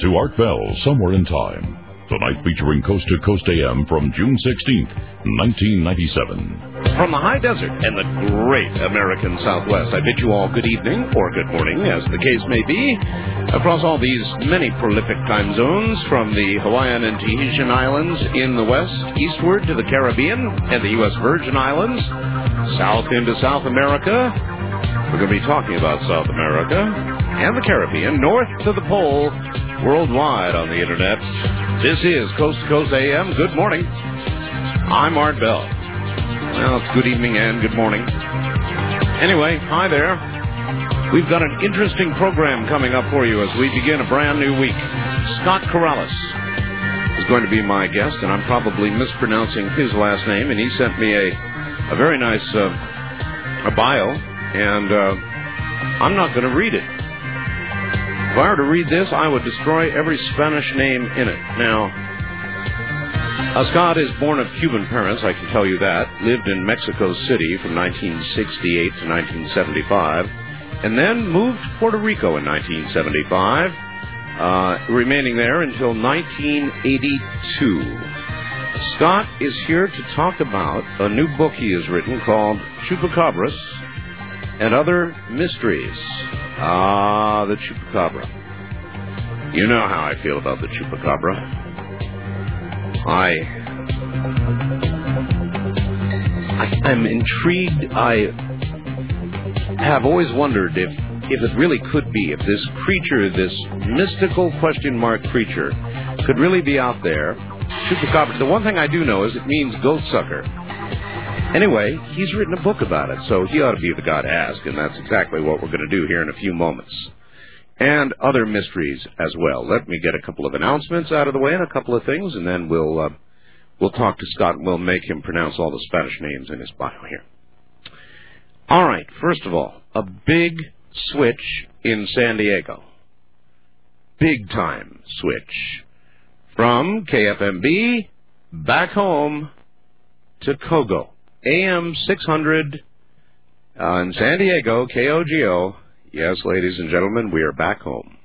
To Art Bell Somewhere in Time. Tonight featuring Coast to Coast AM from June 16th, 1997. From the high desert and the great American Southwest, I bid you all good evening or good morning, as the case may be, across all these many prolific time zones, from the Hawaiian and Tahitian Islands in the west, eastward to the Caribbean and the U.S. Virgin Islands, south into South America. We're going to be talking about South America and the Caribbean, north to the pole, worldwide on the internet. This is Coast to Coast AM. Good morning. I'm Art Bell. Well, it's good evening and good morning. Anyway, hi there. We've got an interesting program coming up for you as we begin a brand new week. Scott Corrales is going to be my guest, and I'm probably mispronouncing his last name, and he sent me a, a very nice uh, a bio, and uh, I'm not going to read it. If I were to read this, I would destroy every Spanish name in it. Now, Scott is born of Cuban parents, I can tell you that. Lived in Mexico City from 1968 to 1975, and then moved to Puerto Rico in 1975, uh, remaining there until 1982. Scott is here to talk about a new book he has written called Chupacabras and Other Mysteries. Ah, the chupacabra. You know how I feel about the chupacabra. I, I I'm intrigued. I have always wondered if if it really could be, if this creature, this mystical question mark creature, could really be out there. Chupacabra. The one thing I do know is it means goat sucker. Anyway, he's written a book about it, so he ought to be the guy to ask, and that's exactly what we're going to do here in a few moments. And other mysteries as well. Let me get a couple of announcements out of the way and a couple of things, and then we'll uh, we'll talk to Scott and we'll make him pronounce all the Spanish names in his bio here. All right, first of all, a big switch in San Diego. Big time switch. From KFMB back home to Kogo. AM 600 uh, in San Diego, KOGO. Yes, ladies and gentlemen, we are back home.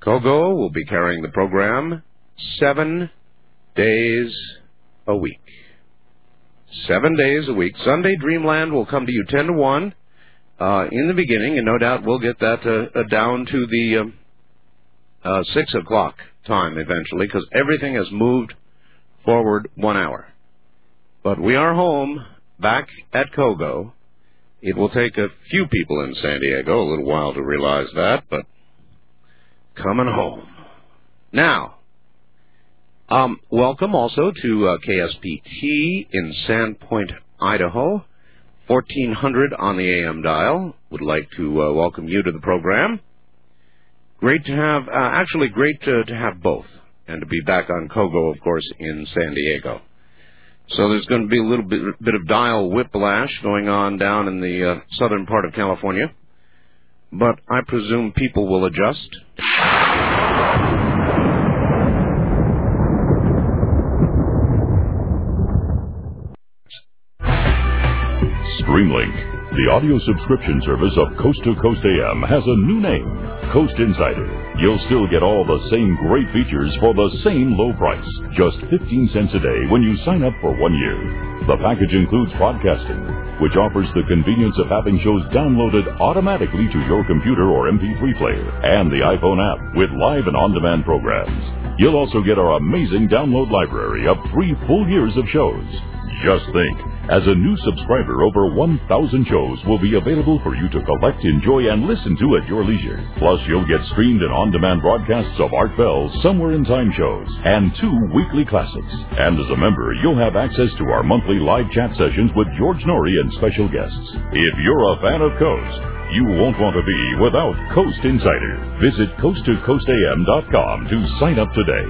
Kogo will be carrying the program seven days a week. Seven days a week. Sunday Dreamland will come to you 10 to 1 uh, in the beginning, and no doubt we'll get that uh, uh, down to the um, uh, 6 o'clock time eventually, because everything has moved forward one hour. But we are home, back at Kogo. It will take a few people in San Diego a little while to realize that, but coming home. Now, um, welcome also to uh, KSPT in Sandpoint, Idaho, 1400 on the AM dial. Would like to uh, welcome you to the program. Great to have, uh, actually great to, to have both, and to be back on Kogo, of course, in San Diego. So there's going to be a little bit, bit of dial whiplash going on down in the uh, southern part of California, but I presume people will adjust. Streamlink, the audio subscription service of Coast to Coast AM, has a new name, Coast Insider. You'll still get all the same great features for the same low price, just 15 cents a day when you sign up for one year. The package includes podcasting, which offers the convenience of having shows downloaded automatically to your computer or MP3 player, and the iPhone app with live and on-demand programs. You'll also get our amazing download library of three full years of shows. Just think, as a new subscriber, over 1,000 shows will be available for you to collect, enjoy, and listen to at your leisure. Plus, you'll get streamed and on-demand broadcasts of Art Bell's Somewhere in Time shows and two weekly classics. And as a member, you'll have access to our monthly live chat sessions with George Noory and special guests. If you're a fan of Coast, you won't want to be without Coast Insider. Visit coasttocoastam.com to sign up today.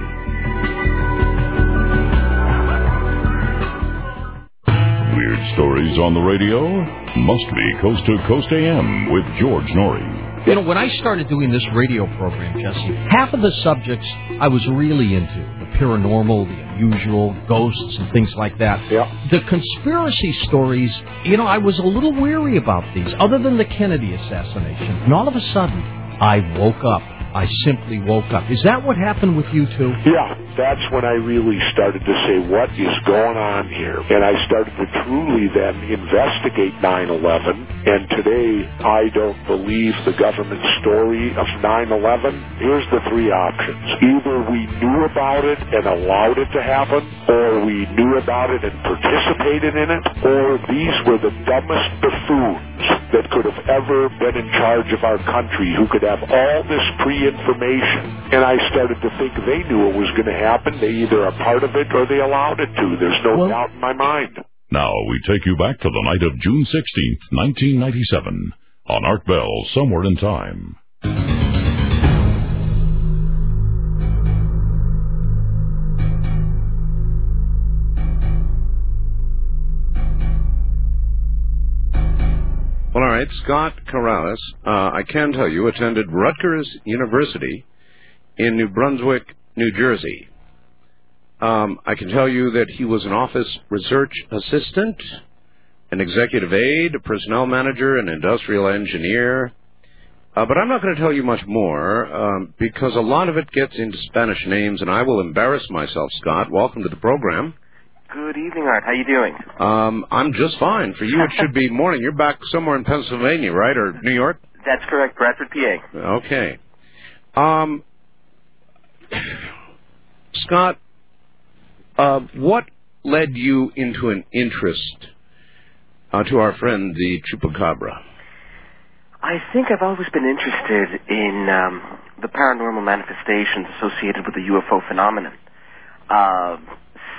Weird stories on the radio? Must be Coast to Coast AM with George Noory. You know, when I started doing this radio program, Jesse, half of the subjects I was really into the paranormal, the unusual, ghosts, and things like that. Yeah. The conspiracy stories, you know, I was a little weary about these, other than the Kennedy assassination. And all of a sudden, I woke up. I simply woke up. Is that what happened with you too? Yeah, that's when I really started to say, what is going on here? And I started to truly then investigate 9-11. And today, I don't believe the government story of 9-11. Here's the three options. Either we knew about it and allowed it to happen, or we knew about it and participated in it, or these were the dumbest buffoons that could have ever been in charge of our country who could have all this pre-information. And I started to think they knew it was going to happen. They either are part of it or they allowed it to. There's no Well- doubt in my mind. Now we take you back to the night of June 16th, 1997, on Art Bell, Somewhere in Time. Well, all right. Scott Corrales, uh, I can tell you, attended Rutgers University in New Brunswick, New Jersey. Um, I can tell you that he was an office research assistant, an executive aide, a personnel manager, an industrial engineer. Uh, but I'm not going to tell you much more um, because a lot of it gets into Spanish names, and I will embarrass myself. Scott, welcome to the program. Good evening, Art. How you doing? Um, I'm just fine. For you, it should be morning. You're back somewhere in Pennsylvania, right, or New York? That's correct, Bradford, PA. Okay. Um, Scott, uh, what led you into an interest uh, to our friend the chupacabra? I think I've always been interested in um, the paranormal manifestations associated with the UFO phenomenon. Uh,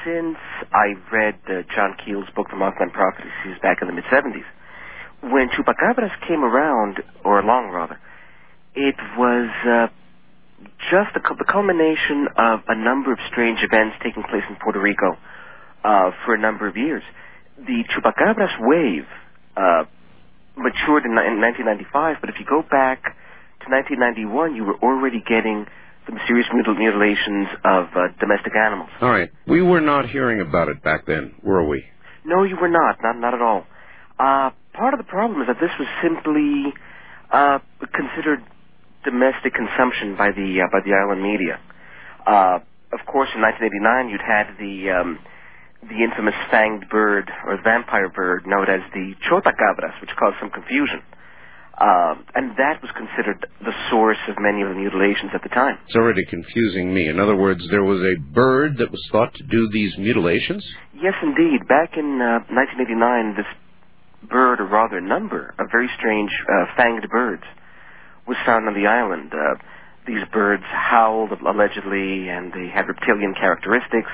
since I read uh, John Keel's book, The Mothman Prophecies, back in the mid 70s, when chupacabras came around, or along rather, it was uh, just the, the culmination of a number of strange events taking place in Puerto Rico uh, for a number of years. The chupacabras wave uh, matured in, in 1995, but if you go back to 1991, you were already getting the serious mutil- mutilations of uh, domestic animals. All right. We were not hearing about it back then, were we? No, you were not. Not not at all. Uh, part of the problem is that this was simply uh, considered domestic consumption by the uh, by the island media. Uh, of course, in 1989, you'd had the um, the infamous fanged bird or vampire bird known as the chotacabras, which caused some confusion. Um, and that was considered the source of many of the mutilations at the time. It's already confusing me. In other words, there was a bird that was thought to do these mutilations? Yes, indeed. Back in uh, 1989, this bird, or rather number, of very strange uh, fanged birds, was found on the island. Uh, these birds howled allegedly, and they had reptilian characteristics,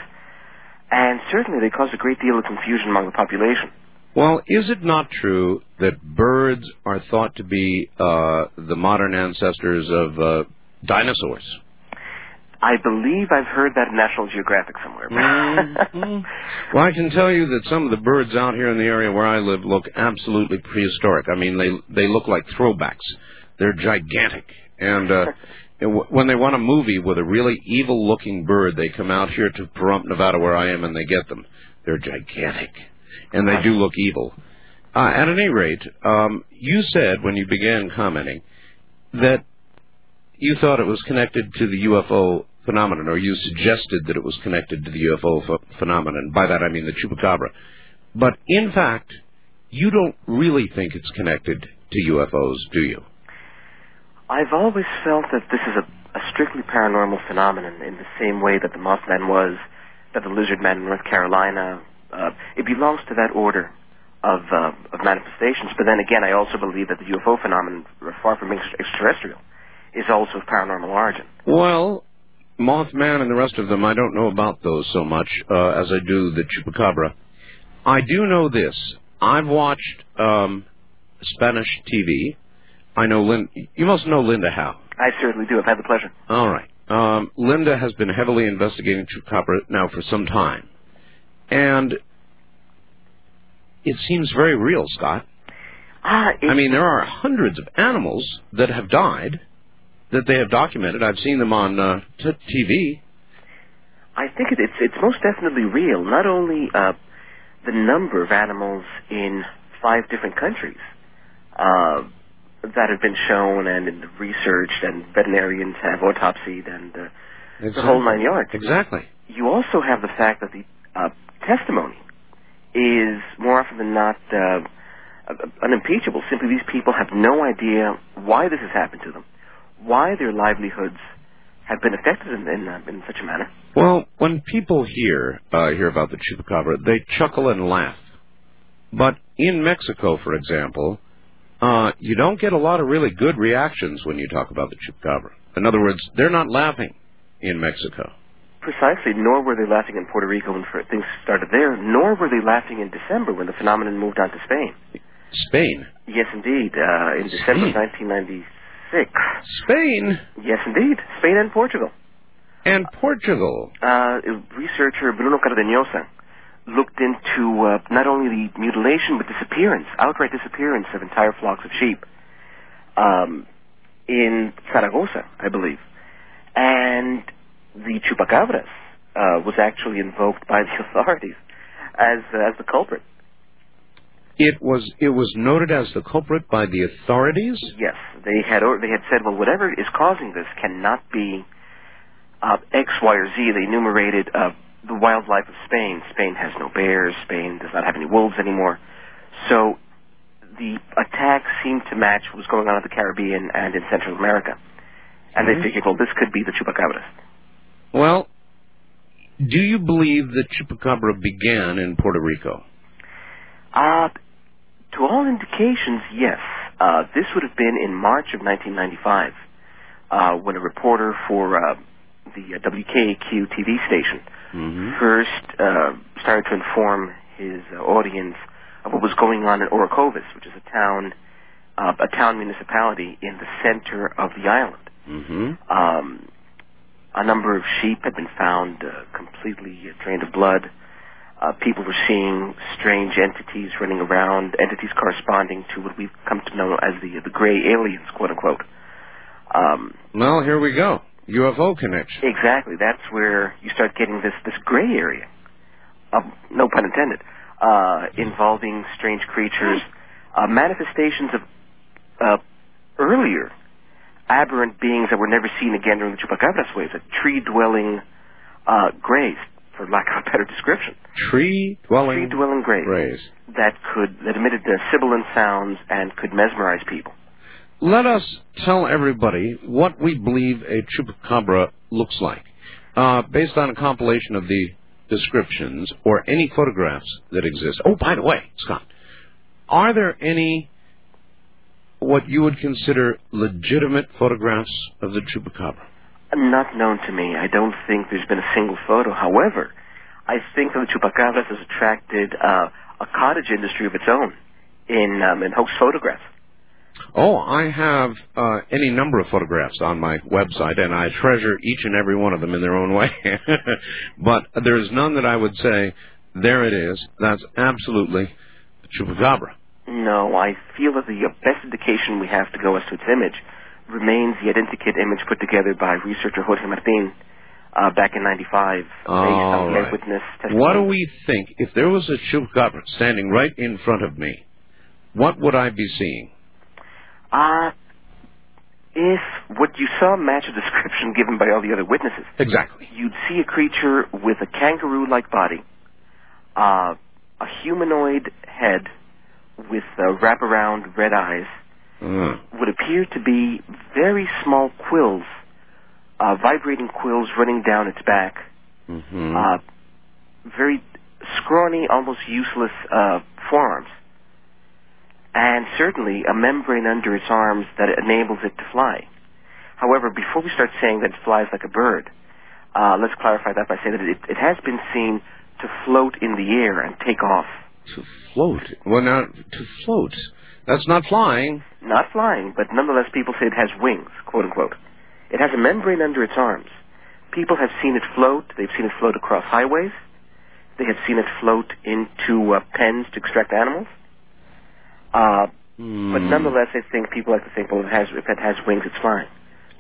and certainly they caused a great deal of confusion among the population. Well, is it not true that birds are thought to be uh, the modern ancestors of uh, dinosaurs? I believe I've heard that in National Geographic somewhere. Mhm. Well, I can tell you that some of the birds out here in the area where I live look absolutely prehistoric. I mean, they they look like throwbacks. They're gigantic, and uh, and w- when they want a movie with a really evil-looking bird, they come out here to Pahrump, Nevada, where I am, and they get them. They're gigantic, and they do look evil. Uh, at any rate, um, you said when you began commenting that you thought it was connected to the UFO phenomenon, or you suggested that it was connected to the UFO ph- phenomenon. By that I mean the chupacabra. But in fact, you don't really think it's connected to UFOs, do you? I've always felt that this is a, a strictly paranormal phenomenon in the same way that the Mothman was, that the Lizard Man in North Carolina. Uh, it belongs to that order of, uh, of manifestations. But then again, I also believe that the UFO phenomenon, far from being extraterrestrial, is also of paranormal origin. Well, Mothman and the rest of them, I don't know about those so much uh, as I do the chupacabra. I do know this. I've watched um, Spanish TV. I know Lin. You must know Linda Howe. I certainly do. I've had the pleasure. All right. Um, Linda has been heavily investigating chupacabra now for some time, and it seems very real, Scott. It, I mean, there are hundreds of animals that have died that they have documented. I've seen them on uh, t- TV. I think it, it's it's most definitely real. Not only uh, the number of animals in five different countries, uh, that have been shown and researched, and veterinarians have autopsied, and uh, exactly. the whole nine yards. Exactly. You also have the fact that the uh, testimony is more often than not uh, unimpeachable. Simply, these people have no idea why this has happened to them, why their livelihoods have been affected in, in, uh, in such a manner. Well, when people hear uh, hear about the chupacabra, they chuckle and laugh. But in Mexico, for example, uh, you don't get a lot of really good reactions when you talk about the chupacabra. In other words, they're not laughing in Mexico. Precisely, nor were they laughing in Puerto Rico when things started there, nor were they laughing in December when the phenomenon moved on to Spain. Spain? Yes, indeed. Uh, in December 1996. Spain? Yes, indeed. Spain and Portugal. And Portugal? Uh, researcher Bruno Cardeñosa looked into uh, not only the mutilation but disappearance, outright disappearance of entire flocks of sheep um, in Zaragoza, I believe. And the chupacabras uh, was actually invoked by the authorities as uh, as the culprit. It was it was noted as the culprit by the authorities. Yes, they had they had said, well, whatever is causing this cannot be uh, X, Y, or Z. They enumerated uh, the wildlife of Spain. Spain has no bears. Spain does not have any wolves anymore. So the attack seemed to match what was going on in the Caribbean and in Central America. And mm-hmm. they figured, well, this could be the chupacabra. Well, do you believe that chupacabra began in Puerto Rico? Uh, to all indications, yes. Uh, this would have been in March of 1995 uh, when a reporter for uh, the WKAQ TV station mm-hmm. first uh, started to inform his uh, audience of what was going on in Orocovis, which is a town, uh, a town municipality in the center of the island. Mm-hmm. Um, a number of sheep had been found uh, completely drained of blood. Uh, people were seeing strange entities running around, entities corresponding to what we've come to know as the the gray aliens, quote unquote. Um, well, here we go. UFO connection. Exactly. That's where you start getting this this gray area, um, no pun intended, uh, involving strange creatures, uh, manifestations of uh, earlier aberrant beings that were never seen again during the Chupacabras waves, a tree-dwelling uh, grays, for lack of a better description. Tree-dwelling tree-dwelling grays, grays that could that emitted the sibilant sounds and could mesmerize people. Let us tell everybody what we believe a chupacabra looks like, uh, based on a compilation of the descriptions or any photographs that exist. Oh, by the way, Scott, are there any what you would consider legitimate photographs of the chupacabra? Not known to me. I don't think there's been a single photo. However, I think that the chupacabras has attracted uh, a cottage industry of its own in um, in hoax photographs. Oh, I have uh, any number of photographs on my website, and I treasure each and every one of them in their own way. but there's none that I would say, there it is. That's absolutely chupacabra. No, I feel that the best indication we have to go as to its image remains the identikit image put together by researcher Jorge Martin uh, back in 95 based on right. What do we think? If there was a chupacabra standing right in front of me, what would I be seeing? Uh, if what you saw matched the description given by all the other witnesses, exactly, you'd see a creature with a kangaroo-like body, uh, a humanoid head with uh, wraparound red eyes, mm. would appear to be very small quills, uh, vibrating quills running down its back, mm-hmm. uh, very scrawny, almost useless uh, forearms and certainly a membrane under its arms that enables it to fly. However, before we start saying that it flies like a bird, uh, let's clarify that by saying that it, it has been seen to float in the air and take off. To float? Well, now, to float. That's not flying. Not flying, but nonetheless, people say it has wings, quote unquote. It has a membrane under its arms. People have seen it float. They've seen it float across highways. They have seen it float into uh, pens to extract animals. Uh, mm. But nonetheless, I think people like to think, well, it has, if it has wings, it's flying.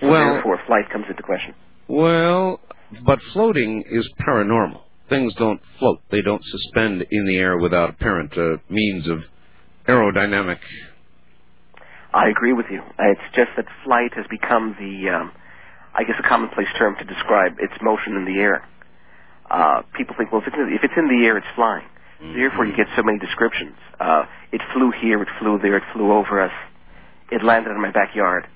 So well, therefore, flight comes into question. Well, but floating is paranormal. Things don't float. They don't suspend in the air without apparent uh, means of aerodynamic. I agree with you. It's just that flight has become the, um, I guess, a commonplace term to describe its motion in the air. Uh, people think, well, if it's, in the, if it's in the air, it's flying. Mm-hmm. Therefore, you get so many descriptions. Uh, it flew here, it flew there, it flew over us, it landed in my backyard,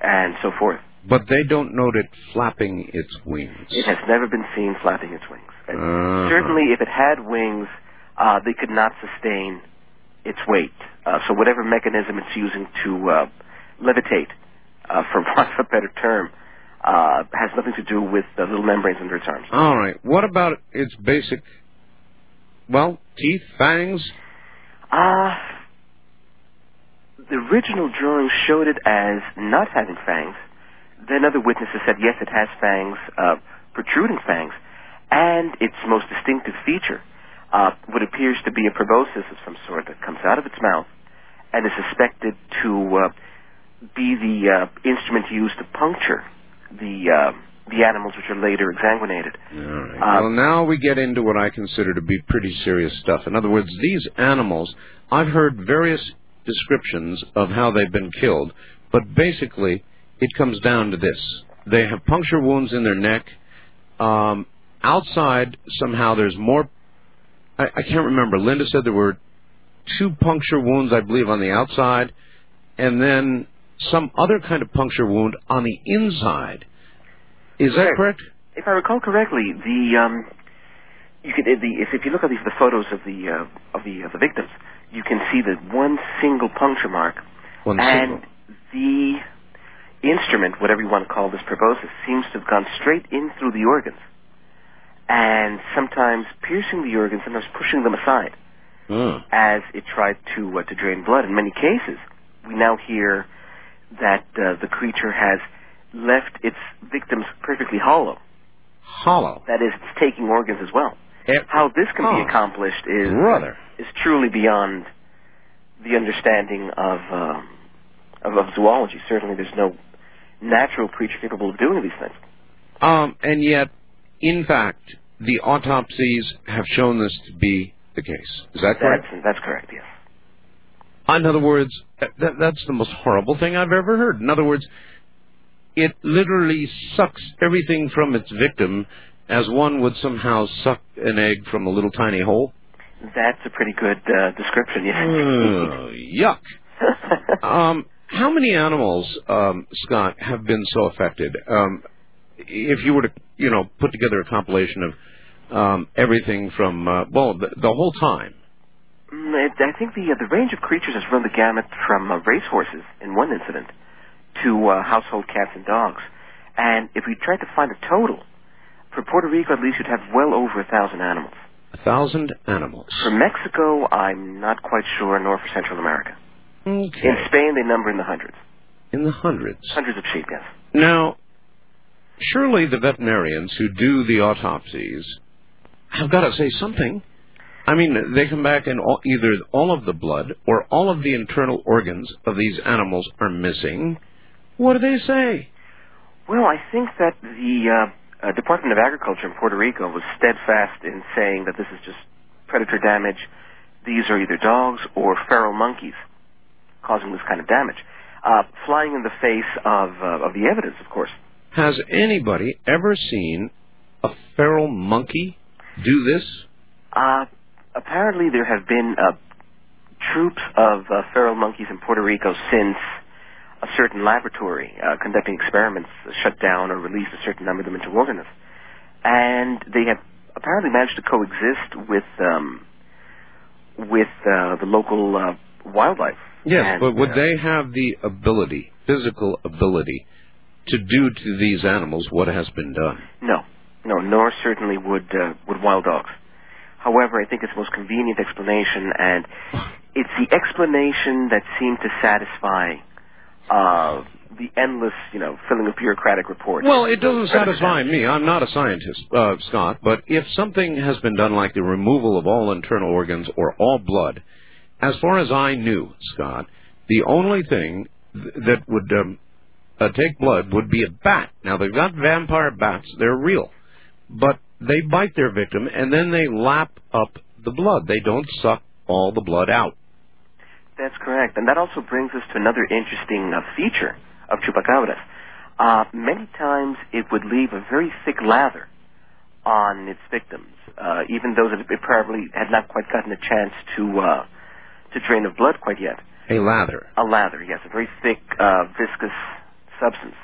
and so forth. But they don't note it flapping its wings. It has never been seen flapping its wings. Uh-huh. Certainly, if it had wings, uh, they could not sustain its weight. Uh, so whatever mechanism it's using to uh, levitate, uh, for want of a better term, uh, has nothing to do with the little membranes under its arms. All right. What about its basic, well, teeth, fangs? Uh, the original drawing showed it as not having fangs. Then other witnesses said, yes, it has fangs, uh, protruding fangs. And its most distinctive feature, uh, what appears to be a proboscis of some sort that comes out of its mouth and is suspected to uh, be the uh, instrument used to puncture the uh, the animals which are later exsanguinated. Well, now we get into what I consider to be pretty serious stuff. In other words, these animals, I've heard various descriptions of how they've been killed, but basically, it comes down to this. They have puncture wounds in their neck. Um, outside, somehow, there's more. I, I can't remember. Linda said there were two puncture wounds, I believe, on the outside, and then some other kind of puncture wound on the inside. Is that correct? If I recall correctly, the um, you can the if, if you look at these the photos of the uh, of the of the victims, you can see the one single puncture mark, One and single. the instrument, whatever you want to call this proboscis, seems to have gone straight in through the organs, and sometimes piercing the organs, sometimes pushing them aside Oh. as it tried to uh, to drain blood. In many cases, we now hear that uh, the creature has left its victims perfectly hollow. Hollow. That is, it's taking organs as well. Eh, How this can Oh. be accomplished is Brother. is truly beyond the understanding of, uh, of of zoology. Certainly, there's no natural creature capable of doing these things. Um, and yet, in fact, the autopsies have shown this to be the case. Is that correct? That's that's correct. Yes. In other words, that, that's the most horrible thing I've ever heard. In other words, it literally sucks everything from its victim as one would somehow suck an egg from a little tiny hole. That's a pretty good uh, description. Yes. Oh, yuck. Um, how many animals, um, Scott, have been so affected? Um, if you were to, you know, put together a compilation of um, everything from, uh, well, the, the whole time. Mm, I think the uh, the range of creatures has run the gamut from uh, racehorses in one incident to uh, household cats and dogs. And if we tried to find a total, for Puerto Rico at least you'd have well over a thousand animals. A thousand animals. For Mexico, I'm not quite sure, nor for Central America. Okay. In Spain, they number in the hundreds. In the hundreds. Hundreds of sheep, yes. Now, surely the veterinarians who do the autopsies have got to say something. I mean, they come back and all, either all of the blood or all of the internal organs of these animals are missing. What do they say? Well, I think that the uh, uh, Department of Agriculture in Puerto Rico was steadfast in saying that this is just predator damage. These are either dogs or feral monkeys causing this kind of damage. Uh, flying in the face of, uh, of the evidence, of course. Has anybody ever seen a feral monkey do this? Uh, apparently, there have been uh, troops of uh, feral monkeys in Puerto Rico since a certain laboratory uh, conducting experiments shut down or released a certain number of them into wilderness, and they have apparently managed to coexist with um, with uh, the local uh, wildlife. Yes, And, but would uh, they have the ability, physical ability, to do to these animals what has been done? No, no, nor certainly would uh, would wild dogs. However, I think it's the most convenient explanation, and it's the explanation that seemed to satisfy uh, the endless, you know, filling of bureaucratic reports. Well, it doesn't satisfy me. I'm not a scientist, uh, Scott, but if something has been done like the removal of all internal organs or all blood, as far as I knew, Scott, the only thing th- that would um, uh, take blood would be a bat. Now, they've got vampire bats. They're real. But they bite their victim and then they lap up the blood. They don't suck all the blood out. That's correct. And that also brings us to another interesting uh, feature of chupacabras. Uh, many times it would leave a very thick lather on its victims, uh, even those that it probably had not quite gotten a chance to uh, to drain of blood quite yet. A lather. A lather, yes, a very thick, uh, viscous substance,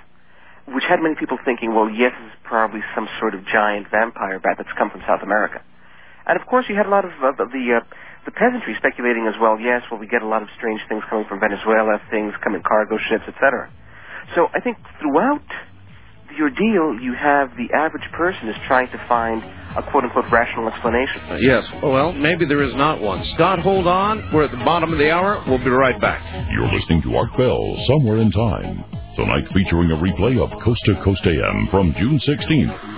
which had many people thinking, well, yes, this is probably some sort of giant vampire bat that's come from South America. And of course, you had a lot of the uh, the peasantry speculating as well. Yes, well, we get a lot of strange things coming from Venezuela, things come in cargo ships, etc. So I think throughout the ordeal, you have the average person is trying to find a quote unquote rational explanation. Uh, yes. Well, maybe there is not one. Scott, hold on. We're at the bottom of the hour. We'll be right back. You're listening to Art Bell, Somewhere in Time. Tonight featuring a replay of Coast to Coast AM from June 16th,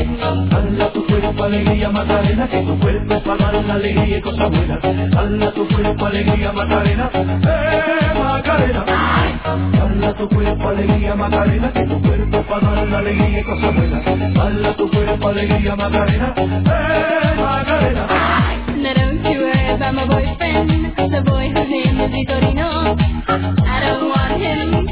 alegría Macarena, que tu cuerpo es para dar alegría y cosas buenas. Dala tu cuerpo alegría Macarena, eh Macarena. Dala tu cuerpo alegría Macarena, que tu cuerpo es para dar alegría y cosas buenas. Dala tu cuerpo alegría Macarena, eh Macarena. Now don't you worry about my boyfriend, the boy whose name is Vitorino. I don't want him.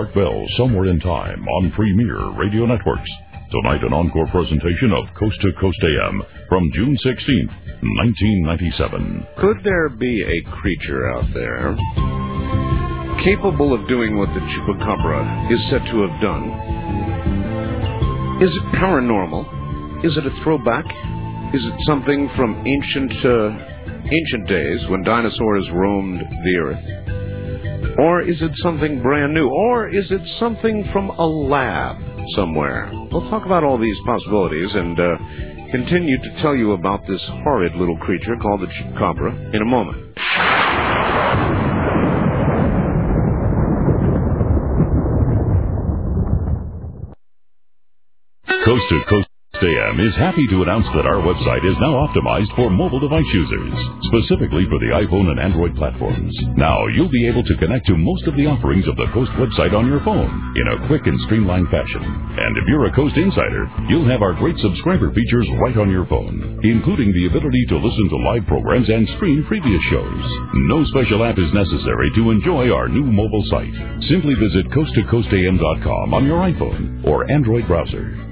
Art Bell Somewhere in Time on Premier Radio Networks. Tonight, an encore presentation of Coast to Coast AM from June 16th, 1997. Could there be a creature out there capable of doing what the chupacabra is said to have done? Is it paranormal? Is it a throwback? Is it something from ancient uh, ancient days when dinosaurs roamed the earth? Or is it something brand new? Or is it something from a lab somewhere? We'll talk about all these possibilities and uh, continue to tell you about this horrid little creature called the chupacabra in a moment. Coast to Coast AM is happy to announce that our website is now optimized for mobile device users, specifically for the iPhone and Android platforms. Now you'll be able to connect to most of the offerings of the Coast website on your phone in a quick and streamlined fashion. And if you're a Coast insider, you'll have our great subscriber features right on your phone, including the ability to listen to live programs and stream previous shows. No special app is necessary to enjoy our new mobile site. Simply visit coasttocoastam.com on your iPhone or Android browser.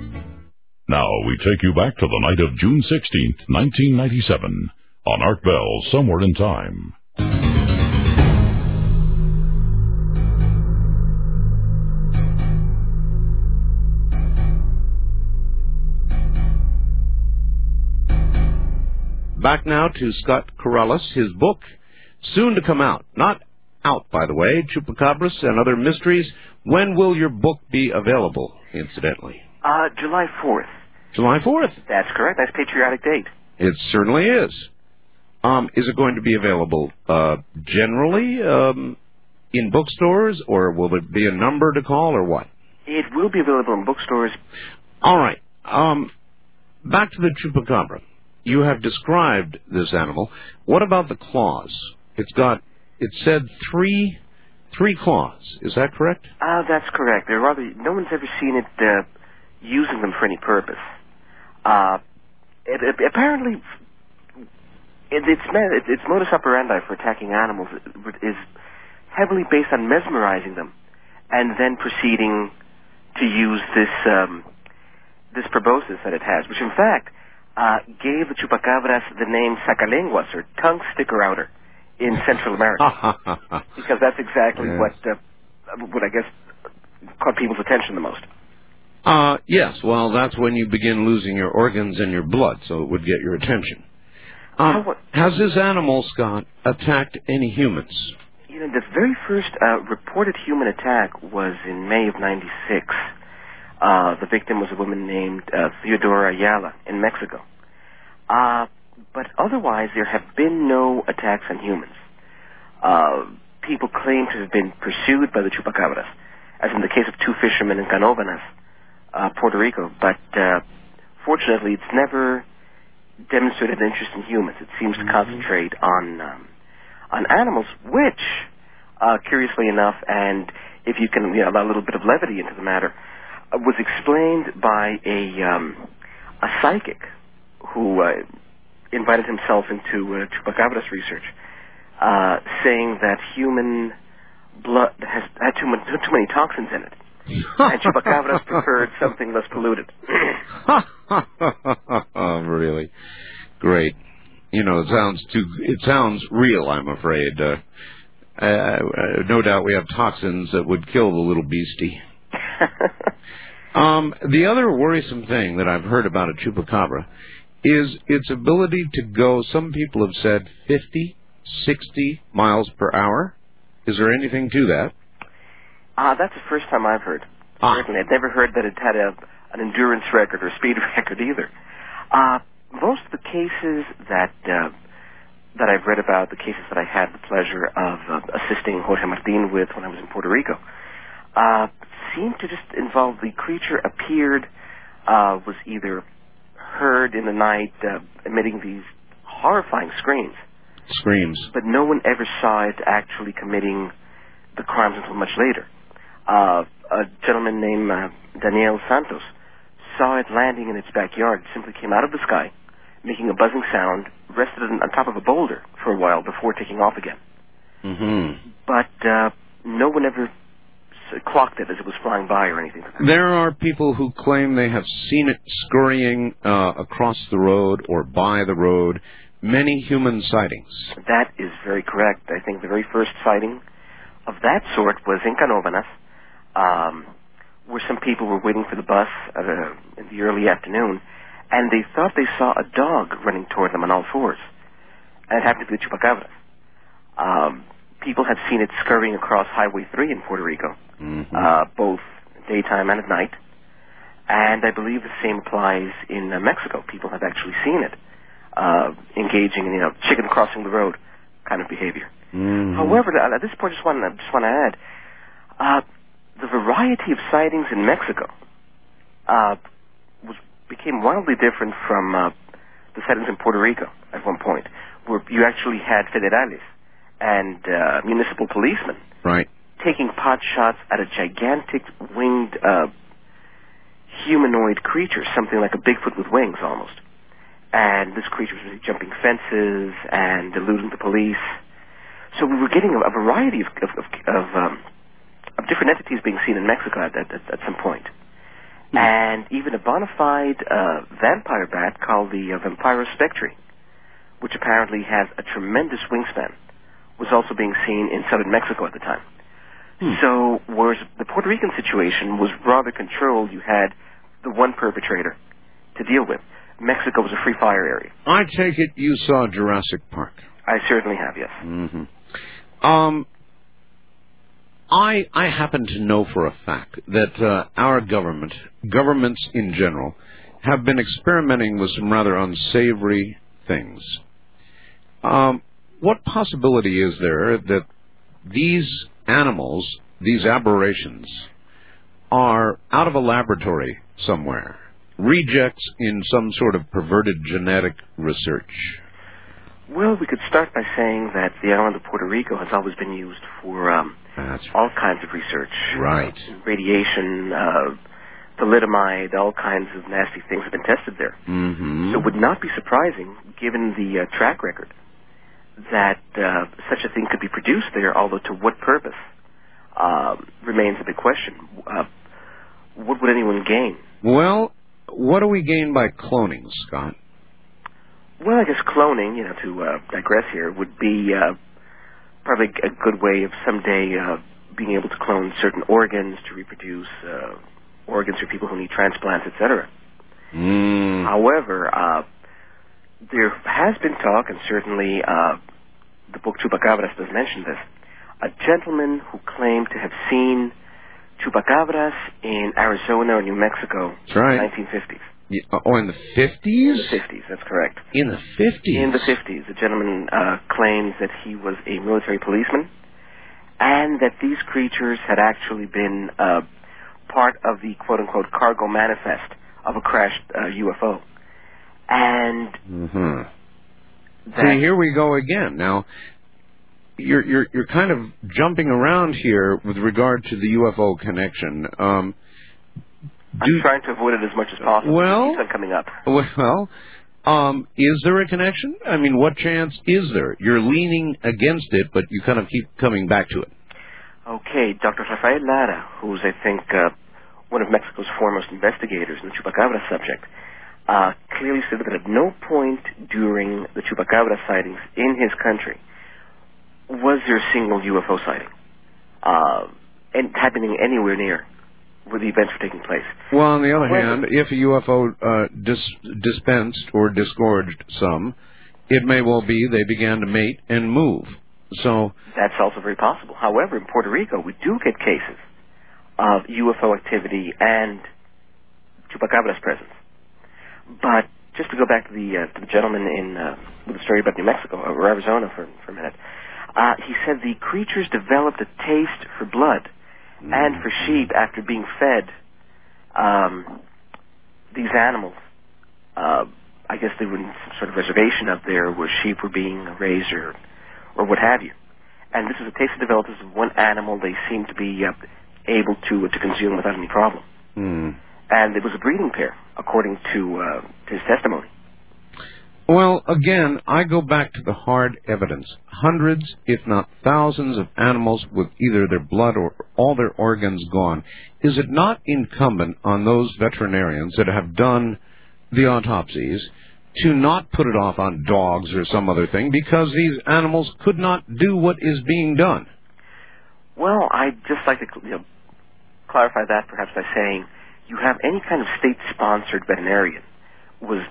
Now we take you back to the night of June 16th, 1997, on Art Bell, Somewhere in Time. Back now to Scott Corrales, his book, soon to come out. Not out, by the way, Chupacabras and Other Mysteries. When will your book be available, incidentally? Uh, July 4th. July 4th. That's correct. That's patriotic date. It certainly is. Um, is it going to be available uh, generally um, in bookstores, or will there be a number to call, or what? It will be available in bookstores. All right. Um, back to the chupacabra. You have described this animal. What about the claws? It's got. It said three, three claws. Is that correct? Uh, that's correct. They're rather. No one's ever seen it uh, using them for any purpose. Uh, it, it, apparently, it, its, its its modus operandi for attacking animals is heavily based on mesmerizing them, and then proceeding to use this um, this proboscis that it has, which in fact uh, gave the chupacabras the name sacalenguas or tongue sticker outer in Central America, because that's exactly Yes. what uh, what I guess caught people's attention the most. Uh, yes. Well, that's when you begin losing your organs and your blood, so it would get your attention. Um, How- has this animal, Scott, attacked any humans? You know, the very first uh, reported human attack was in May of '96. Uh, the victim was a woman named uh, Theodora Ayala in Mexico. Uh, but otherwise, there have been no attacks on humans. Uh, people claim to have been pursued by the chupacabras, as in the case of two fishermen in Canóvanas, uh, Puerto Rico. But uh, fortunately, it's never demonstrated an interest in humans. It seems to concentrate on um, on animals, which, uh, curiously enough, and if you can you know, allow a little bit of levity into the matter, uh, was explained by a um, a psychic who uh, invited himself into uh, chupacabras research, uh, saying that human blood has had too, much, too many toxins in it, and chupacabras preferred something less polluted. really? Great. You know, it sounds too. It sounds real. I'm afraid. Uh, uh, no doubt we have toxins that would kill the little beastie. Um, the other worrisome thing that I've heard about a chupacabra is its ability to go. Some people have said 50, 60 miles per hour. Is there anything to that? Ah, that's the first time I've heard. Ah. Certainly, I'd never heard that it had a, an endurance record or speed record either. Uh, most of the cases that uh, that I've read about, the cases that I had the pleasure of uh, assisting Jorge Martin with when I was in Puerto Rico, uh, seemed to just involve the creature appeared, uh, was either heard in the night uh, emitting these horrifying screams, Screams. but no one ever saw it actually committing the crimes until much later. Uh, a gentleman named uh, Daniel Santos saw it landing in its backyard. It simply came out of the sky, making a buzzing sound, rested on on top of a boulder for a while before taking off again. Mm-hmm. But uh, no one ever clocked it as it was flying by or anything. There are people who claim they have seen it scurrying uh, across the road or by the road. Many human sightings. That is very correct. I think the very first sighting of that sort was in Canóvanas, um, where some people were waiting for the bus at a, in the early afternoon, and they thought they saw a dog running toward them on all fours. And it happened to be the chupacabra. Um, people have seen it scurrying across Highway 3 in Puerto Rico, Mm-hmm. uh, both daytime and at night. And I believe the same applies in uh, Mexico. People have actually seen it uh, engaging in, you know, chicken crossing the road kind of behavior. Mhm. However, uh, at this point, I just want to just want to add uh, the variety of sightings in Mexico uh, was became wildly different from uh, the sightings in Puerto Rico at one point, where you actually had federales and uh, municipal policemen right. taking pot shots at a gigantic winged uh, humanoid creature, something like a Bigfoot with wings almost. And this creature was jumping fences and eluding the police. So we were getting a, a variety of of, of, of, um, of different entities being seen in Mexico at, at, at some point. And even a bona fide uh, vampire bat called the uh, Vampiro spectre, which apparently has a tremendous wingspan, was also being seen in southern Mexico at the time. So, whereas the Puerto Rican situation was rather controlled, you had the one perpetrator to deal with. Mexico was a free fire area. I take it you saw Jurassic Park. I certainly have, yes. Mm-hmm. Um, I I happen to know for a fact that uh, our government, governments in general, have been experimenting with some rather unsavory things. Um, what possibility is there that these animals, these aberrations, are out of a laboratory somewhere, rejects in some sort of perverted genetic research? Well, we could start by saying that the island of Puerto Rico has always been used for um, all kinds of research. right. Radiation, uh, thalidomide, all kinds of nasty things have been tested there. Mm-hmm. So it would not be surprising, given the uh, track record, that uh, such a thing could be produced there, although to what purpose um, remains a big question. Uh, what would anyone gain? Well, what do we gain by cloning, Scott? Well, I guess cloning, you know, to uh, digress here, would be uh, probably a good way of someday uh, being able to clone certain organs to reproduce uh, organs for people who need transplants, etc. Mm. However, uh, there has been talk, and certainly uh, the book Chupacabras does mention this, a gentleman who claimed to have seen chupacabras in Arizona or New Mexico That's right. in the 1950s. Oh, in the fifties? the 50s, that's correct. In the fifties. In the 50s, the gentleman uh, claims that he was a military policeman and that these creatures had actually been uh, part of the quote-unquote cargo manifest of a crashed uh, UFO. And Mm-hmm. See, here we go again. Now, you're you're you're kind of jumping around here with regard to the UFO connection. Um, I'm trying to avoid it as much as possible. Well- it keeps on coming up. well, um, is there a connection? I mean, what chance is there? You're leaning against it, but you kind of keep coming back to it. Okay, Dr. Rafael Lara, who's I think uh, one of Mexico's foremost investigators in the Chupacabra subject, uh, clearly stated that at no point during the Chupacabra sightings in his country was there a single UFO sighting, uh, and happening anywhere near where the events were taking place. Well, on the other Well- hand, if a UFO uh, dis- dispensed or disgorged some, it may well be they began to mate and move. So, That's also very possible. However, in Puerto Rico, we do get cases of UFO activity and Chupacabra's presence. But just to go back to the uh, to the gentleman in uh, with the story about New Mexico or Arizona for for a minute, uh, he said the creatures developed a taste for blood and for sheep after being fed um, these animals. Uh, I guess they were in some sort of reservation up there where sheep were being raised or or what have you. And this is a taste that developed as one animal they seemed to be uh, able to to consume without any problem. hmm. And it was a breeding pair, according to uh, to his testimony. Well, again, I go back to the hard evidence. Hundreds, if not thousands, of animals with either their blood or all their organs gone. Is it not incumbent on those veterinarians that have done the autopsies to not put it off on dogs or some other thing because these animals could not do what is being done? Well, I'd just like to you know, clarify that perhaps by saying you have any kind of state-sponsored veterinarian was,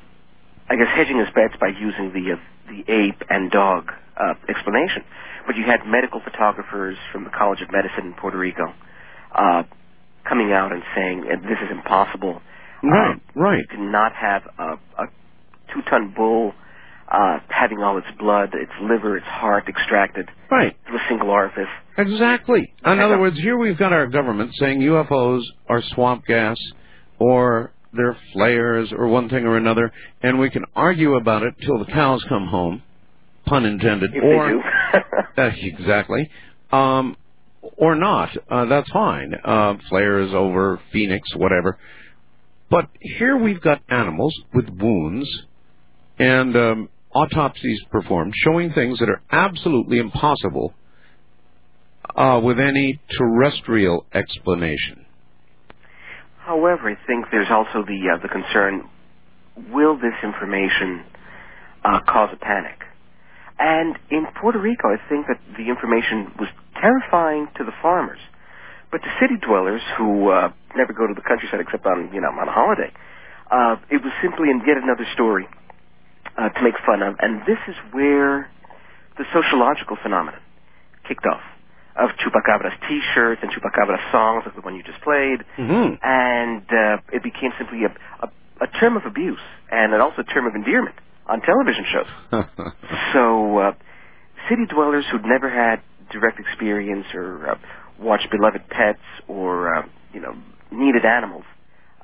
I guess, hedging his bets by using the uh, the ape and dog uh, explanation. But you had medical photographers from the College of Medicine in Puerto Rico uh, coming out and saying this is impossible. Right, Um, right. You cannot have a, a two-ton bull uh, having all its blood, its liver, its heart extracted Right. through a single orifice. Exactly. In other words, here we've got our government saying UFOs are swamp gas or they're flares or one thing or another, and we can argue about it till the cows come home, pun intended, If or. Uh, exactly, um, or not. Uh, that's fine. Uh, flares over Phoenix, whatever. But here we've got animals with wounds and um, autopsies performed showing things that are absolutely impossible uh, with any terrestrial explanation. However, I think there's also the uh, the concern: will this information uh, cause a panic? And in Puerto Rico, I think that the information was terrifying to the farmers, but to city dwellers who uh, never go to the countryside except on you know on a holiday, uh, it was simply yet another story uh, to make fun of. And this is where the sociological phenomenon kicked off of Chupacabra's T-shirts and Chupacabra's songs, like the one you just played, Mm-hmm. and uh, it became simply a, a, a term of abuse and an also a term of endearment on television shows. So, uh, city dwellers who'd never had direct experience or uh, watched beloved pets or uh, you know needed animals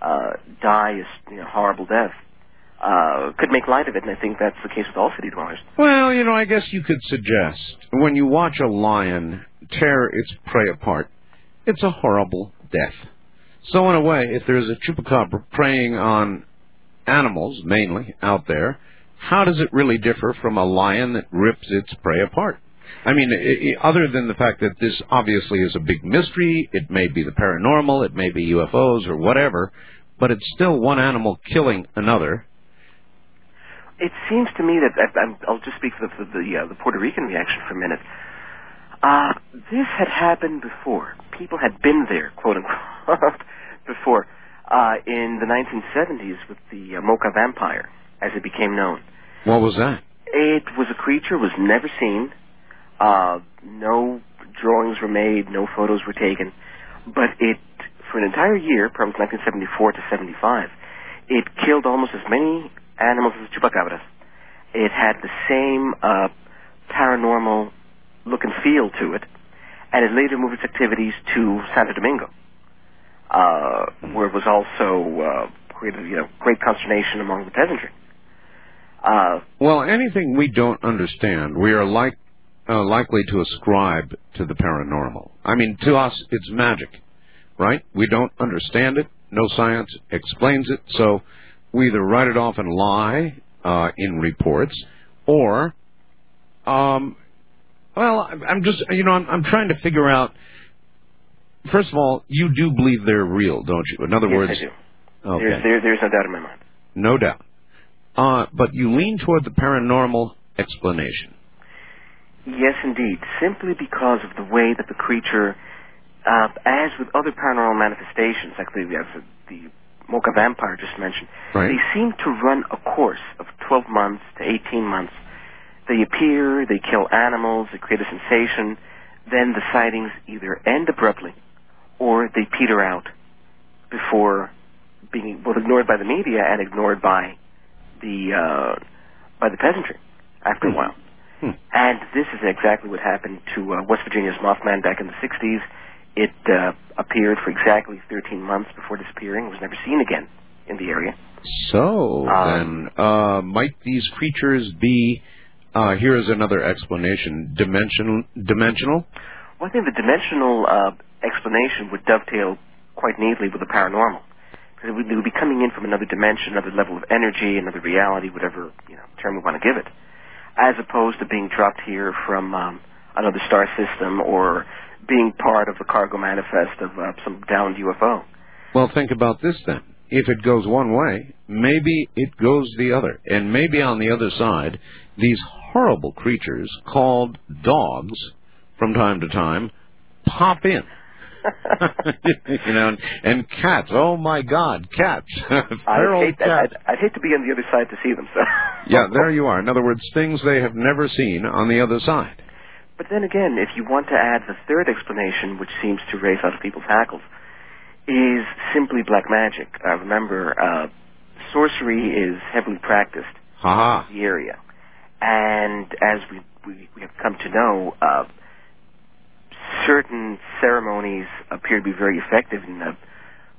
uh, die a you know, horrible death uh, could make light of it, and I think that's the case with all city dwellers. Well, you know, I guess you could suggest when you watch a lion tear its prey apart, it's a horrible death. So, in a way, if there's a chupacabra preying on animals, mainly out there, how does it really differ from a lion that rips its prey apart? I mean, i i other than the fact that this obviously is a big mystery, it may be the paranormal, it may be UFOs or whatever, but it's still one animal killing another. It seems to me that I, I'm, I'll just speak for the, the, uh, the Puerto Rican reaction for a minute. Uh, this had happened before. People had been there, quote unquote, before, uh, in the 1970s with the uh, Moca vampire, as it became known. What was that? It was a creature was never seen. Uh, no drawings were made, no photos were taken, but it, for an entire year, from 1974 to 75, it killed almost as many animals as chupacabras. It had the same uh, paranormal look and feel to it, and it later moved its activities to Santo Domingo, uh, where it was also uh, created, you know, great consternation among the peasantry. Uh, Well, anything we don't understand, we are like uh, likely to ascribe to the paranormal. I mean, to us, it's magic, right? We don't understand it. No science explains it, so we either write it off and lie uh, in reports, or, um, well, I'm- just, you know, I'm, I'm trying to figure out. First of all, you do believe they're real, don't you? In other yes, words, I do. okay. There's, there, there's no doubt in my mind. No doubt. Uh, but you lean toward the paranormal explanation. Yes, indeed. Simply because of the way that the creature, uh, as with other paranormal manifestations, like the, the Moca vampire just mentioned, Right. they seem to run a course of 12 months to 18 months. They appear, they kill animals, they create a sensation, then the sightings either end abruptly or they peter out before being both ignored by the media and ignored by the uh, by the peasantry after a while. Hmm. And this is exactly what happened to uh, West Virginia's Mothman back in the 60s. It uh, appeared for exactly 13 months before disappearing, was never seen again in the area. So Um, then, uh, might these creatures be? Uh, here is another explanation: dimensional. Dimensional. Well, I think the dimensional uh, explanation would dovetail quite neatly with the paranormal. Because it would, it would be coming in from another dimension, another level of energy, another reality, whatever you know term we want to give it, as opposed to being dropped here from um, another star system or being part of the cargo manifest of uh, some downed UFO. Well, think about this then. If it goes one way, maybe it goes the other, and maybe on the other side, these horrible creatures called dogs, from time to time, pop in. you know, and, and cats. Oh my God, cats! Feral hate, cats. I'd, I'd hate to be on the other side to see them. So. Yeah, there you are. In other words, things they have never seen on the other side. But then again, if you want to add the third explanation, which seems to raise out of people's hackles, is simply black magic. Uh, remember, uh, sorcery is heavily practiced in the area, and as we we, we have come to know, uh, certain ceremonies appear to be very effective in uh,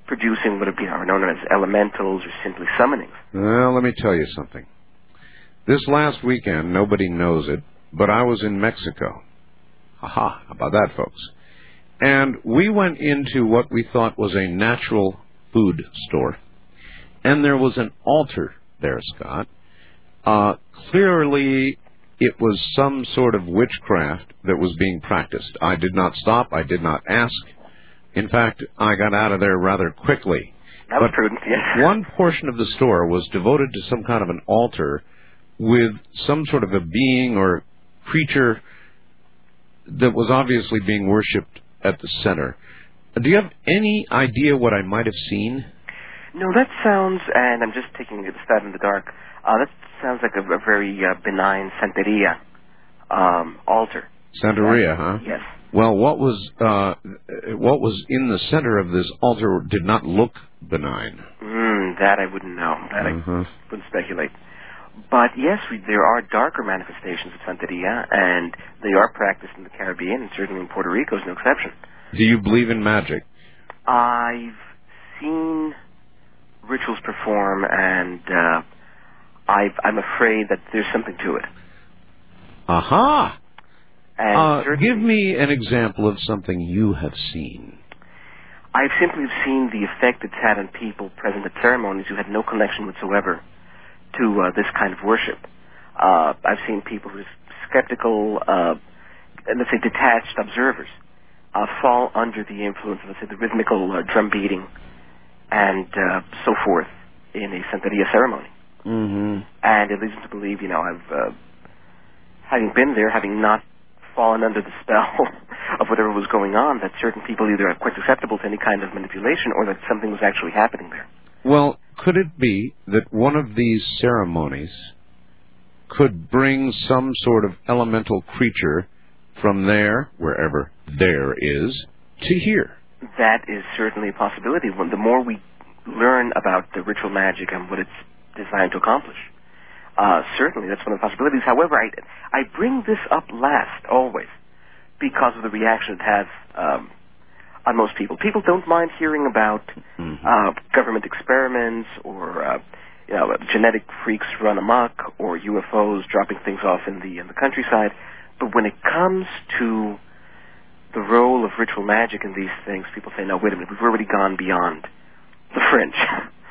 producing what are known as elementals or simply summonings. Well, let me tell you something. This last weekend, nobody knows it, but I was in Mexico. Haha, how about that, folks? And we went into what we thought was a natural food store. And there was an altar there, Scott. Uh, clearly, it was some sort of witchcraft that was being practiced. I did not stop. I did not ask. In fact, I got out of there rather quickly. That was But prudent, yes. One portion of the store was devoted to some kind of an altar with some sort of a being or creature that was obviously being worshipped at the center. Do you have any idea what I might have seen? No, that sounds, and I'm just taking a stab in the dark. Uh, that sounds like a, a very uh, benign Santeria um, altar. Santeria, huh? Yes. Well, what was uh, what was in the center of this altar did not look benign. Mm, that I wouldn't know. That Mhm. I wouldn't speculate. But yes, we, there are darker manifestations of Santeria, and they are practiced in the Caribbean, and certainly in Puerto Rico is no exception. Do you believe in magic? I've seen rituals perform, and uh, I've, I'm afraid that there's something to it. Aha! Uh, give me an example of something you have seen. I've simply seen the effect it's had on people present at ceremonies who had no connection whatsoever to uh, this kind of worship. Uh, I've seen people who are skeptical, uh, let's say detached observers, uh, fall under the influence of, let's say, the rhythmical uh, drum beating and uh, so forth in a Santeria ceremony. Mm-hmm. And it leads them to believe, you know, I've, uh, having been there, having not fallen under the spell of whatever was going on, that certain people either are quite susceptible to any kind of manipulation or that something was actually happening there. Well, could it be that one of these ceremonies could bring some sort of elemental creature from there, wherever there is, to here? That is certainly a possibility. When the more we learn about the ritual magic and what it's designed to accomplish, uh, certainly that's one of the possibilities. However, I I bring this up last always because of the reaction it has um, on most people. People don't mind hearing about uh, government experiments or uh, you know genetic freaks run amok or UFOs dropping things off in the in the countryside. But when it comes to the role of ritual magic in these things, people say, "No, wait a minute, we've already gone beyond the fringe.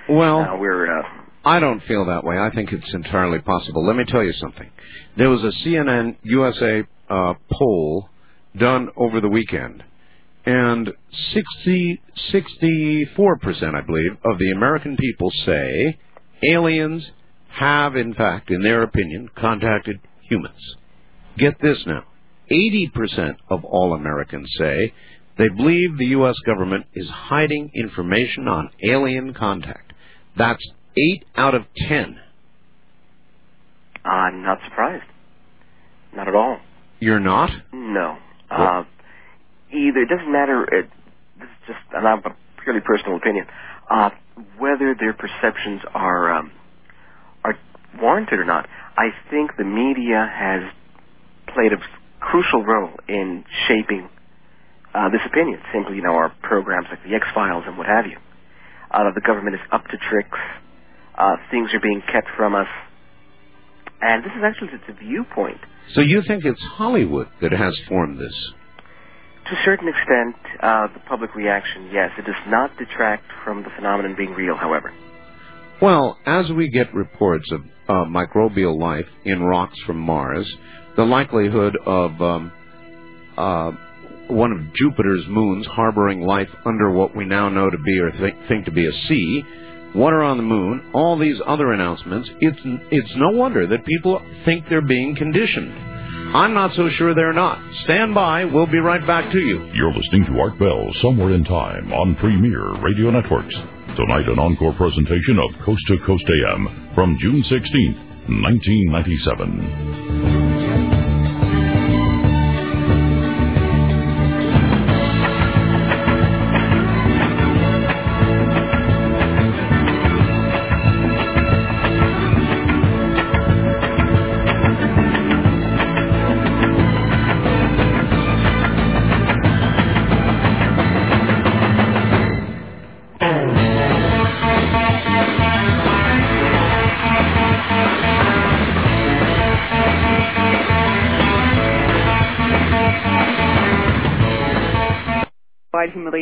Well, now we're uh, I don't feel that way. I think it's entirely possible. Let me tell you something. There was a CNN USA uh, poll done over the weekend, and 60, 64%, I believe, of the American people say aliens have, in fact, in their opinion, contacted humans. Get this now. 80% of all Americans say they believe the U.S. government is hiding information on alien contact. That's 8 out of 10. I'm not surprised. Not at all. You're not? No. Uh, either it doesn't matter. It, this is just and I'm a purely personal opinion. Uh, whether their perceptions are um, are warranted or not, I think the media has played a crucial role in shaping uh, this opinion. Simply, you know, our programs like the X Files and what have you. Uh, the government is up to tricks. Uh, things are being kept from us, and this is actually it's a viewpoint. So you think it's Hollywood that has formed this? To a certain extent, uh, the public reaction, yes. It does not detract from the phenomenon being real, however. Well, as we get reports of uh, microbial life in rocks from Mars, the likelihood of um, uh, one of Jupiter's moons harboring life under what we now know to be or think, think to be a sea, water on the moon, all these other announcements, it's, it's no wonder that people think they're being conditioned. I'm not so sure they're not. Stand by. We'll be right back to you. You're listening to Art Bell Somewhere in Time on Premier Radio Networks. Tonight, an encore presentation of Coast to Coast AM from June 16th, 1997.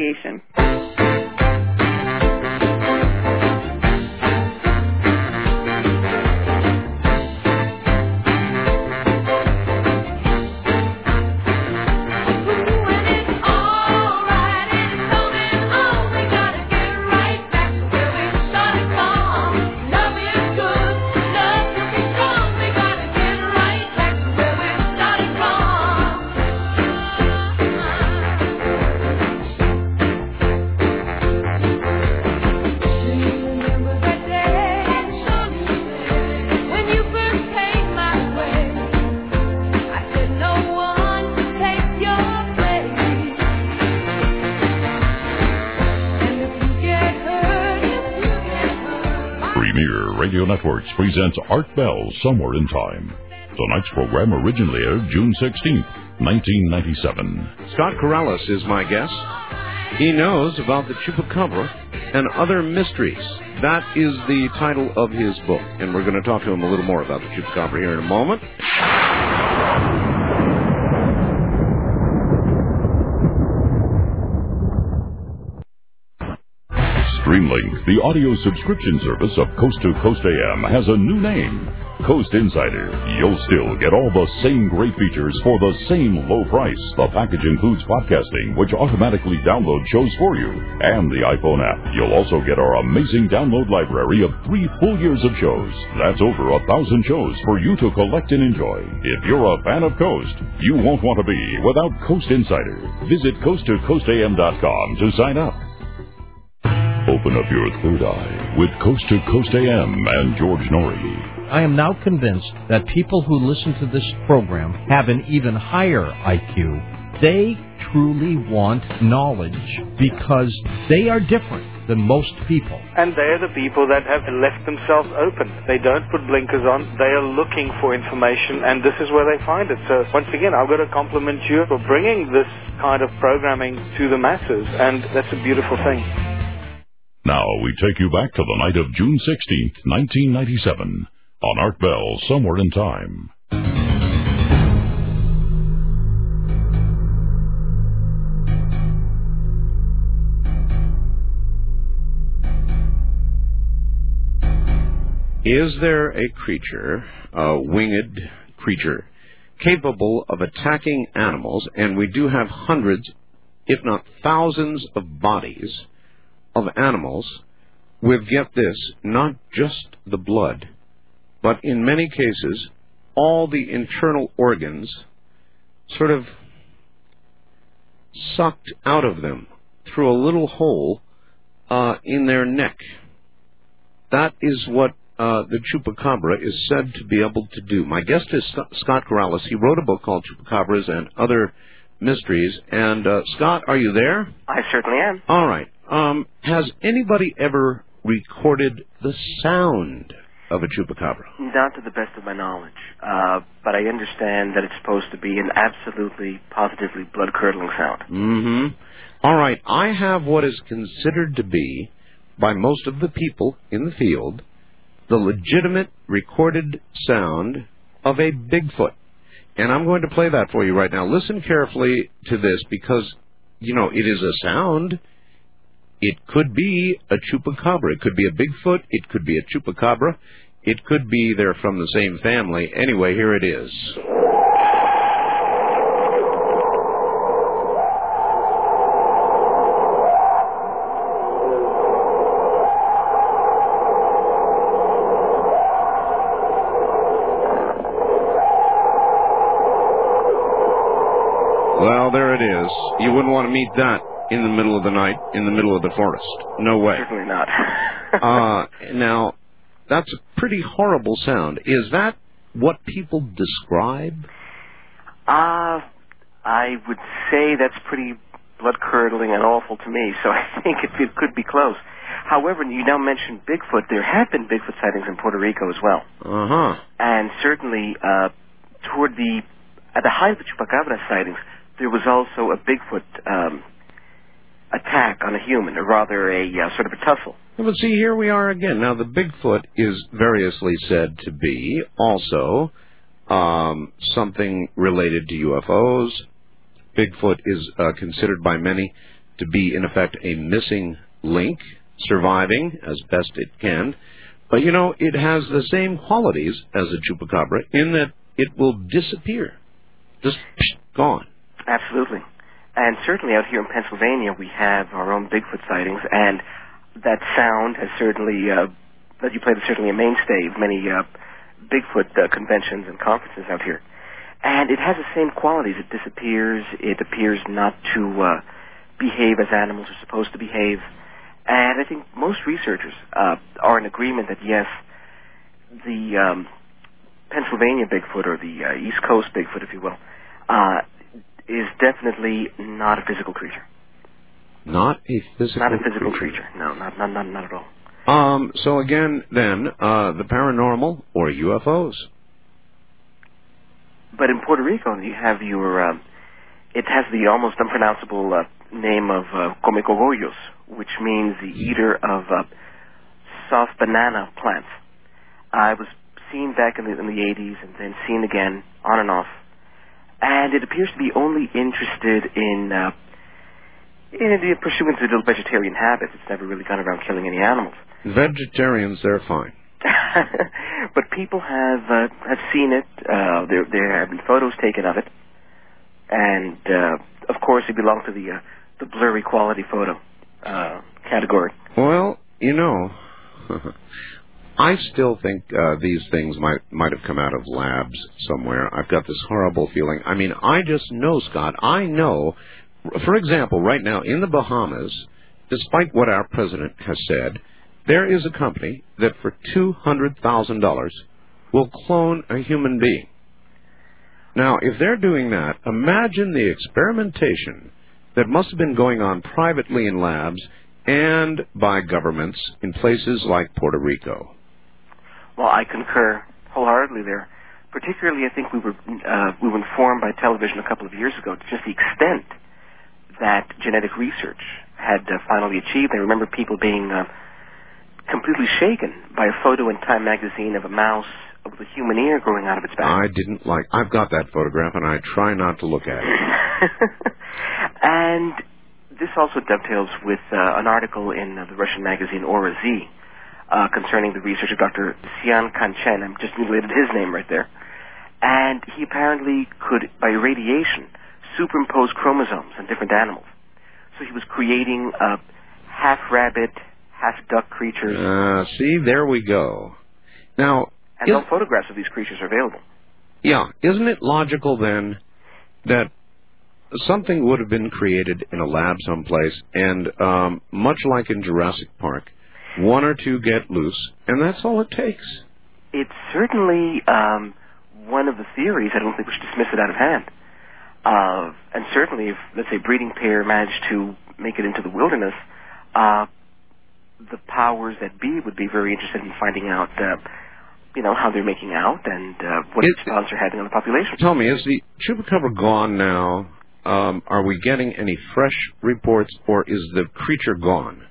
Wide Networks presents Art Bell Somewhere in Time. Tonight's program originally aired June 16, 1997. Scott Corrales is my guest. He knows about the chupacabra and other mysteries. That is the title of his book, and we're going to talk to him a little more about the chupacabra here in a moment. The audio subscription service of Coast to Coast AM, has a new name Coast Insider, you'll still get all the same great features for the same low price. The package includes podcasting, which automatically downloads shows for you, and the iPhone app. You'll also get our amazing download library of three full years of shows. That's over a thousand shows for you to collect and enjoy. If you're a fan of Coast, you won't want to be without Coast Insider. Visit coasttocoastam.com to sign up. Open up your third eye with Coast to Coast AM and George Noory. I am now convinced that people who listen to this program have an even higher IQ. They truly want knowledge because they are different than most people. And they're the people that have left themselves open. They don't put blinkers on. They are looking for information, and this is where they find it. So, once again, I've got to compliment you for bringing this kind of programming to the masses, and that's a beautiful thing. Now we take you back to the night of June 16th, 1997, on Art Bell, Somewhere in Time. Is there a creature, a winged creature, capable of attacking animals? And we do have hundreds, if not thousands, of bodies of animals with, get this, not just the blood, but in many cases, all the internal organs sort of sucked out of them through a little hole uh, in their neck. That is what uh, the chupacabra is said to be able to do. My guest is Scott Corrales. He wrote a book called Chupacabras and Other Mysteries. And uh, Scott, are you there? I certainly am. All right. Um, has anybody ever recorded the sound of a chupacabra? Not to the best of my knowledge, uh, but I understand that it's supposed to be an absolutely, positively blood-curdling sound. Mm-hmm. All right. I have what is considered to be, by most of the people in the field, the legitimate recorded sound of a Bigfoot. And I'm going to play that for you right now. Listen carefully to this because, you know, it is a sound. It could be a chupacabra. It could be a Bigfoot. It could be a chupacabra. It could be they're from the same family. Anyway, here it is. Well, there it is. You wouldn't want to meet that in the middle of the night, in the middle of the forest. No way. Certainly not. uh, now, that's a pretty horrible sound. Is that what people describe? Uh, I would say that's pretty blood-curdling and awful to me, so I think it, it could be close. However, you now mentioned Bigfoot. There have been Bigfoot sightings in Puerto Rico as well. Uh huh. And certainly, uh, toward the, at the height of the Chupacabra sightings, there was also a Bigfoot, um, attack on a human, or rather a, uh, sort of a tussle. But see, here we are again. Now, the Bigfoot is variously said to be also um, something related to UFOs. Bigfoot is uh, considered by many to be, in effect, a missing link, surviving as best it can. But you know, it has the same qualities as a chupacabra in that it will disappear, just psh, gone. Absolutely. And certainly out here in Pennsylvania, we have our own Bigfoot sightings, and that sound has certainly, uh, that you played is certainly a mainstay of many uh, Bigfoot uh, conventions and conferences out here. And it has the same qualities. It disappears. It appears not to uh, behave as animals are supposed to behave. And I think most researchers uh, are in agreement that yes, the um, Pennsylvania Bigfoot or the uh, East Coast Bigfoot, if you will, uh, is definitely not a physical creature. Not a physical. Not a physical creature. No, not not not, not at all. Um. So again, then uh, the paranormal or UFOs. But in Puerto Rico, you have your. Um, it has the almost unpronounceable uh, name of uh, Comecogollos, which means the eater of uh, soft banana plants. I was seen back in the in the 80s and then seen again on and off, and it appears to be only interested in uh, in the pursuance of the vegetarian habits. It's never really gone around killing any animals. Vegetarians, they're fine. but people have uh, have seen it. Uh, there there have been photos taken of it, and uh, of course it belongs to the uh, the blurry quality photo uh, category. Well, you know, I still think uh, these things might might have come out of labs somewhere. I've got this horrible feeling. I mean, I just know, Scott. I know. For example, right now in the Bahamas, despite what our president has said, there is a company that for two hundred thousand dollars will clone a human being. Now, if they're doing that, imagine the experimentation that must have been going on privately in labs and by governments in places like Puerto Rico. Well, I concur wholeheartedly there. Particularly, I think we were uh, we were informed by television a couple of years ago to just the extent that genetic research had uh, finally achieved. I remember people being uh, completely shaken by a photo in Time magazine of a mouse with a human ear growing out of its back. I didn't like. I've got that photograph, and I try not to look at it. and this also dovetails with uh, an article in uh, the Russian magazine Aura Z uh, concerning the research of Dr. Xian Kanchen. I'm just mutilated his name right there. And he apparently could, by radiation, superimpose chromosomes on different animals. So he was creating uh, half rabbit, half duck creatures. Uh, see, there we go. Now, and no photographs of these creatures are available. Yeah, isn't it logical then that something would have been created in a lab someplace, and um, much like in Jurassic Park, one or two get loose, and that's all it takes. It's certainly um, one of the theories. I don't think we should dismiss it out of hand. Uh, and certainly, if let's say breeding pair managed to make it into the wilderness, uh, the powers that be would be very interested in finding out, uh, you know, how they're making out and uh, what It- response they're having on the population. Tell me, is the chupacabra gone now? Um, are we getting any fresh reports, or is the creature gone?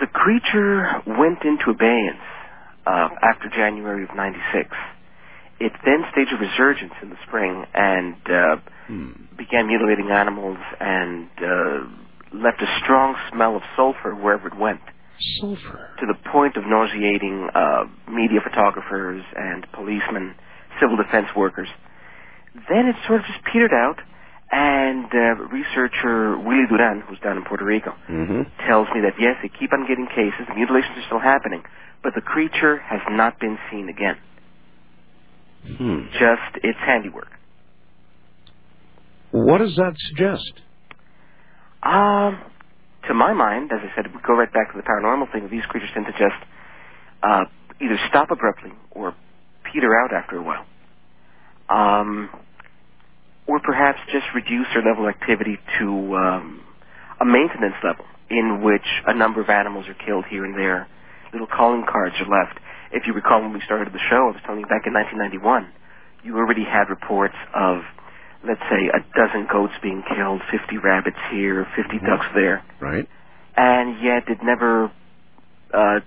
The creature went into abeyance uh, after January of '96. It then staged a resurgence in the spring and uh, began mutilating animals and uh, left a strong smell of sulfur wherever it went. Sulfur. To the point of nauseating uh, media photographers and policemen, civil defense workers. Then it sort of just petered out, and uh, researcher Willie Durand, who's down in Puerto Rico, Mm-hmm. tells me that yes, they keep on getting cases, the mutilations are still happening, but the creature has not been seen again. Hmm. Just its handiwork. What does that suggest? Um, to my mind, as I said, we go right back to the paranormal thing. These creatures tend to just uh, either stop abruptly or peter out after a while, um, or perhaps just reduce their level of activity to um, a maintenance level in which a number of animals are killed here and there. Little calling cards are left. If you recall when we started the show, I was telling you back in 1991, you already had reports of, let's say, a dozen goats being killed, 50 rabbits here, 50 ducks there, Right? and yet it never uh,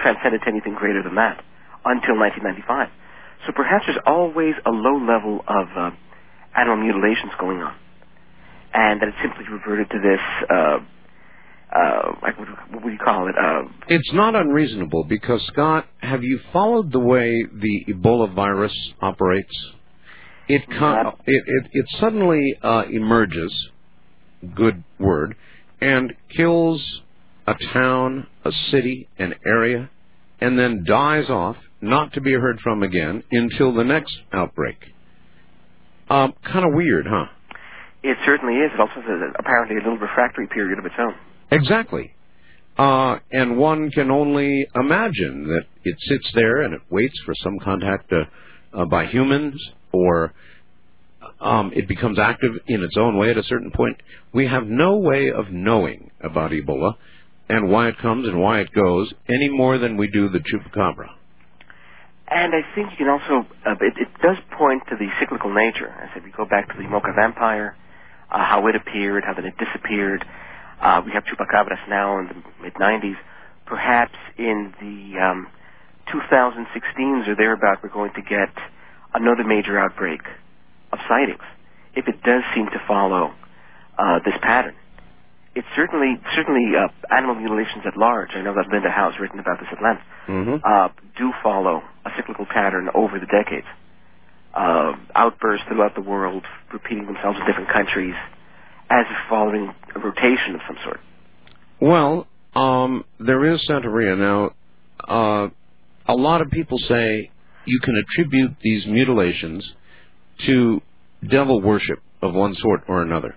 transcended to anything greater than that until 1995. So perhaps there's always a low level of uh, animal mutilations going on, and that it simply reverted to this. Uh, uh, like what, what would you call it? Uh, It's not unreasonable because, Scott, have you followed the way the Ebola virus operates? It con- it, it, it suddenly uh, emerges, good word, and kills a town, a city, an area, and then dies off, not to be heard from again until the next outbreak. Um, kind of weird, huh? it certainly is. It also has a, apparently a little refractory period of its own. Exactly. Uh, and one can only imagine that it sits there and it waits for some contact uh, uh, by humans, or um, it becomes active in its own way at a certain point. We have no way of knowing about Ebola and why it comes and why it goes any more than we do the chupacabra. And I think you can also, uh, it, it does point to the cyclical nature. I said, we go back to the Moca vampire, uh, how it appeared, how then it disappeared. Uh, we have chupacabras now in the mid 90s. Perhaps in the um, 2016s or thereabout, we're going to get another major outbreak of sightings. If it does seem to follow uh, this pattern, it certainly, certainly, uh, animal mutilations at large. I know that Linda Howe's written about this at length. Mm-hmm. Uh, do follow a cyclical pattern over the decades. Uh, outbursts throughout the world, repeating themselves in different countries, as if following a rotation of some sort. Well, um, there is Santeria. Now, uh, a lot of people say you can attribute these mutilations to devil worship of one sort or another.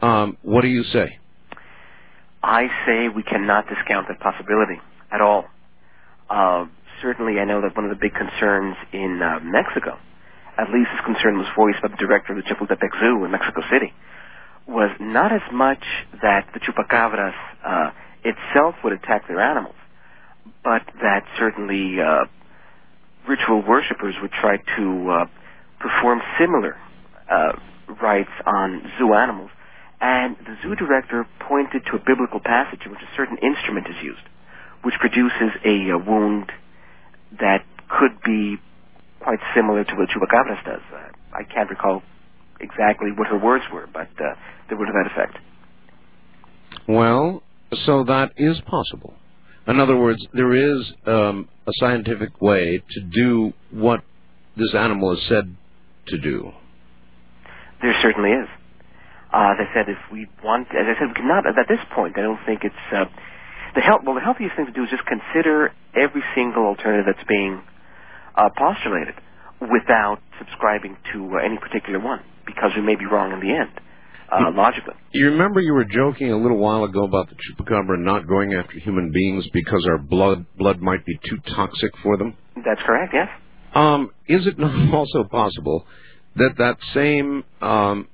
Um, what do you say? I say we cannot discount that possibility at all. Uh, certainly, I know that one of the big concerns in uh, Mexico, at least this concern was voiced by the director of the Chapultepec Zoo in Mexico City, was not as much that the chupacabras uh, itself would attack their animals, but that certainly uh, ritual worshippers would try to uh, perform similar uh, rites on zoo animals. And the zoo director pointed to a biblical passage in which a certain instrument is used, which produces a, a wound that could be quite similar to what chupacabras does. Uh, I can't recall exactly what her words were, but uh, they were to that effect. Well, so that is possible. In other words, there is um, a scientific way to do what this animal is said to do. There certainly is. Uh, as I said, if we want, as I said, we cannot, at this point, I don't think it's, uh, the help, well, the healthiest thing to do is just consider every single alternative that's being uh, postulated without subscribing to uh, any particular one, because we may be wrong in the end, uh, logically. You remember you were joking a little while ago about the chupacabra not going after human beings because our blood blood might be too toxic for them. That's correct, yes. Um, is it not also possible that that same um,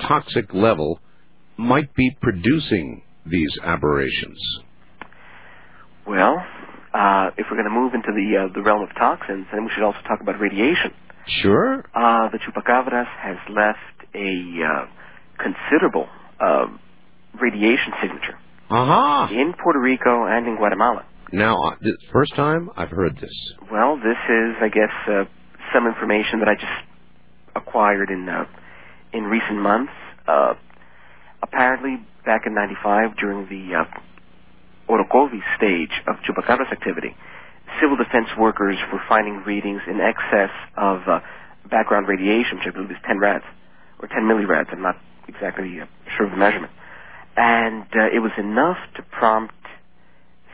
toxic level might be producing these aberrations? Well, uh, if we're going to move into the uh, the realm of toxins, then we should also talk about radiation. Sure. Uh, the chupacabras has left a uh, considerable uh, radiation signature Aha! in Puerto Rico and in Guatemala. Now, uh, this first time I've heard this. Well, this is, I guess, uh, some information that I just acquired in uh, in recent months. Uh, apparently, back in '95, during the uh, Orocovi stage of chupacabras activity, civil defense workers were finding readings in excess of uh, background radiation, which I believe is 10 rads or 10 millirads. I'm not exactly uh, sure of the measurement, and uh, it was enough to prompt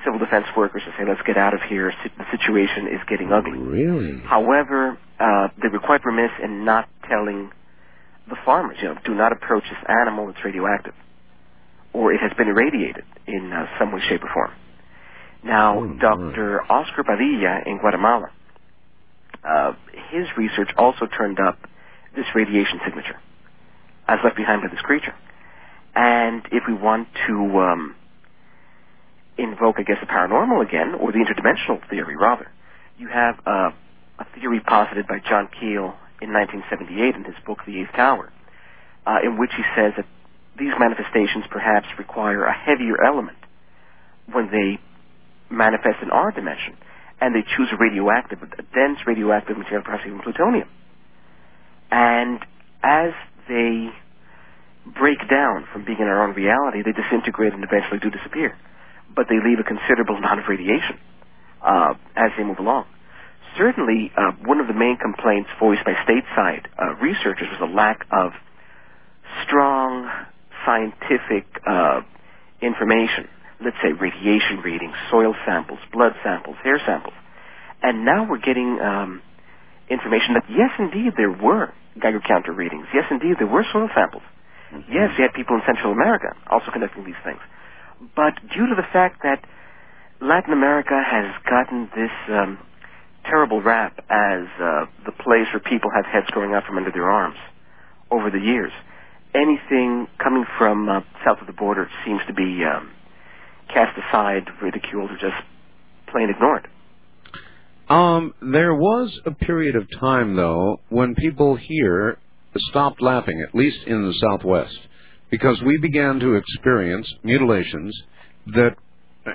civil defense workers to say, "Let's get out of here. The situation is getting ugly." Really? However, uh, they were quite remiss in not telling the farmers, you know, do not approach this animal, it's radioactive. Or it has been irradiated in uh, some way, shape, or form. Now, Oh, Dr. Oscar Padilla in Guatemala, uh, his research also turned up this radiation signature as left behind by this creature. And if we want to um, invoke, I guess, the paranormal again, or the interdimensional theory, rather, you have uh, a theory posited by John Keel in 1978 in his book, The Eighth Tower, uh, in which he says that these manifestations perhaps require a heavier element when they manifest in our dimension, and they choose a radioactive, a dense radioactive material, perhaps even plutonium. And as they break down from being in our own reality, they disintegrate and eventually do disappear. But they leave a considerable amount of radiation uh, as they move along. Certainly, uh, one of the main complaints voiced by stateside uh, researchers was a lack of strong scientific uh, information. Let's say radiation readings, soil samples, blood samples, hair samples. And now we're getting um, information that yes, indeed, there were Geiger counter readings. Yes, indeed, there were soil samples. Yes, you had people in Central America also conducting these things. But due to the fact that Latin America has gotten this um, terrible rap as uh, the place where people have heads growing out from under their arms over the years, anything coming from uh, south of the border seems to be um, cast aside, ridiculed, or just plain ignored. Um, there was a period of time, though, when people here stopped laughing, at least in the Southwest, because we began to experience mutilations that,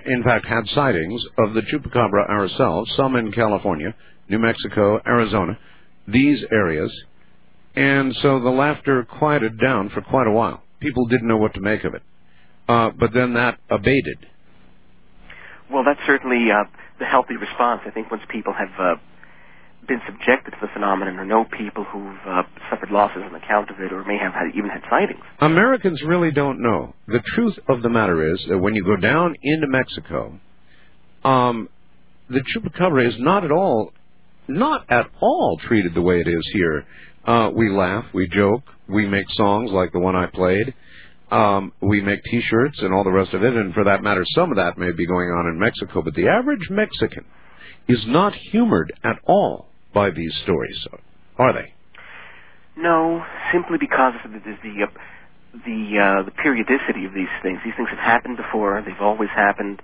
in fact, had sightings of the chupacabra ourselves, some in California, New Mexico, Arizona, these areas, and so the laughter quieted down for quite a while. People didn't know what to make of it. uh, but then that abated. Well, that's certainly uh, the healthy response. I think once people have uh, been subjected to the phenomenon or know people who've uh, suffered losses on account of it or may have had, even had sightings. Americans really don't know. The truth of the matter is that when you go down into Mexico, um, the chupacabra is not at all, not at all treated the way it is here. Uh, we laugh, we joke, we make songs like the one I played. Um, we make T-shirts and all the rest of it, and for that matter, some of that may be going on in Mexico. But the average Mexican is not humored at all by these stories, are they? No, simply because of the the uh, the, uh, the periodicity of these things. These things have happened before. They've always happened.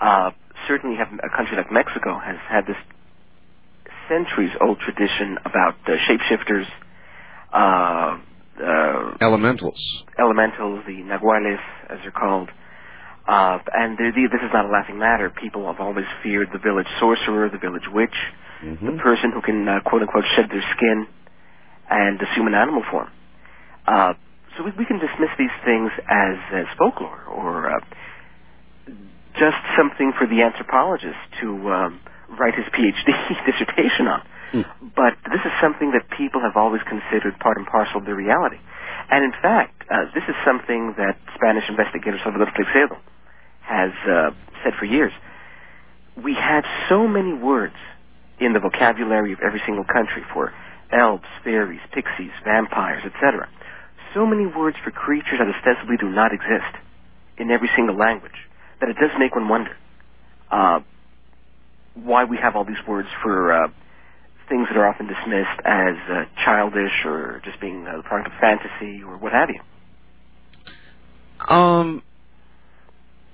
Uh, certainly, have, a country like Mexico has had this centuries-old tradition about uh, shapeshifters. Uh, uh, Elementals. elementals, the nahuales, as they're called. Uh, and the, the, this is not a laughing matter. People have always feared the village sorcerer, the village witch, the person who can, uh, quote unquote, shed their skin and assume an animal form. Uh, so we, we can dismiss these things as, as folklore or uh, just something for the anthropologist to um, write his PhD dissertation on. But this is something that people have always considered part and parcel of their reality. And in fact, uh, this is something that Spanish investigator Salvador Freixedo has uh, said for years. We have so many words in the vocabulary of every single country for elves, fairies, pixies, vampires, etc. So many words for creatures that ostensibly do not exist in every single language that it does make one wonder uh, why we have all these words for uh, things that are often dismissed as uh, childish or just being uh, the product of fantasy or what have you. Um,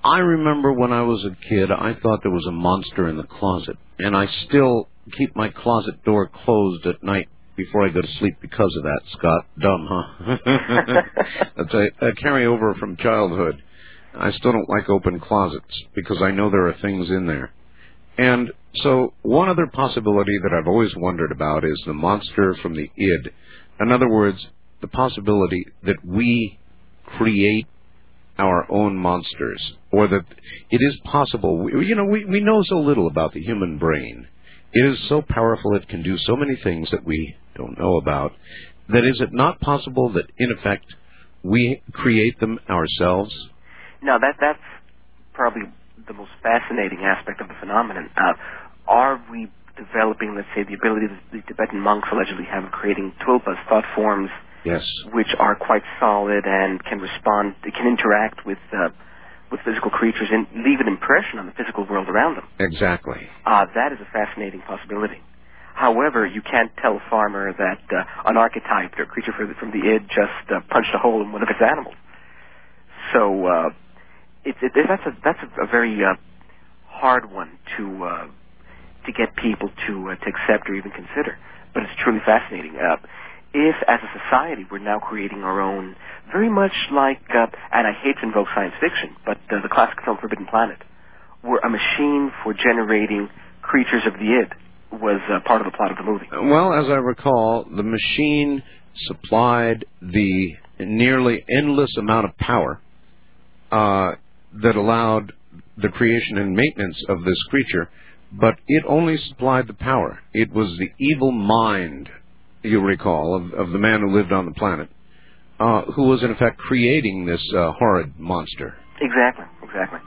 I remember when I was a kid, I thought there was a monster in the closet, and I still keep my closet door closed at night before I go to sleep because of that. Scott, dumb, huh? That's a, a carryover from childhood. I still don't like open closets because I know there are things in there. And so, one other possibility that I've always wondered about is the monster from the id. In other words, the possibility that we create our own monsters, or that it is possible. You know, we, we know so little about the human brain. It is so powerful, it can do so many things that we don't know about. That is it not possible that, in effect, we create them ourselves? No, that that's probably the most fascinating aspect of the phenomenon. Uh, are we developing, let's say, the ability that the Tibetan monks allegedly have of creating tulpas, thought forms, Yes. which are quite solid and can respond, can interact with uh, with physical creatures and leave an impression on the physical world around them. Exactly. Uh, that is a fascinating possibility. However, you can't tell a farmer that uh, an archetype or creature from the, from the id just uh, punched a hole in one of its animals. So uh, it, it, that's a that's a, a very uh, hard one to uh, to get people to uh, to accept or even consider. But it's truly fascinating. Uh, if, as a society, we're now creating our own, very much like, uh, and I hate to invoke science fiction, but uh, the classic film Forbidden Planet, where a machine for generating creatures of the id was uh, part of the plot of the movie. Well, as I recall, the machine supplied the nearly endless amount of power uh, that allowed the creation and maintenance of this creature, but it only supplied the power. It was the evil mind, you recall, of, of the man who lived on the planet, uh, who was in effect creating this uh, horrid monster. Exactly, exactly.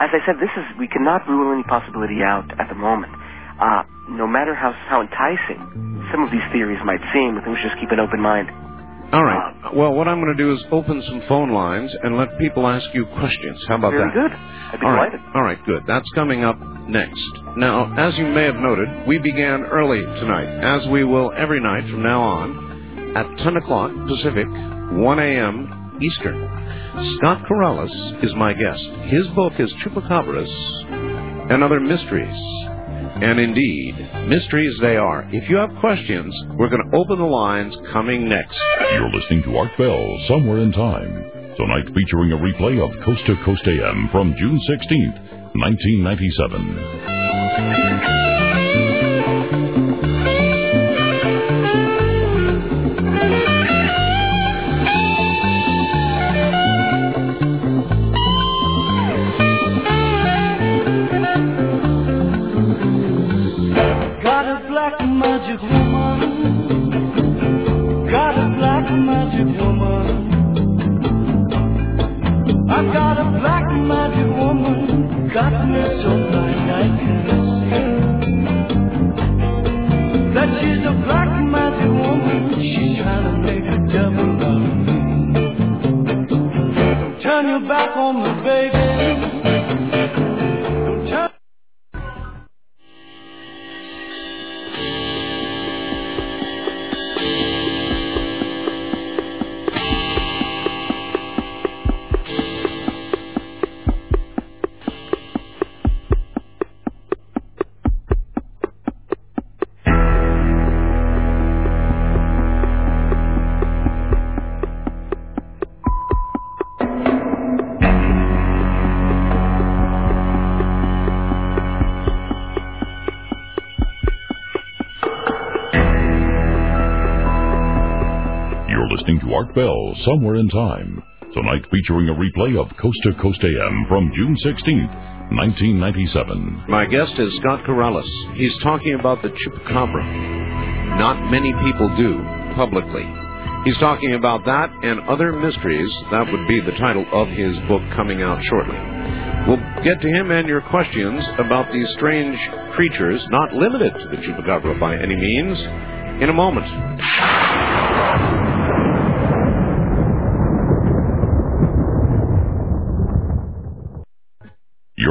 As I said, this is we cannot rule any possibility out at the moment. Uh, no matter how how enticing some of these theories might seem, we should just keep an open mind. All right. Well, what I'm going to do is open some phone lines and let people ask you questions. How about Very that? good. I'd be All right. delighted. All right, good. That's coming up next. Now, as you may have noted, we began early tonight, as we will every night from now on, at 10 o'clock Pacific, 1 a.m. Eastern. Scott Corrales is my guest. His book is Chupacabras and Other Mysteries. And indeed, mysteries they are. If you have questions, we're going to open the lines coming next. You're listening to Art Bell, Somewhere in Time. Tonight featuring a replay of Coast to Coast AM from June 16th, 1997. I got a black magic woman, got me so blind I can see that she's a black magic woman. She's trying to make a devil out of me. Turn your back on me, baby. Art Bell, Somewhere in Time. Tonight featuring a replay of Coast to Coast AM from June 16th, 1997. My guest is Scott Corrales. He's talking about the chupacabra. Not many people do publicly. He's talking about that and other mysteries. That would be the title of his book coming out shortly. We'll get to him and your questions about these strange creatures, not limited to the chupacabra by any means, in a moment.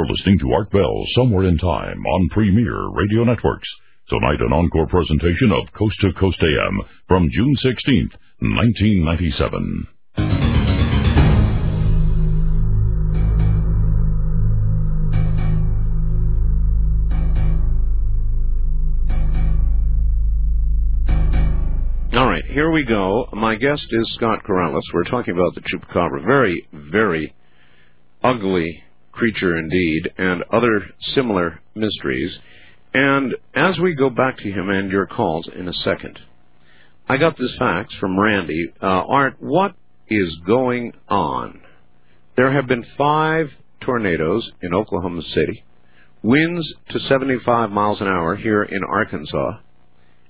Listening to Art Bell, Somewhere in Time on Premier Radio Networks. Tonight, an encore presentation of Coast to Coast AM from June 16th, 1997. All right, here we go. My guest is Scott Corrales. We're talking about the chupacabra. Very, very ugly creature indeed, and other similar mysteries. And as we go back to him and your calls in a second, I got this fax from Randy. Uh, Art, what is going on? There have been five tornadoes in Oklahoma City, winds to 75 miles an hour here in Arkansas,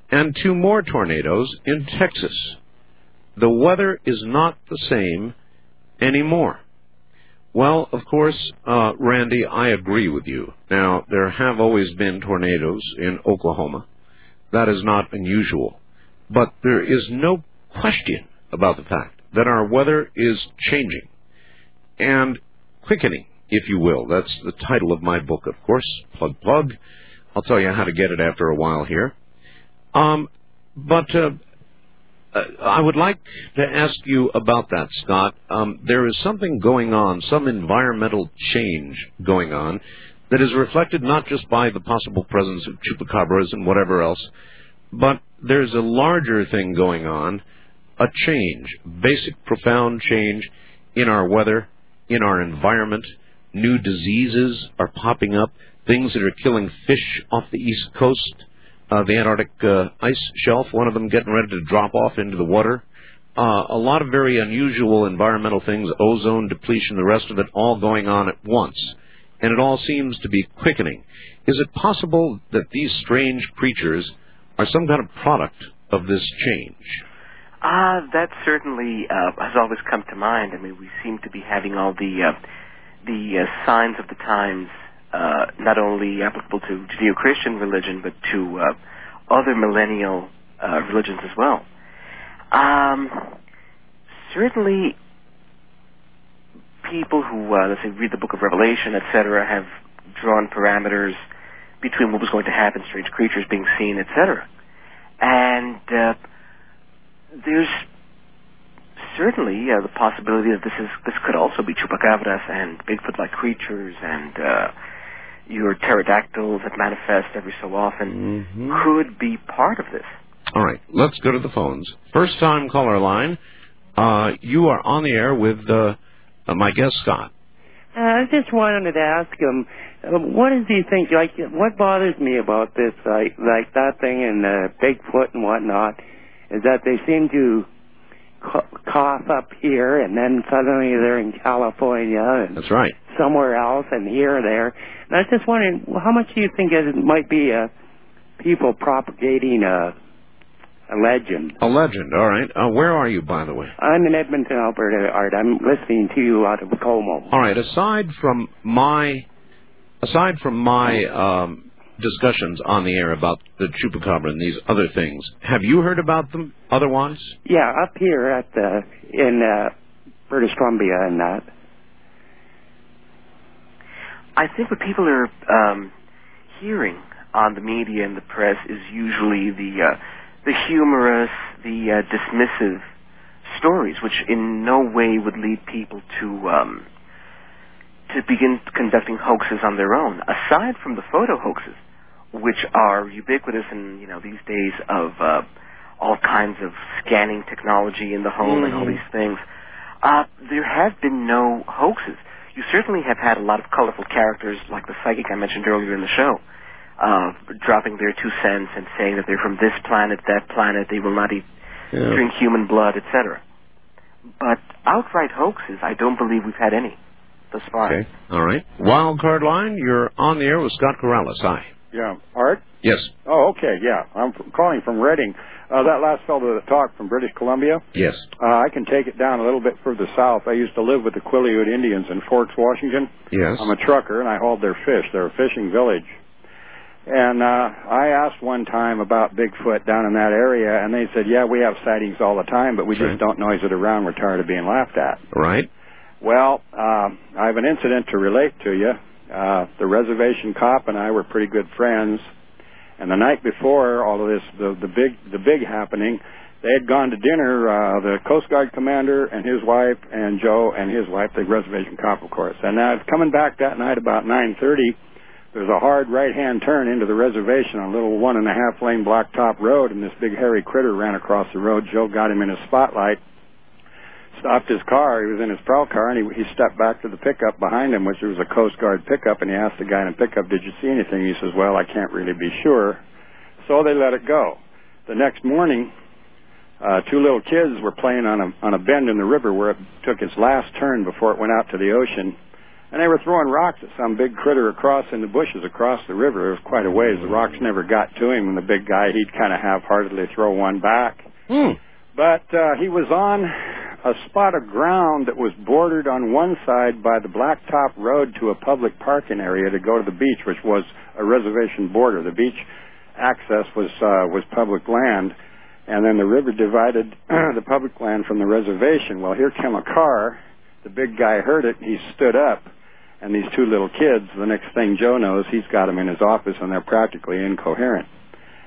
and two more tornadoes in Texas. The weather is not the same anymore. Well, of course, uh, Randy, I agree with you. Now, there have always been tornadoes in Oklahoma. That is not unusual. But there is no question about the fact that our weather is changing and quickening, if you will. That's the title of my book, of course. Plug, plug. I'll tell you how to get it after a while here. Um, but uh, I would like to ask you about that, Scott. Um, there is something going on, some environmental change going on, that is reflected not just by the possible presence of chupacabras and whatever else, but there's a larger thing going on, a change, basic, profound change in our weather, in our environment. New diseases are popping up, things that are killing fish off the East Coast uh, the Antarctic uh, ice shelf, one of them getting ready to drop off into the water. Uh, a lot of very unusual environmental things, ozone depletion, the rest of it, all going on at once. And it all seems to be quickening. Is it possible that these strange creatures are some kind of product of this change? Ah, that certainly uh, has always come to mind. I mean, we seem to be having all the uh, the uh, signs of the times uh, not only applicable to Judeo-Christian religion, but to uh, other millennial uh, religions as well. Um, certainly, people who, uh, let's say, read the Book of Revelation, etc., have drawn parameters between what was going to happen, strange creatures being seen, etc. And uh, there's certainly uh, the possibility that this is this could also be chupacabras and Bigfoot-like creatures and uh, your pterodactyls that manifest every so often Mm-hmm. could be part of this. All right, let's go to the phones. First time caller line. Uh, you are on the air with uh, uh, my guest, Scott. Uh, I just wanted to ask him, uh, what does he think? Like, what bothers me about this, like, like that thing and uh, Bigfoot and whatnot, is that they seem to co- cough up here, and then suddenly they're in California and That's right. somewhere else, and here and there. And I was just wondering, how much do you think it might be uh, people propagating a a legend. A legend. All right. Uh, where are you, by the way? I'm in Edmonton, Alberta, Art. I'm listening to you out of Como. All right. Aside from my, aside from my um, discussions on the air about the chupacabra and these other things, have you heard about them otherwise? Yeah, up here at the in uh, British Columbia and that. I think what people are um, hearing on the media and the press is usually the uh, the humorous, the uh, dismissive stories, which in no way would lead people to um, to begin conducting hoaxes on their own. Aside from the photo hoaxes, which are ubiquitous in you know these days of uh, all kinds of scanning technology in the home and all Mhm. these things, uh, there have been no hoaxes. You certainly have had a lot of colorful characters like the psychic I mentioned earlier in the show, uh, dropping their two cents and saying that they're from this planet, that planet, they will not eat, Yeah. drink human blood, etc. But outright hoaxes, I don't believe we've had any thus far. Okay. All right. Wild card line. You're on the air with Scott Corrales. Hi. Yeah, Art. Yes. Oh, okay. Yeah, I'm f- calling from Reading. Uh, that last fellow that talked from British Columbia. Yes. Uh, I can take it down a little bit further south. I used to live with the Quileute Indians in Forks, Washington. Yes. I'm a trucker and I hauled their fish. They're a fishing village. And uh, I asked one time about Bigfoot down in that area, and they said, "Yeah, we have sightings all the time, but we just don't noise it around. We're tired of being laughed at." Right. Well, uh, I have an incident to relate to you. Uh, the reservation cop and I were pretty good friends, and the night before all of this, the, the big, the big happening, they had gone to dinner. Uh, the Coast Guard commander and his wife, and Joe and his wife, the reservation cop, of course. And uh, coming back that night about 9:30, there's a hard right-hand turn into the reservation on a little one and a half lane blacktop road, and this big hairy critter ran across the road. Joe got him in his spotlight stopped his car. He was in his prowl car, and he, he stepped back to the pickup behind him, which was a Coast Guard pickup, and he asked the guy in the pickup, "Did you see anything?" He says, "Well, I can't really be sure." So they let it go. The next morning, uh, two little kids were playing on a on a bend in the river where it took its last turn before it went out to the ocean, and they were throwing rocks at some big critter across in the bushes across the river. It was quite a ways. The rocks never got to him, and the big guy he'd kind of half-heartedly throw one back. Hmm. But uh, he was on a spot of ground that was bordered on one side by the blacktop road to a public parking area to go to the beach, which was a reservation border. The beach access was uh, was public land, and then the river divided the public land from the reservation. Well, here came a car. The big guy heard it. He stood up, and these two little kids. The next thing Joe knows, he's got them in his office, and they're practically incoherent.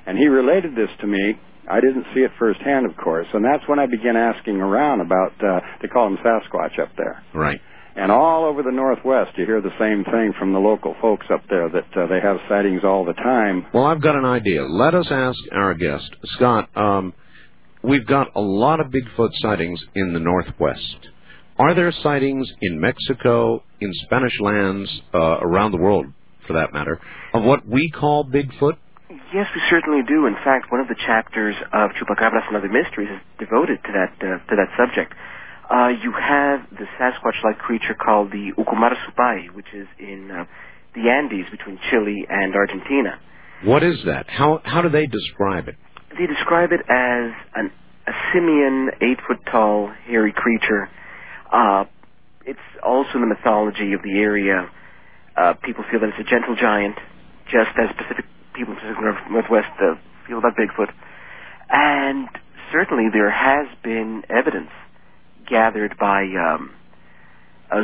And he related this to me. I didn't see it firsthand, of course, and that's when I began asking around about. Uh, they call them Sasquatch up there. Right. And all over the Northwest, you hear the same thing from the local folks up there that uh, they have sightings all the time. Well, I've got an idea. Let us ask our guest, Scott. Um, we've got a lot of Bigfoot sightings in the Northwest. Are there sightings in Mexico, in Spanish lands, uh, around the world, for that matter, of what we call Bigfoot? Yes, we certainly do. In fact, one of the chapters of Chupacabras and Other Mysteries is devoted to that uh, to that subject. Uh, you have the Sasquatch-like creature called the Ucumar supai, which is in uh, the Andes between Chile and Argentina. What is that? How how do they describe it? They describe it as an, a simian, eight foot tall, hairy creature. Uh, it's also in the mythology of the area. Uh, people feel that it's a gentle giant, just as Pacific people in the Pacific Northwest uh, feel about Bigfoot. And certainly there has been evidence gathered by um,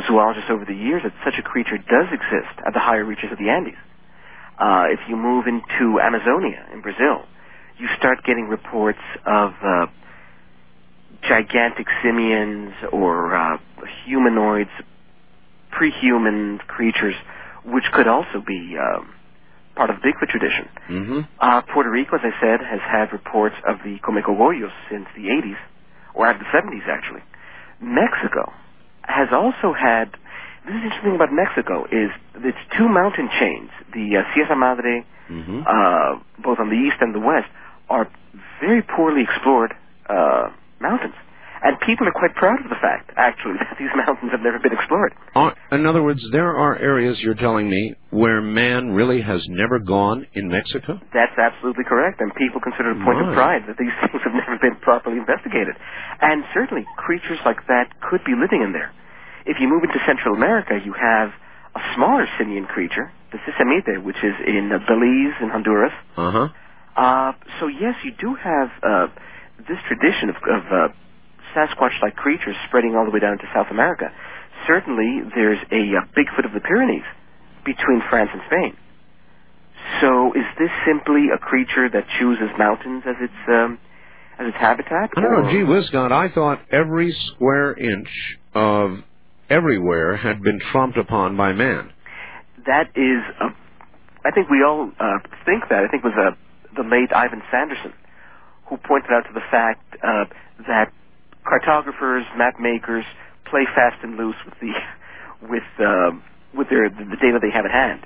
zoologists over the years that such a creature does exist at the higher reaches of the Andes. Uh, if you move into Amazonia in Brazil, you start getting reports of uh, gigantic simians or uh, humanoids, pre-human creatures, which could also be um, part of the Bigfoot tradition. Mm-hmm. Uh, Puerto Rico, as I said, has had reports of the Comecogollos since the 80s, or at the 70s actually. Mexico has also had. This is interesting about Mexico is its two mountain chains, the uh, Sierra Madre, Mm-hmm. uh, both on the east and the west, are very poorly explored uh, mountains, and people are quite proud of the fact, actually, that these mountains have never been explored. Are, in other words, there are areas you're telling me where man really has never gone in Mexico? That's absolutely correct, and people consider it a point of pride that these things have never been properly investigated. And certainly, creatures like that could be living in there. If you move into Central America, you have a smaller simian creature, the Sisimite, which is in uh, Belize and Honduras. Uh huh. Uh, so yes, you do have uh, this tradition of, of uh, Sasquatch-like creatures spreading all the way down to South America. Certainly, there's a uh, Bigfoot of the Pyrenees between France and Spain. So, is this simply a creature that chooses mountains as its um, as its habitat? I don't know. Gee whiz, Scott, I thought every square inch of everywhere had been trumped upon by man. that is a, I think we all uh, think that. I think it was uh, the late Ivan Sanderson who pointed out to the fact uh, that cartographers, map makers play fast and loose with the with uh, with their the data they have at hand.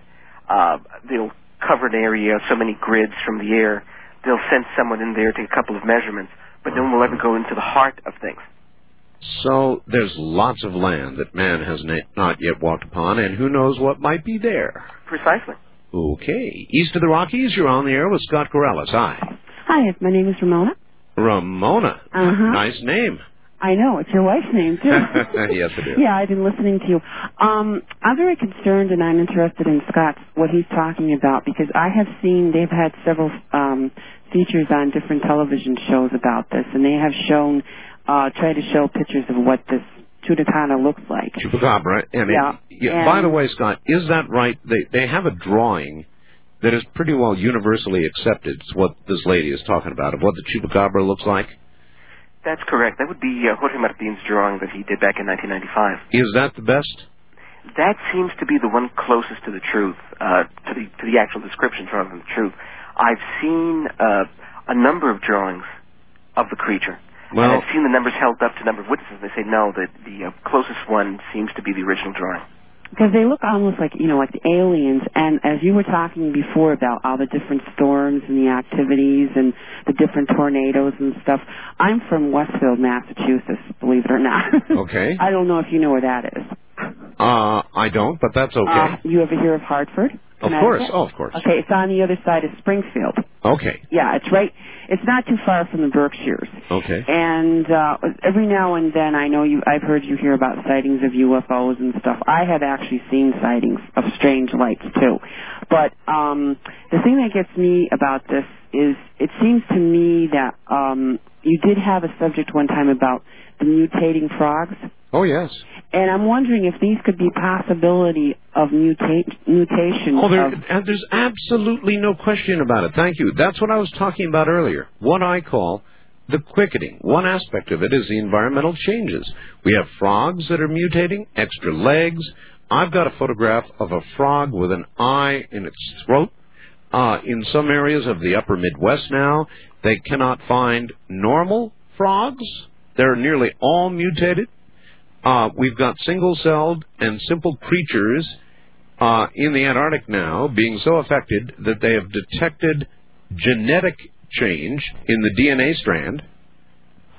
Uh, they'll cover an area, so many grids from the air. They'll send someone in there, to take a couple of measurements, but no one will ever go into the heart of things. So there's lots of land that man has na- not yet walked upon, and who knows what might be there. Precisely. Okay. East of the Rockies, you're on the air with Scott Corrales. Hi. Hi, my name is Ramona. Ramona. Uh-huh. Nice name. I know, it's your wife's name too. yes, it is. yeah, I've been listening to you. Um, I'm very concerned and I'm interested in Scott's what he's talking about because I have seen they've had several um features on different television shows about this and they have shown uh try to show pictures of what this Chupacabra looks like. Chupacabra. And it- Yeah, yeah, By the way, Scott, is that right? They they have a drawing that is pretty well universally accepted. It's what this lady is talking about of what the chupacabra looks like. That's correct. That would be uh, Jorge Martin's drawing that he did back in 1995. Is that the best? That seems to be the one closest to the truth, uh, to the to the actual description rather than the truth. I've seen uh, a number of drawings of the creature, Well- and I've seen the numbers held up to a number of witnesses. They say no, that the uh, closest one seems to be the original drawing. Because they look almost like, you know, like the aliens. And as you were talking before about all the different storms and the activities and the different tornadoes and stuff, I'm from Westfield, Massachusetts, believe it or not. Okay. I don't know if you know where that is. Uh, I don't, but that's okay. Uh, you ever hear of Hartford? Of course. Oh, of course. Okay, it's on the other side of Springfield. Okay. Yeah, it's right. It's not too far from the Berkshires. Okay. And uh, every now and then, I know you. I've heard you hear about sightings of UFOs and stuff. I have actually seen sightings of strange lights too. But um, the thing that gets me about this is, it seems to me that um, you did have a subject one time about the mutating frogs. Oh, yes. And I'm wondering if these could be possibility of mutate, mutation Oh, there, of and there's absolutely no question about it. Thank you. That's what I was talking about earlier. What I call the quickening. One aspect of it is the environmental changes. We have frogs that are mutating, extra legs. I've got a photograph of a frog with an eye in its throat. Uh, in some areas of the upper Midwest now, they cannot find normal frogs. They're nearly all mutated. Uh, we've got single-celled and simple creatures uh, in the Antarctic now being so affected that they have detected genetic change in the DNA strand.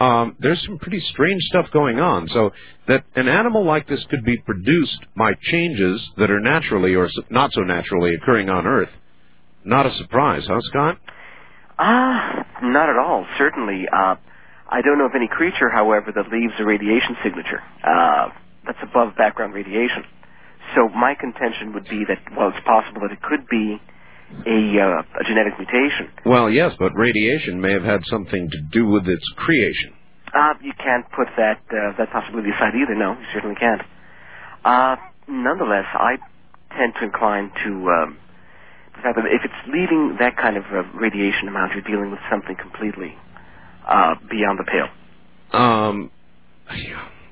Um, there's some pretty strange stuff going on. So that an animal like this could be produced by changes that are naturally or not so naturally occurring on Earth. Not a surprise, huh, Scott? Ah, not at all. Certainly, uh, I don't know of any creature, however, that leaves a radiation signature uh, that's above background radiation. So my contention would be that, well, it's possible that it could be a, uh, a genetic mutation. Well, yes, but radiation may have had something to do with its creation. Uh, you can't put that uh, that possibility aside either. No, you certainly can't. Uh, nonetheless, I tend to incline to um, the fact that if it's leaving that kind of uh, radiation amount, you're dealing with something completely uh, beyond the pale. Um,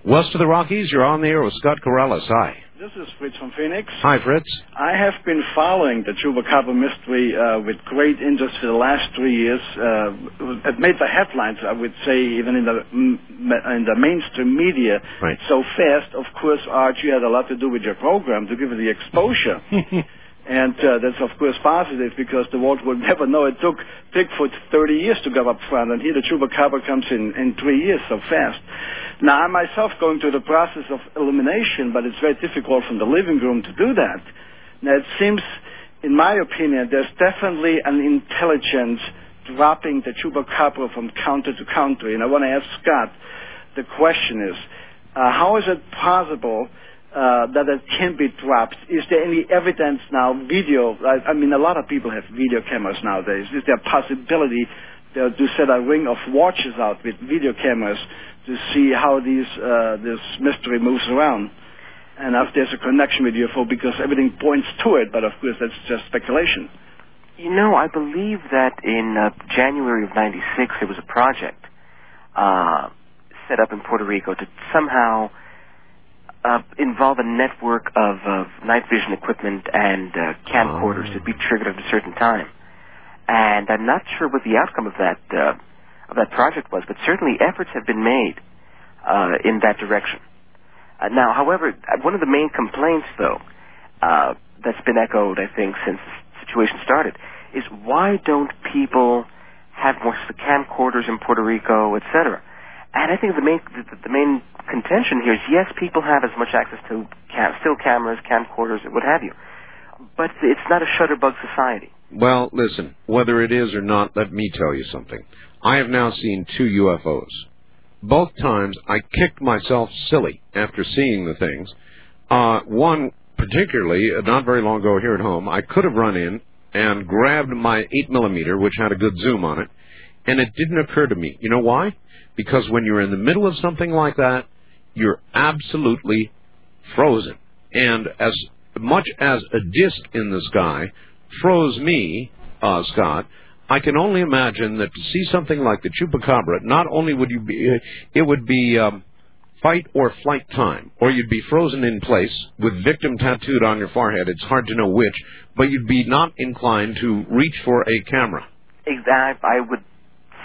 west of the Rockies, you're on the air with Scott Corrales. Hi. This is Fritz from Phoenix. Hi, Fritz. I have been following the Chupacabra mystery uh, with great interest for the last three years. Uh, it made the headlines, I would say, even in the in the mainstream media. Right. So fast, of course, Art, you had a lot to do with your program to give it the exposure. And uh, that's of course positive because the world would never know it took Bigfoot 30 years to go up front, and here the chupacabra comes in in three years so fast. Now I myself going through the process of elimination, but it's very difficult from the living room to do that Now, it seems, in my opinion, there's definitely an intelligence dropping the chupacabra from counter to counter. And I want to ask Scott, the question is, uh, how is it possible uh, that it can be dropped? Is there any evidence now, video? I, I mean, a lot of people have video cameras nowadays. Is there a possibility uh, to set a ring of watches out with video cameras to see how these uh, this mystery moves around? And if there's a connection with UFO, because everything points to it, but of course that's just speculation. You know, I believe that in uh, January of '96 there was a project uh, set up in Puerto Rico to somehow uh, involve a network of, of night vision equipment and uh, camcorders Oh. to be triggered at a certain time. And I'm not sure what the outcome of that uh, of that project was, but certainly efforts have been made uh, in that direction. Uh, now, however, one of the main complaints, though, uh, that's been echoed, I think, since the situation started, is why don't people have more camcorders in Puerto Rico, etc. And I think the main the, the main contention here is yes, people have as much access to cam- still cameras, camcorders, what have you, but it's not a shutterbug society. Well, listen, whether it is or not, let me tell you something. I have now seen two UFOs. Both times I kicked myself silly after seeing the things. Uh, one, particularly, uh, not very long ago here at home, I could have run in and grabbed my 8 millimeter, which had a good zoom on it, and it didn't occur to me. You know why? Because when you're in the middle of something like that, you're absolutely frozen. And as much as a disc in the sky froze me, uh, Scott, I can only imagine that to see something like the chupacabra, not only would you be, it would be um, fight or flight time, or you'd be frozen in place with victim tattooed on your forehead. It's hard to know which, but you'd be not inclined to reach for a camera. Exact. I would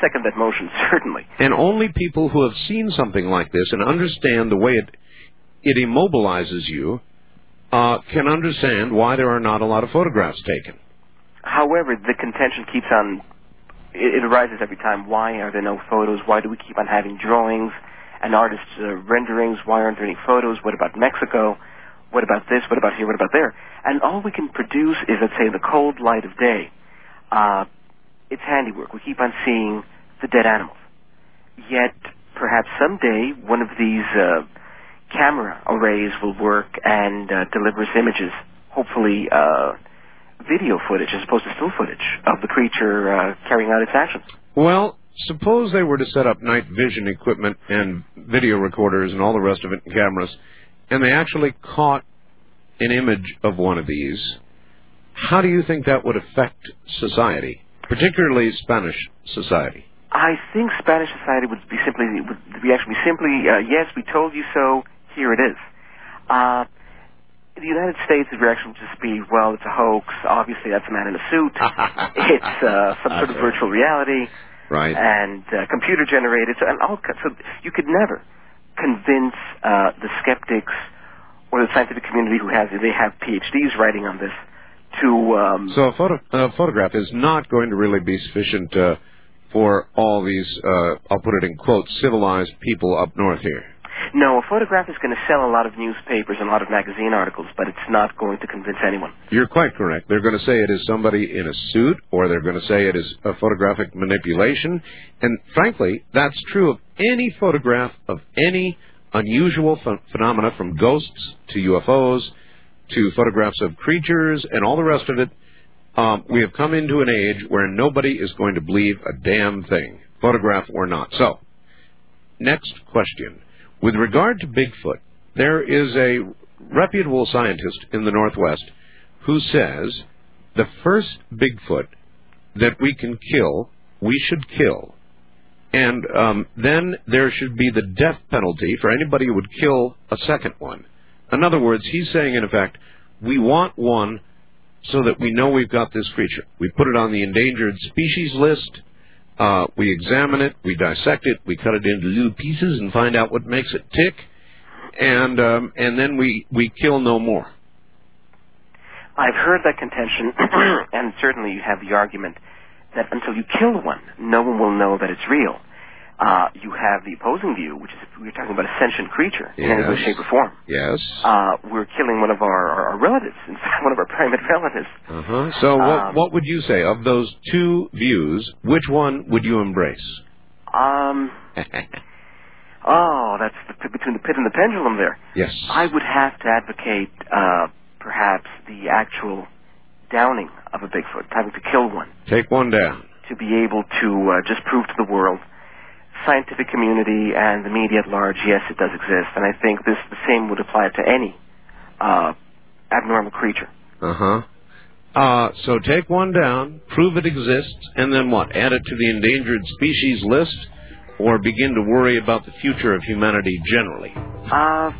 second that motion certainly. And only people who have seen something like this and understand the way it it immobilizes you uh, can understand why there are not a lot of photographs taken. However, the contention keeps on. It, it arises every time. Why are there no photos? Why do we keep on having drawings and artists' uh, renderings? Why aren't there any photos? What about Mexico? What about this? What about here? What about there? And all we can produce is, let's say, the cold light of day. Uh, it's handiwork. We keep on seeing the dead animals. Yet, perhaps someday, one of these uh, camera arrays will work and uh, deliver us images, hopefully uh, video footage as opposed to still footage of the creature uh, carrying out its actions. Well, suppose they were to set up night vision equipment and video recorders and all the rest of it and cameras, and they actually caught an image of one of these. How do you think that would affect society, particularly Spanish society? I think Spanish society would be simply the would be actually simply uh, yes, we told you so. Here it is. Uh, the United States' reaction would just be, well, it's a hoax. Obviously, that's a man in a suit. it's uh, some sort of virtual reality. Right. And uh, computer generated. So, and all, so you could never convince uh, the skeptics or the scientific community who has they have PhDs writing on this to um, So a, photo, a photograph is not going to really be sufficient uh, for all these, uh, I'll put it in quotes, civilized people up north here. No, a photograph is going to sell a lot of newspapers and a lot of magazine articles, but it's not going to convince anyone. You're quite correct. They're going to say it is somebody in a suit, or they're going to say it is a photographic manipulation. And frankly, that's true of any photograph of any unusual ph- phenomena from ghosts to UFOs to photographs of creatures and all the rest of it. Um, we have come into an age where nobody is going to believe a damn thing, photograph or not. So, next question. With regard to Bigfoot, there is a reputable scientist in the Northwest who says the first Bigfoot that we can kill, we should kill. And um, then there should be the death penalty for anybody who would kill a second one. In other words, he's saying, in effect, we want one so that we know we've got this creature. We put it on the endangered species list. Uh, we examine it, we dissect it, we cut it into little pieces and find out what makes it tick, and um, and then we we kill no more. I've heard that contention, and certainly you have the argument that until you kill one, no one will know that it's real. Uh, you have the opposing view, which is we're talking about a sentient creature in any way, shape, or form. Yes. Uh, we're killing one of our, our, our relatives, in fact, one of our primate relatives. Uh-huh. So what Um, what would you say of those two views? Which one would you embrace? Um, oh, that's the, between the pit and the pendulum there. Yes. I would have to advocate uh, perhaps the actual downing of a Bigfoot, having to kill one Take one down. to be able to uh, just prove to the world, scientific community and the media at large, yes, it does exist. And I think this the same would apply to any uh, abnormal creature. Uh-huh. Uh, so take one down, prove it exists, and then what? Add it to the endangered species list, or begin to worry about the future of humanity generally? Uh,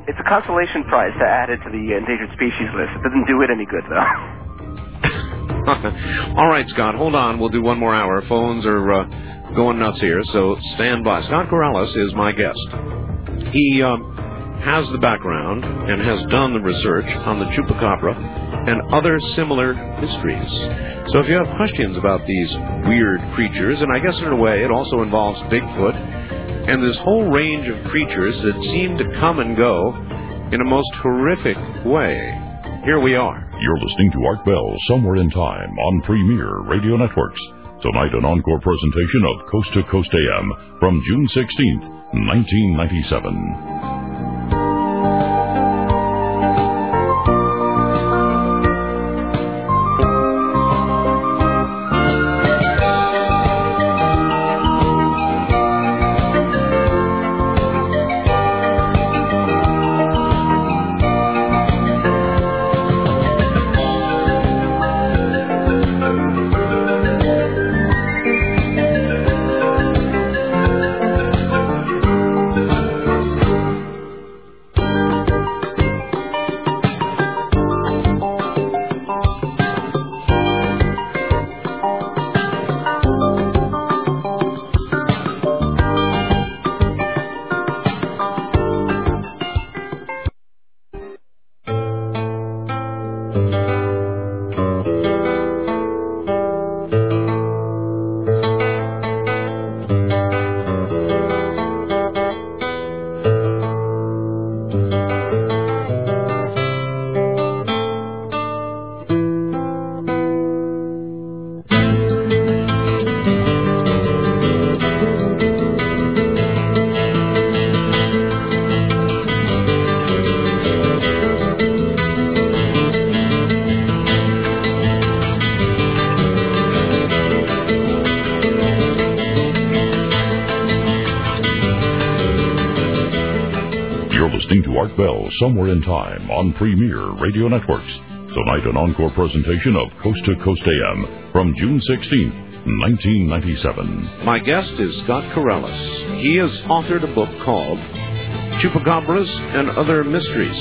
it's a consolation prize to add it to the endangered species list. It doesn't do it any good, though. All right, Scott, hold on. We'll do one more hour. Phones are uh, going nuts here, so stand by. Scott Corrales is my guest. He um, has the background and has done the research on the chupacabra and other similar mysteries. So if you have questions about these weird creatures, and I guess in a way it also involves Bigfoot and this whole range of creatures that seem to come and go in a most horrific way, here we are. You're listening to Art Bell Somewhere in Time on Premier Radio Networks. Tonight, an encore presentation of Coast to Coast AM from June 16th, 1997. Somewhere in Time on Premier Radio Networks. Tonight, an encore presentation of Coast to Coast AM from June 16th, 1997. My guest is Scott Corrales. He has authored a book called Chupacabras and Other Mysteries.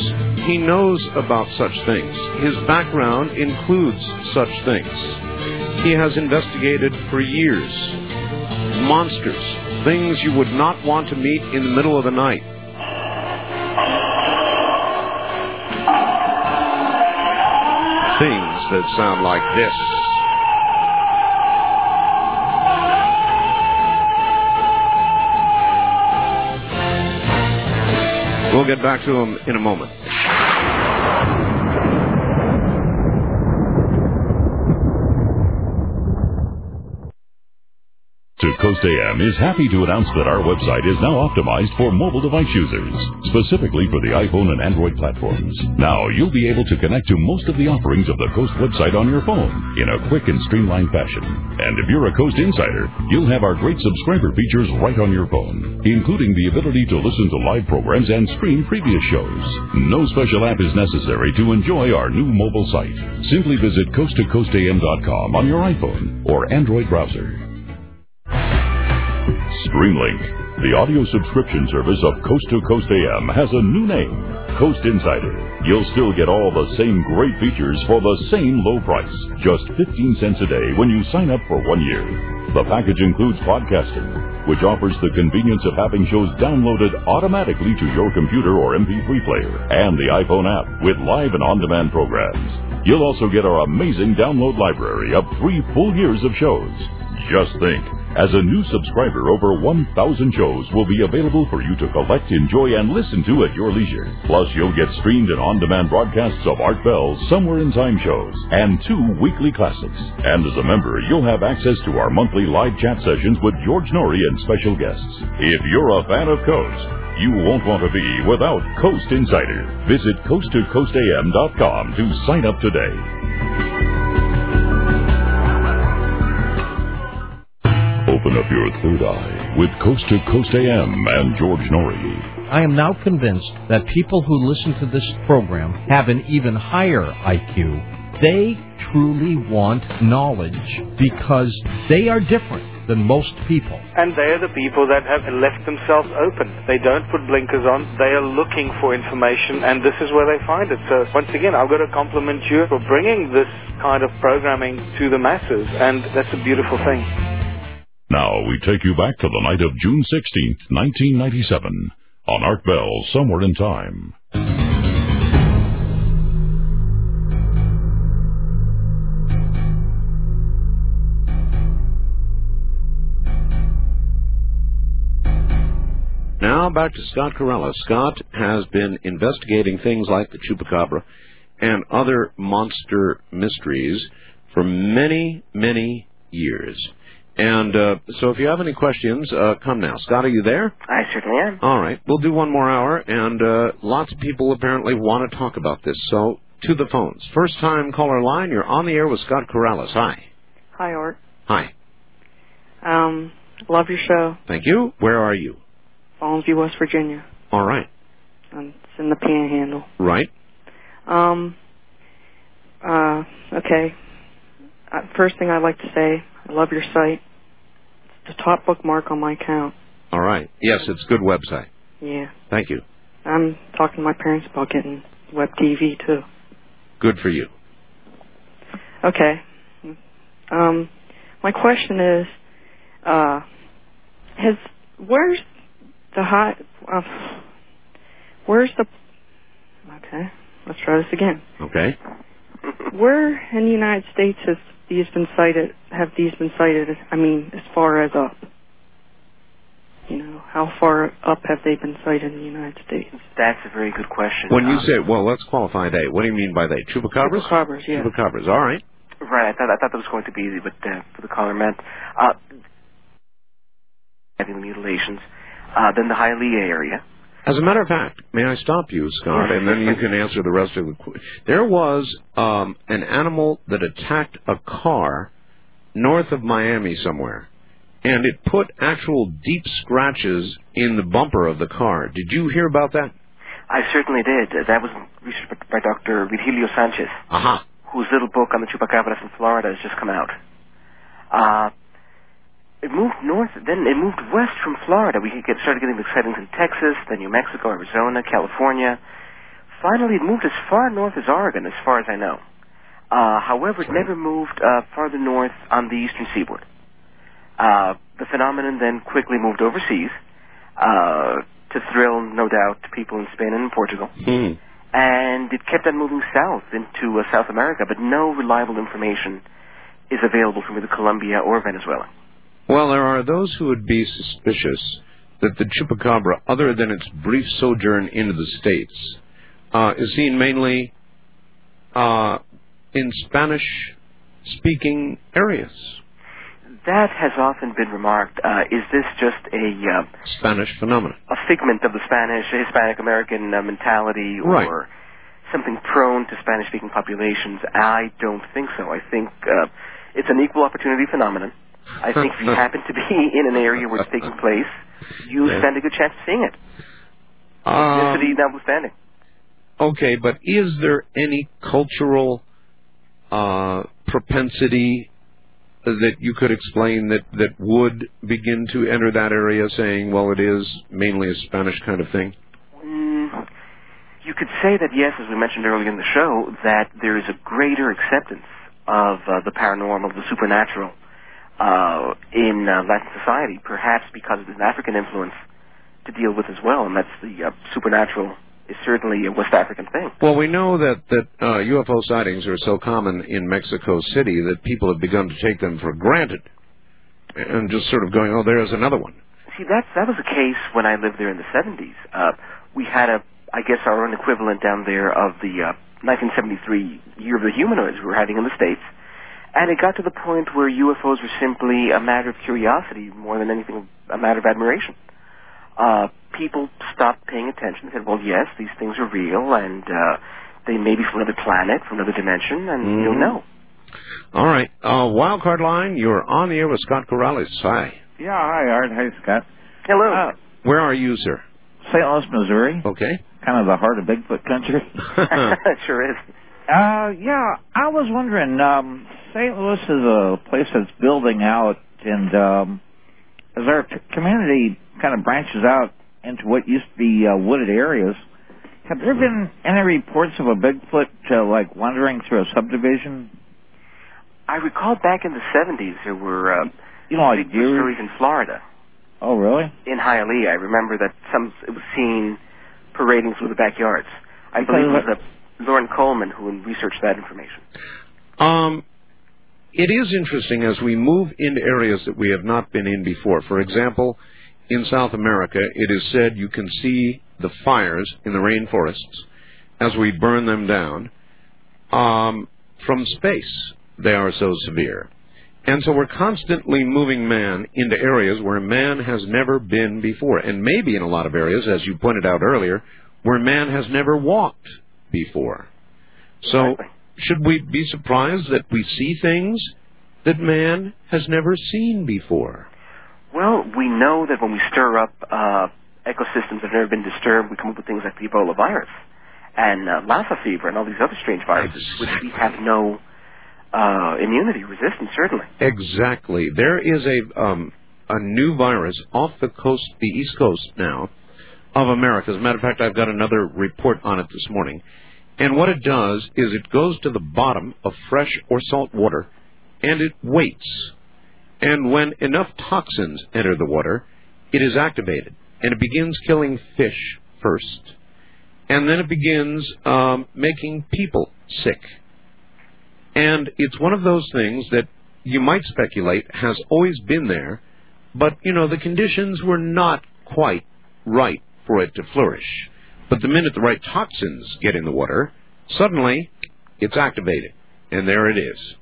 He knows about such things. His background includes such things. He has investigated for years monsters, things you would not want to meet in the middle of the night. That sound like this. We'll get back to him in a moment. To Coast AM is happy to announce that our website is now optimized for mobile device users, specifically for the iPhone and Android platforms. Now you'll be able to connect to most of the offerings of the Coast website on your phone in a quick and streamlined fashion. And if you're a Coast insider, you'll have our great subscriber features right on your phone, including the ability to listen to live programs and stream previous shows. No special app is necessary to enjoy our new mobile site. Simply visit coasttocoastam.com on your iPhone or Android browser. Streamlink, the audio subscription service of Coast to Coast AM, has a new name, Coast Insider. You'll still get all the same great features for the same low price, just 15 cents a day when you sign up for one year. The package includes podcasting, which offers the convenience of having shows downloaded automatically to your computer or MP3 player, and the iPhone app with live and on-demand programs. You'll also get our amazing download library of three full years of shows. Just think, As a new subscriber, over 1,000 shows will be available for you to collect, enjoy, and listen to at your leisure. Plus, you'll get streamed and on-demand broadcasts of Art Bell's Somewhere in Time shows and two weekly classics. And as a member, you'll have access to our monthly live chat sessions with George Noory and special guests. If you're a fan of Coast, you won't want to be without Coast Insider. Visit coasttocoastam.com to sign up today. Open up your third eye with Coast to Coast AM and George Noory. I am now convinced that people who listen to this program have an even higher IQ. They truly want knowledge because they are different than most people. And they are the people that have left themselves open. They don't put blinkers on. They are looking for information, and this is where they find it. So, once again, I've got to compliment you for bringing this kind of programming to the masses, and that's a beautiful thing. Now we take you back to the night of June 16th, 1997, on Art Bell, Somewhere in Time. Now back to Scott Corrales. Scott has been investigating things like the chupacabra and other monster mysteries for many, many years. And uh, so if you have any questions, uh, come now. Scott, are you there? I certainly am. All right. We'll do one more hour, and uh, lots of people apparently want to talk about this. So to the phones. First time caller line, you're on the air with Scott Corrales. Hi. Hi, Art. Hi. Um, love your show. Thank you. Where are you? Fallsview, West Virginia. All right. And it's in the Panhandle. Right. Um. Uh. Okay. Uh, first thing I'd like to say, I love your site. It's the top bookmark on my account. All right. Yes, it's a good website. Yeah. Thank you. I'm talking to my parents about getting web TV too. Good for you. Okay. Um, my question is, uh, has where's the high? Uh, where's the? Okay, let's try this again. Okay. Where in the United States has these been sighted? Have these been sighted? I mean, as far as up. You know, how far up have they been sighted in the United States? That's a very good question. When you Uh, say, well, let's qualify they. What do you mean by they? Chupacabras? Chupacabras, yeah. Chupacabras. All right. Right, I thought I thought that was going to be easy, but uh, for the caller meant uh, having the mutilations. Uh, then the Hialeah area. As a matter of fact, may I stop you, Scott, and then you can answer the rest of the. Qu- there was um, an animal that attacked a car north of Miami somewhere, and it put actual deep scratches in the bumper of the car. Did you hear about that? I certainly did. That was researched by- Dr. Virgilio Sanchez, Aha. whose little book on the chupacabras in Florida has just come out. Uh, it moved north, then it moved west from Florida. We get, started getting the sightings in Texas, then New Mexico, Arizona, California. Finally, it moved as far north as Oregon, as far as I know. Uh, however, it never moved uh, farther north on the eastern seaboard. Uh, the phenomenon then quickly moved overseas uh, to thrill, no doubt, people in Spain and in Portugal. Hmm. And it kept on moving south into uh, South America, but no reliable information is available from either Colombia or Venezuela. Well, there are those who would be suspicious that the chupacabra, other than its brief sojourn into the states, uh, is seen mainly uh, in Spanish-speaking areas. That has often been remarked. Uh, is this just a uh, Spanish phenomenon. a figment of the Spanish, Hispanic American uh, mentality, or Right. something prone to Spanish-speaking populations? I don't think so. I think uh, it's an equal opportunity phenomenon. I think if you happen to be in an area where it's taking place, you Yeah. stand a good chance of seeing it. Um, Ethnicity notwithstanding. okay, but is there any cultural uh, propensity that you could explain that, that would begin to enter that area saying, well, it is mainly a Spanish kind of thing? Mm, you could say that yes, as we mentioned earlier in the show, that there is a greater acceptance of uh, the paranormal, the supernatural, uh, in uh, Latin society, perhaps because there's an African influence to deal with as well, and that's the uh, supernatural is certainly a West African thing. Well, we know that that uh, UFO sightings are so common in Mexico City that people have begun to take them for granted. and just sort of going, oh, there's another one. See, that's that was the case when I lived there in the 70s. Uh, we had a, I guess, our own equivalent down there of the uh, 1973 Year of the Humanoids we were having in the States. And it got to the point where UFOs were simply a matter of curiosity more than anything, a matter of admiration. Uh, people stopped paying attention and said, well, yes, these things are real and uh, they may be from another planet, from another dimension, and Mhm. you'll know. All right. Uh, Wildcard line, you're on the air with Scott Corrales. Hi. Yeah, hi, Art. Hey, Scott. Hello. Uh, Where are you, sir? St. Louis, Missouri. Okay. Kind of the heart of Bigfoot country. it sure is. Uh, yeah, I was wondering. Um, St. Louis is a place that's building out, and um, as our t- community kind of branches out into what used to be uh, wooded areas, have there been any reports of a Bigfoot uh, like wandering through a subdivision? I recall back in the 70s there were uh, You know, like deer. stories in Florida. Oh, really? in Hialeah. I remember that some it was seen parading through the backyards. I believe it was uh, Loren Coleman who researched that information. Um, it is interesting as we move into areas that we have not been in before. For example, in South America, it is said you can see the fires in the rainforests as we burn them down um, from space. They are so severe. And so we're constantly moving man into areas where man has never been before, and maybe in a lot of areas, as you pointed out earlier, where man has never walked before. So, should we be surprised that we see things that man has never seen before? Well, we know that when we stir up uh, ecosystems that have never been disturbed, we come up with things like the Ebola virus and uh, Lassa fever and all these other strange viruses, which we have no uh, immunity, resistance, certainly. Exactly. There is a um, a new virus off the coast, the East Coast now, of America. As a matter of fact, I've got another report on it this morning. And what it does is it goes to the bottom of fresh or salt water, and it waits. And when enough toxins enter the water, it is activated, and it begins killing fish first, and then it begins um, making people sick. And it's one of those things that you might speculate has always been there, but you know the conditions were not quite right for it to flourish. But the minute the right toxins get in the water, suddenly it's activated, and there it is.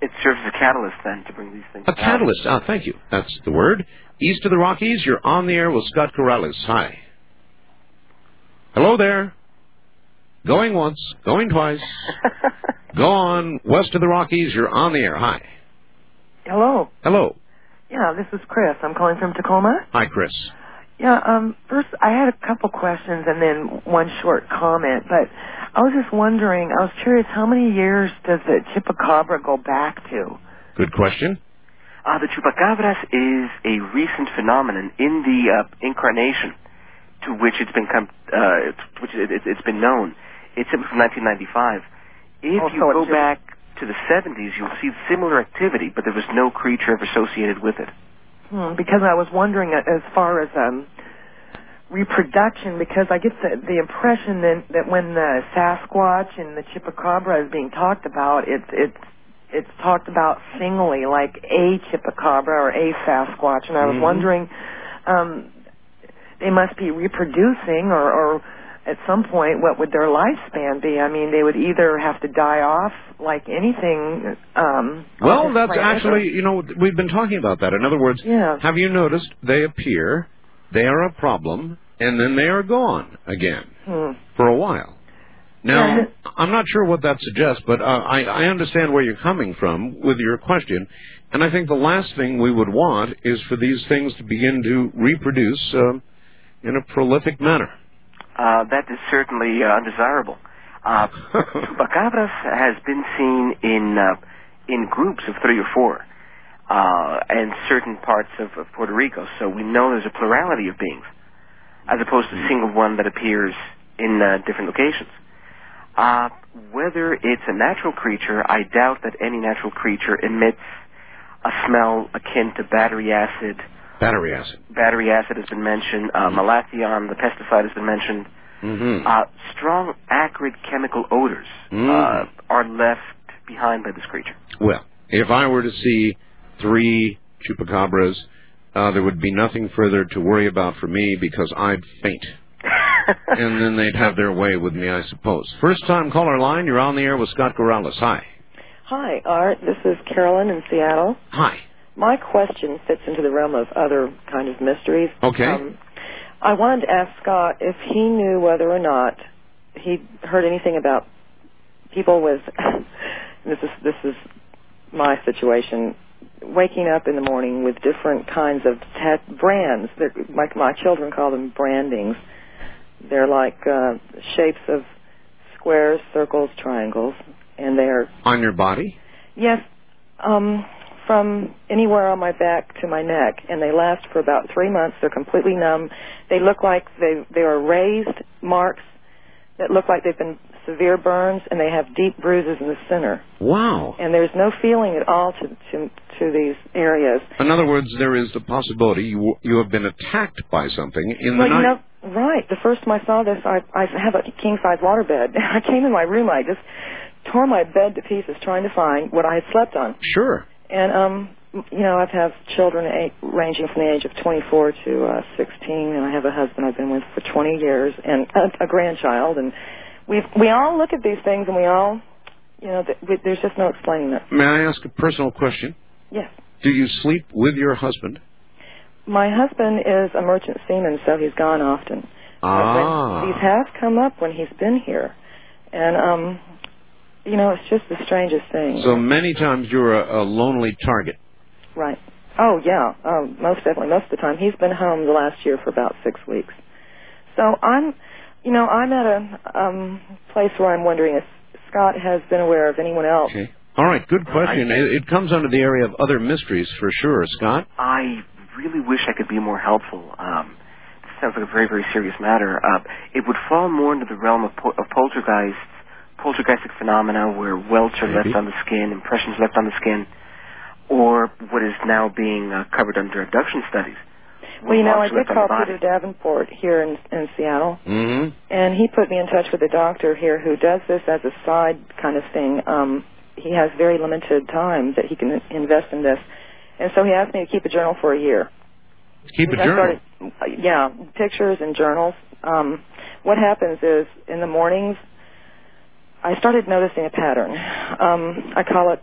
It serves as a catalyst then to bring these things. A about. catalyst. Ah, thank you. That's the word. East of the Rockies, you're on the air with Scott Corrales. Hi. Hello there. Going once, going twice. Go on. West of the Rockies, you're on the air. Hi. Hello. Hello. Yeah, this is Chris. I'm calling from Tacoma. Hi, Chris. Yeah, um, first I had a couple questions and then one short comment, but I was just wondering, I was curious, how many years does the chupacabra go back to? Good question. Uh, the chupacabras is a recent phenomenon in the uh, incarnation to which it's been com- uh, which it, it, it's been known. It's from 1995. If Oh, you so go back to the 70s, you'll see similar activity, but there was no creature ever associated with it. Hmm, because I was wondering uh, as far as um, reproduction, because I get the, the impression that, that when the Sasquatch and the chupacabra is being talked about, it's it's it's talked about singly, like a chupacabra or a Sasquatch, and I was Mhm. wondering, um, they must be reproducing, or, or at some point, what would their lifespan be? I mean, they would either have to die off like anything. Um, Well, that's planet, or- actually, you know, we've been talking about that. In other words, have you noticed they appear, they are a problem, and then they are gone again Hmm. for a while. Now, Yeah. I'm not sure what that suggests, but uh, I, I understand where you're coming from with your question. And I think the last thing we would want is for these things to begin to reproduce um, in a prolific manner. Uh, that is certainly uh, undesirable. Uh, chupacabras has been seen in uh, in groups of three or four uh, in certain parts of, of Puerto Rico. So we know there's a plurality of beings, as opposed to a single one that appears in uh, different locations. Uh, whether it's a natural creature, I doubt that any natural creature emits a smell akin to battery acid. Battery acid. Battery acid has been mentioned. Uh, malathion, the pesticide, has been mentioned. Mm-hmm. Uh, strong, acrid chemical odors uh, are left behind by this creature. Well, if I were to see three chupacabras, uh, there would be nothing further to worry about for me because I'd faint. and then they'd have their way with me, I suppose. First time caller line, you're on the air with Scott Corrales. Hi. Hi, Art. This is Carolyn in Seattle. Hi. My question fits into the realm of other kind of mysteries. Okay. Um, I wanted to ask Scott if he knew whether or not he heard anything about people with this is this is my situation waking up in the morning with different kinds of tat- brands that like my children call them brandings they're like uh shapes of squares circles triangles and they're On your body? Yes, um, from anywhere on my back to my neck, and they last for about three months. They're completely numb. They look like they they are raised marks that look like they've been severe burns, and they have deep bruises in the center. Wow. And there's no feeling at all to to to these areas. In other words, there is the possibility you you have been attacked by something in the well, night. you know, right. The first time I saw this, I I have a king size waterbed. I came in my room. I just tore my bed to pieces trying to find what I had slept on. Sure. And um, you know, I've have children ranging from the age of 24 to uh, 16, and I have a husband I've been with for 20 years, and a, a grandchild, and we we all look at these things, and we all, you know, th- we, there's just no explaining it. May I ask a personal question? Yes. Do you sleep with your husband? My husband is a merchant seaman, so he's gone often. Ah. These have come up when he's been here, and um, you know, it's just the strangest thing. So many times you're a, a lonely target. Right. Oh yeah. Oh, most definitely. Most of the time, he's been home the last year for about six weeks. So I'm, you know, I'm at a um, place where I'm wondering if Scott has been aware of anyone else. Okay. All right, good question. It, it comes under the area of other mysteries for sure, Scott. I really wish I could be more helpful. Um, this sounds like a very, very serious matter. Uh, it would fall more into the realm of, po- of poltergeists, poltergeistic phenomena where welts are Maybe. left on the skin, impressions left on the skin, or what is now being uh, covered under abduction studies. Well, you know, I did call the body. Peter Davenport here in, in Seattle, Mm-hmm. and he put me in touch with a doctor here who does this as a side kind of thing. Um, he has very limited time that he can invest in this, and so he asked me to keep a journal for a year. Keep a I journal. started, uh, yeah, pictures and journals. Um, what happens is in the mornings, I started noticing a pattern. Um, I call it.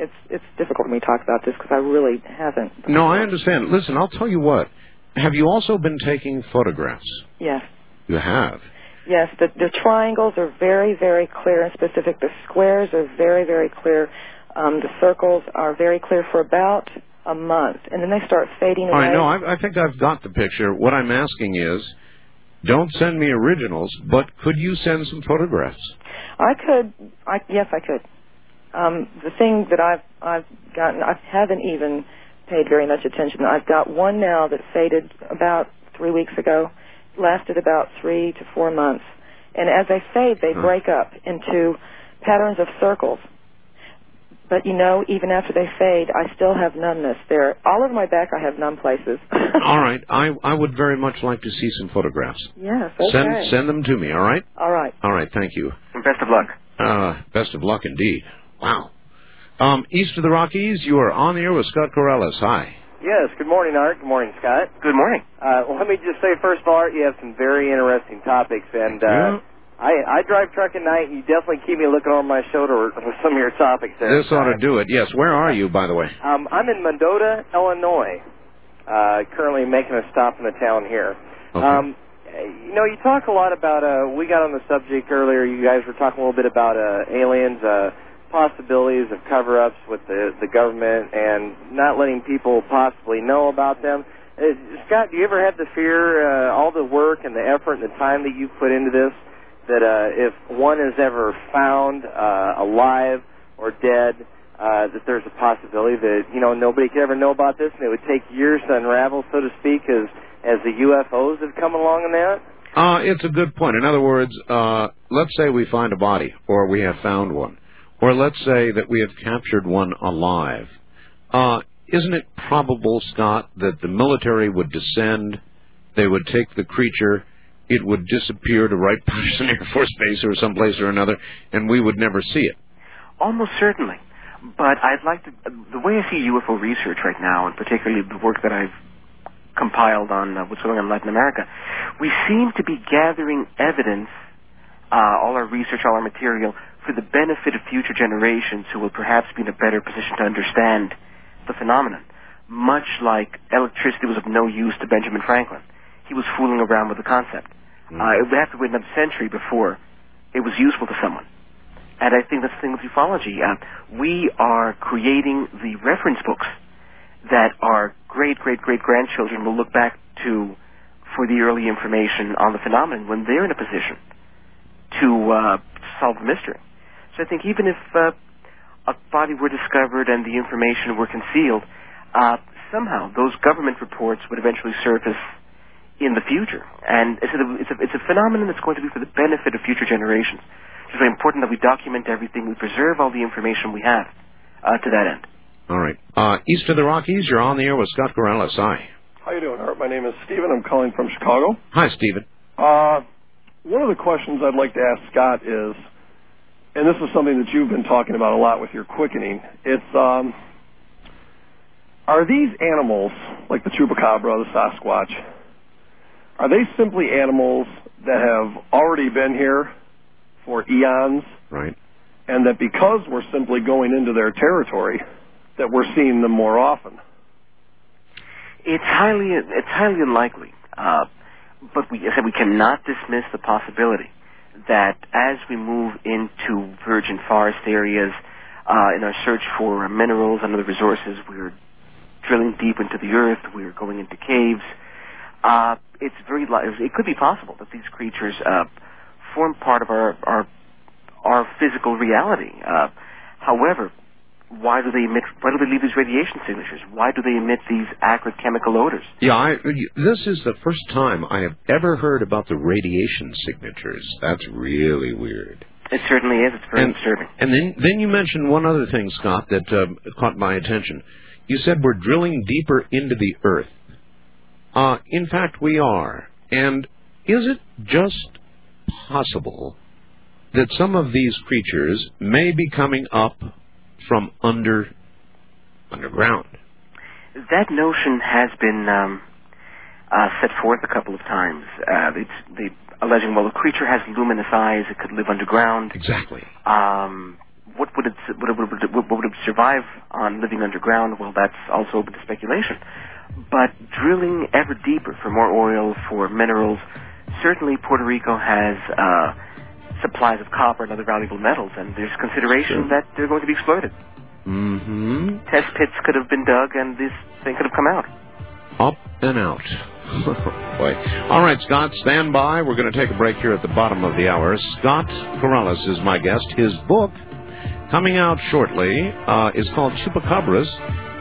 It's it's difficult for me to talk about this because I really haven't. No, I understand. Listen, I'll tell you what. Have you also been taking photographs? Yes, You have. yes. The the triangles are very very clear and specific. The squares are very very clear. Um, the circles are very clear for about a month, and then they start fading away. right, no, I, I think I've got the picture. What I'm asking is, don't send me originals, but could you send some photographs? I could. I yes, I could. Um, the thing that I've I've gotten, I haven't even paid very much attention. I've got one now that faded about three weeks ago, lasted about three to four months, and as they fade, they Huh. break up into patterns of circles. But you know, even after they fade, I still have numbness there. All over my back, I have numb places. All right, I I would very much like to see some photographs. yes. Okay. Send send them to me. All right. All right. All right. Thank you. And best of luck. Uh, best of luck indeed. Wow. Um, east of the Rockies, you are on the air with Scott Corrales. Hi. Yes, good morning, Art. Good morning, Scott. Good morning. Uh, well, let me just say, first of all, Art, you have some very interesting topics, and uh, I, I drive truck at night, and you definitely keep me looking over my shoulder with some of your topics there. This ought to do it. Yes. Where are you, by the way? Um, I'm in Mendota, Illinois, uh, currently making a stop in the town here. Okay. Um, you know, you talk a lot about. Uh, we got on the subject earlier. You guys were talking a little bit about uh, aliens, uh, possibilities of cover-ups with the the government, and not letting people possibly know about them. Uh, Scott, do you ever have the fear, uh, all the work and the effort and the time that you put into this, that uh, if one is ever found uh, alive or dead, uh, that there's a possibility that you know nobody could ever know about this, and it would take years to unravel, so to speak, as as the UFOs have come along in that. Uh, it's a good point. In other words, uh, let's say we find a body, or we have found one, or let's say that we have captured one alive. Uh, isn't it probable, Scott, that the military would descend, they would take the creature, it would disappear to Wright Patterson Air Force Base or someplace or another, and we would never see it? Almost certainly. But I'd like to, the way I see UFO research right now, and particularly the work that I've compiled on uh, what's going on in Latin America, we seem to be gathering evidence, uh, all our research, all our material, for the benefit of future generations who will perhaps be in a better position to understand the phenomenon. Much like electricity was of no use to Benjamin Franklin. He was fooling around with the concept. Uh, it would have to wait another century before it was useful to someone. And I think that's the thing with ufology. Uh, we are creating the reference books that our great, great, great grandchildren will look back to for the early information on the phenomenon when they're in a position to uh, solve the mystery. So I think even if uh, a body were discovered and the information were concealed, uh, somehow those government reports would eventually surface in the future. And it's a, it's, a, it's a phenomenon that's going to be for the benefit of future generations. It's very important that we document everything, we preserve all the information we have uh, to that end. All right. Uh, east of the Rockies, you're on the air with Scott Corrales. Hi. How you doing, Art? My name is Stephen. I'm calling from Chicago. Hi, Stephen. Uh, one of the questions I'd like to ask Scott is, and this is something that you've been talking about a lot with your quickening. It's um, are these animals like the chupacabra, the Sasquatch? Are they simply animals that have already been here for eons? Right. And that because we're simply going into their territory, that we're seeing them more often. It's highly it's highly unlikely, uh, but we said we cannot dismiss the possibility that as we move into virgin forest areas uh, in our search for minerals and other resources, we're drilling deep into the earth. We're going into caves. Uh, it's very it could be possible that these creatures uh, form part of our our our physical reality. Uh, however, why do they emit? Why do they leave these radiation signatures? Why do they emit these acrid chemical odors? Yeah, I, this is the first time I have ever heard about the radiation signatures. That's really weird. It certainly is. It's very And- disturbing. And then, then you mentioned one other thing, Scott, that uh, caught my attention. You said we're drilling deeper into the earth. Uh, in fact, we are. And is it just possible that some of these creatures may be coming up from under underground? That notion has been um, uh, set forth a couple of times. Uh, it's they alleging, well, the creature has luminous eyes; it could live underground. Exactly. Um, what would it what would it, what would it survive on living underground? Well, that's also open to speculation. But drilling ever deeper for more oil, for minerals, certainly Puerto Rico has uh, supplies of copper and other valuable metals, and there's consideration that they're going to be exploited. Mm-hmm. Test pits could have been dug, and this thing could have come out. Up and out. Boy. All right, Scott, stand by. We're going to take a break here at the bottom of the hour. Scott Corrales is my guest. His book, coming out shortly, uh, is called Chupacabras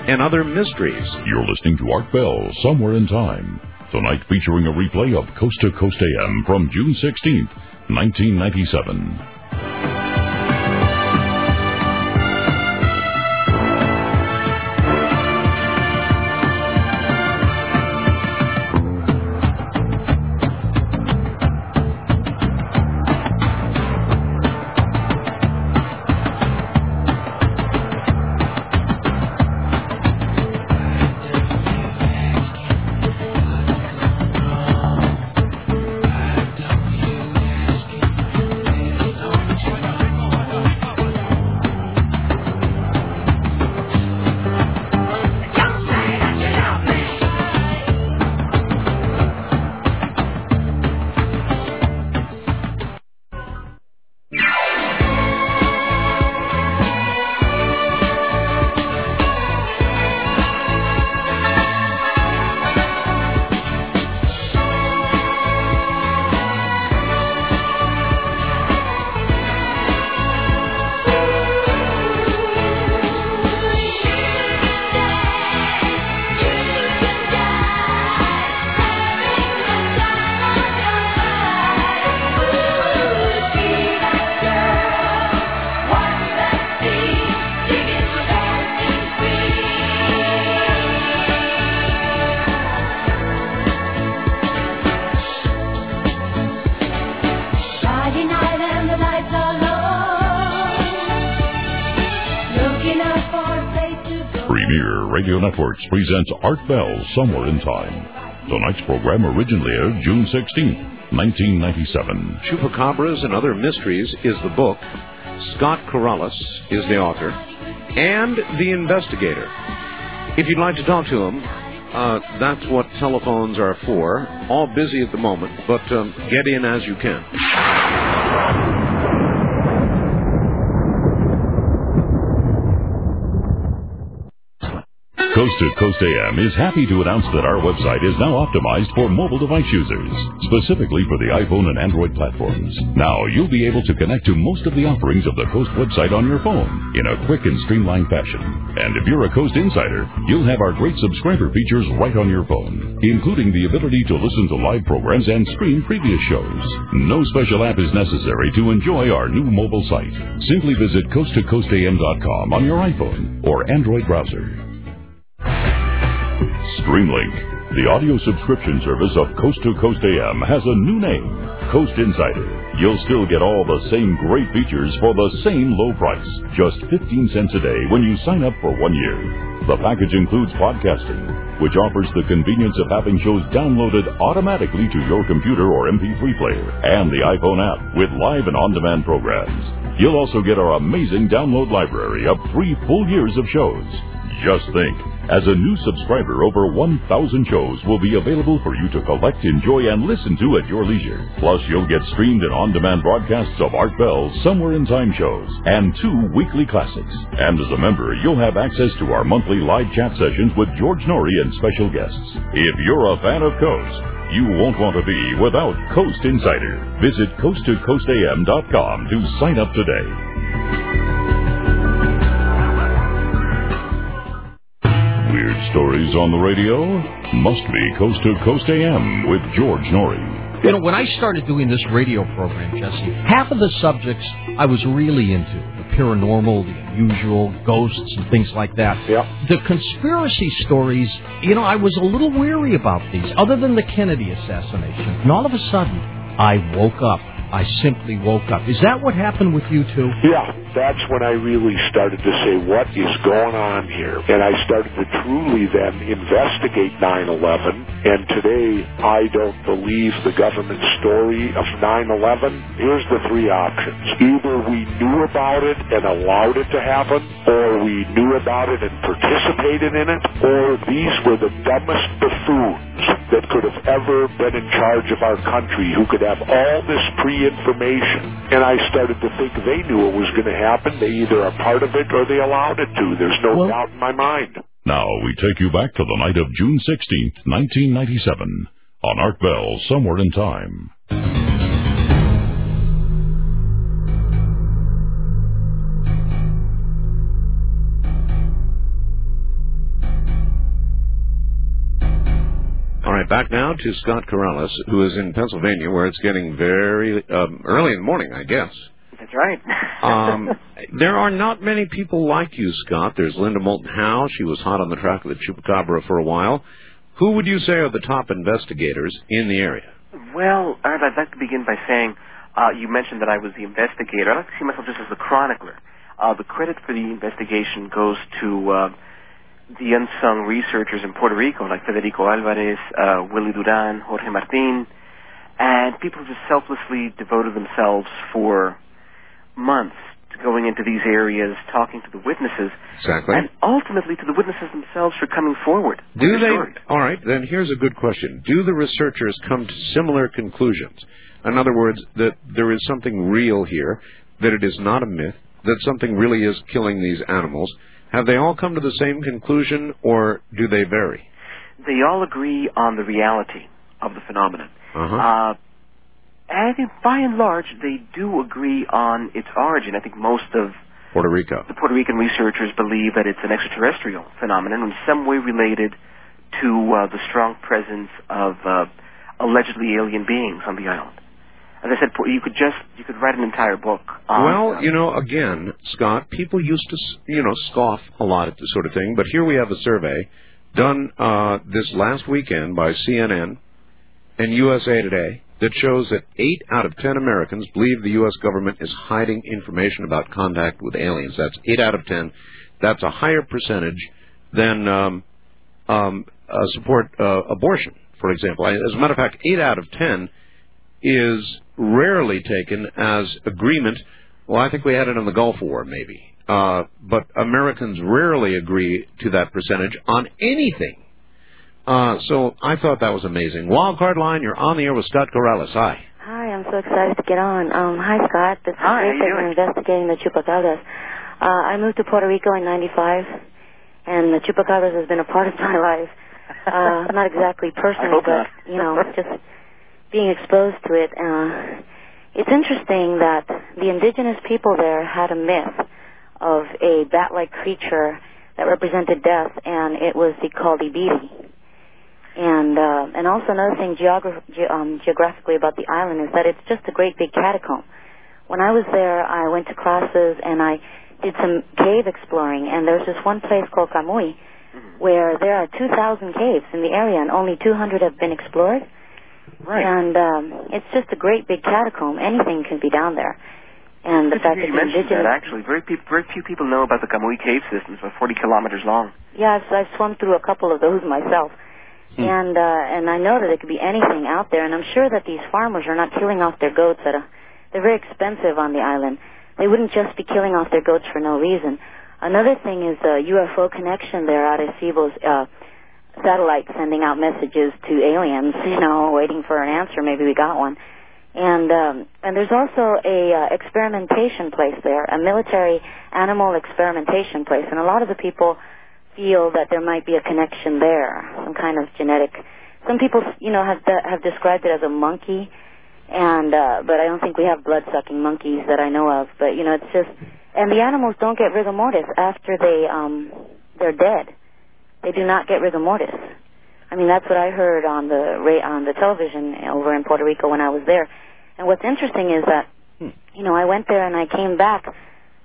and Other Mysteries. You're listening to Art Bell, Somewhere in Time. Tonight featuring a replay of Coast to Coast AM from June 16th, 1997. Presents Art Bell Somewhere in Time. Tonight's program originally aired June 16, 1997. Chupacabras and Other Mysteries is the book. Scott Corrales is the author. And The Investigator. If you'd like to talk to him, uh, that's what telephones are for. All busy at the moment, but um, get in as you can. Coast to Coast AM is happy to announce that our website is now optimized for mobile device users, specifically for the iPhone and Android platforms. Now you'll be able to connect to most of the offerings of the Coast website on your phone in a quick and streamlined fashion. And if you're a Coast insider, you'll have our great subscriber features right on your phone, including the ability to listen to live programs and stream previous shows. No special app is necessary to enjoy our new mobile site. Simply visit coasttocoastam.com on your iPhone or Android browser. Streamlink, the audio subscription service of Coast to Coast AM, has a new name, Coast Insider. You'll still get all the same great features for the same low price, just 15 cents a day when you sign up for one year. The package includes podcasting, which offers the convenience of having shows downloaded automatically to your computer or MP3 player, and the iPhone app with live and on-demand programs. You'll also get our amazing download library of three full years of shows. Just think, as a new subscriber, over 1,000 shows will be available for you to collect, enjoy, and listen to at your leisure. Plus, you'll get streamed and on-demand broadcasts of Art Bell's Somewhere in Time shows and two weekly classics. And as a member, you'll have access to our monthly live chat sessions with George Noory and special guests. If you're a fan of Coast, you won't want to be without Coast Insider. Visit coasttocoastam.com to sign up today. Weird stories on the radio? Must be Coast to Coast AM with George Noory. You know, when I started doing this radio program, Jesse, half of the subjects I was really into the paranormal, the unusual, ghosts, and things like that. Yeah. The conspiracy stories, you know, I was a little weary about these, other than the Kennedy assassination. And all of a sudden, I woke up. I simply woke up. Is that what happened with you, too? Yeah, that's when I really started to say, what is going on here? And I started to truly then investigate 9-11. And today, I don't believe the government story of 9-11. Here's the three options. Either we knew about it and allowed it to happen, or we knew about it and participated in it, or these were the dumbest buffoons that could have ever been in charge of our country who could have all this pre-information. And I started to think they knew it was going to happen. They either are part of it or they allowed it to. There's no Well- doubt in my mind. Now we take you back to the night of June 16th, 1997, on Art Bell Somewhere in Time. All right, back now to Scott Corrales, who is in Pennsylvania, where it's getting very um, early in the morning, I guess. That's right. Um, there are not many people like you, Scott. There's Linda Moulton Howe. She was hot on the track of the Chupacabra for a while. Who would you say are the top investigators in the area? Well, Art, I'd like to begin by saying uh, you mentioned that I was the investigator. I like to see myself just as the chronicler. Uh, the credit for the investigation goes to uh, the unsung researchers in Puerto Rico, like Federico Alvarez, uh, Willie Durand, Jorge Martin, and people who just selflessly devoted themselves for months to going into these areas, talking to the witnesses, Exactly. and ultimately to the witnesses themselves for coming forward. Do they? stories. All right, then here's a good question. Do the researchers come to similar conclusions? In other words, that there is something real here, that it is not a myth, that something really is killing these animals. Have they all come to the same conclusion, or do they vary? They all agree on the reality of the phenomenon. Uh-huh. Uh, and I think by and large, they do agree on its origin. I think most of Puerto Rico. the Puerto Rican researchers believe that it's an extraterrestrial phenomenon in some way related to uh, the strong presence of uh, allegedly alien beings on the island. As I said, you could just you could write an entire book. On, Well, you know, again, Scott, people used to, you know, scoff a lot at this sort of thing, but here we have a survey done uh, this last weekend by CNN and USA Today that shows that 8 out of 10 Americans believe the U.S. government is hiding information about contact with aliens. That's 8 out of 10. That's a higher percentage than um, um, uh, support uh, abortion, for example. I, as a matter of fact, eight out of ten is rarely taken as agreement. Well, I think we had it in the Gulf War, maybe. Uh, but Americans rarely agree to that percentage on anything. Uh, so I thought that was amazing. Wildcard line, you're on the air with Scott Corrales. Hi. Hi, I'm so excited to get on. Um, hi, Scott. This is Hi, how Rick. you I've investigating the chupacabras. Uh, I moved to Puerto Rico in '95, and the chupacabras has been a part of my life. Uh, not exactly personally, but not. you know, just being exposed to it. Uh, it's interesting that the indigenous people there had a myth of a bat-like creature that represented death, and it was the Caldibiri. And uh, and also another thing geogra- ge- um, geographically about the island is that it's just a great big catacomb. When I was there, I went to classes and I did some cave exploring, and there's this one place called Camuy where there are 2,000 caves in the area, and only 200 have been explored. Right. And um, it's just a great big catacomb. Anything can be down there. And the Good fact hear that you the mentioned indigenous that, actually. Very, pe- very few people know about the Camuy cave system. It's about 40 kilometers long. Yeah, I've, I've swum through a couple of those myself, and uh, and I know that it could be anything out there. And I'm sure that these farmers are not killing off their goats at a. They're very expensive on the island. They wouldn't just be killing off their goats for no reason. Another thing is the UFO connection there. Arecibo's uh, satellite sending out messages to aliens. You know, waiting for an answer. Maybe we got one. And um, and there's also a uh, experimentation place there, a military animal experimentation place, and a lot of the people feel that there might be a connection there, some kind of genetic. Some people, you know, have de- have described it as a monkey, and uh, but I don't think we have blood sucking monkeys that I know of. But you know, it's just, and the animals don't get rigor mortis after they um they're dead. They do not get rigor mortis. I mean, that's what I heard on the on the television over in Puerto Rico when I was there. And what's interesting is that, you know, I went there and I came back.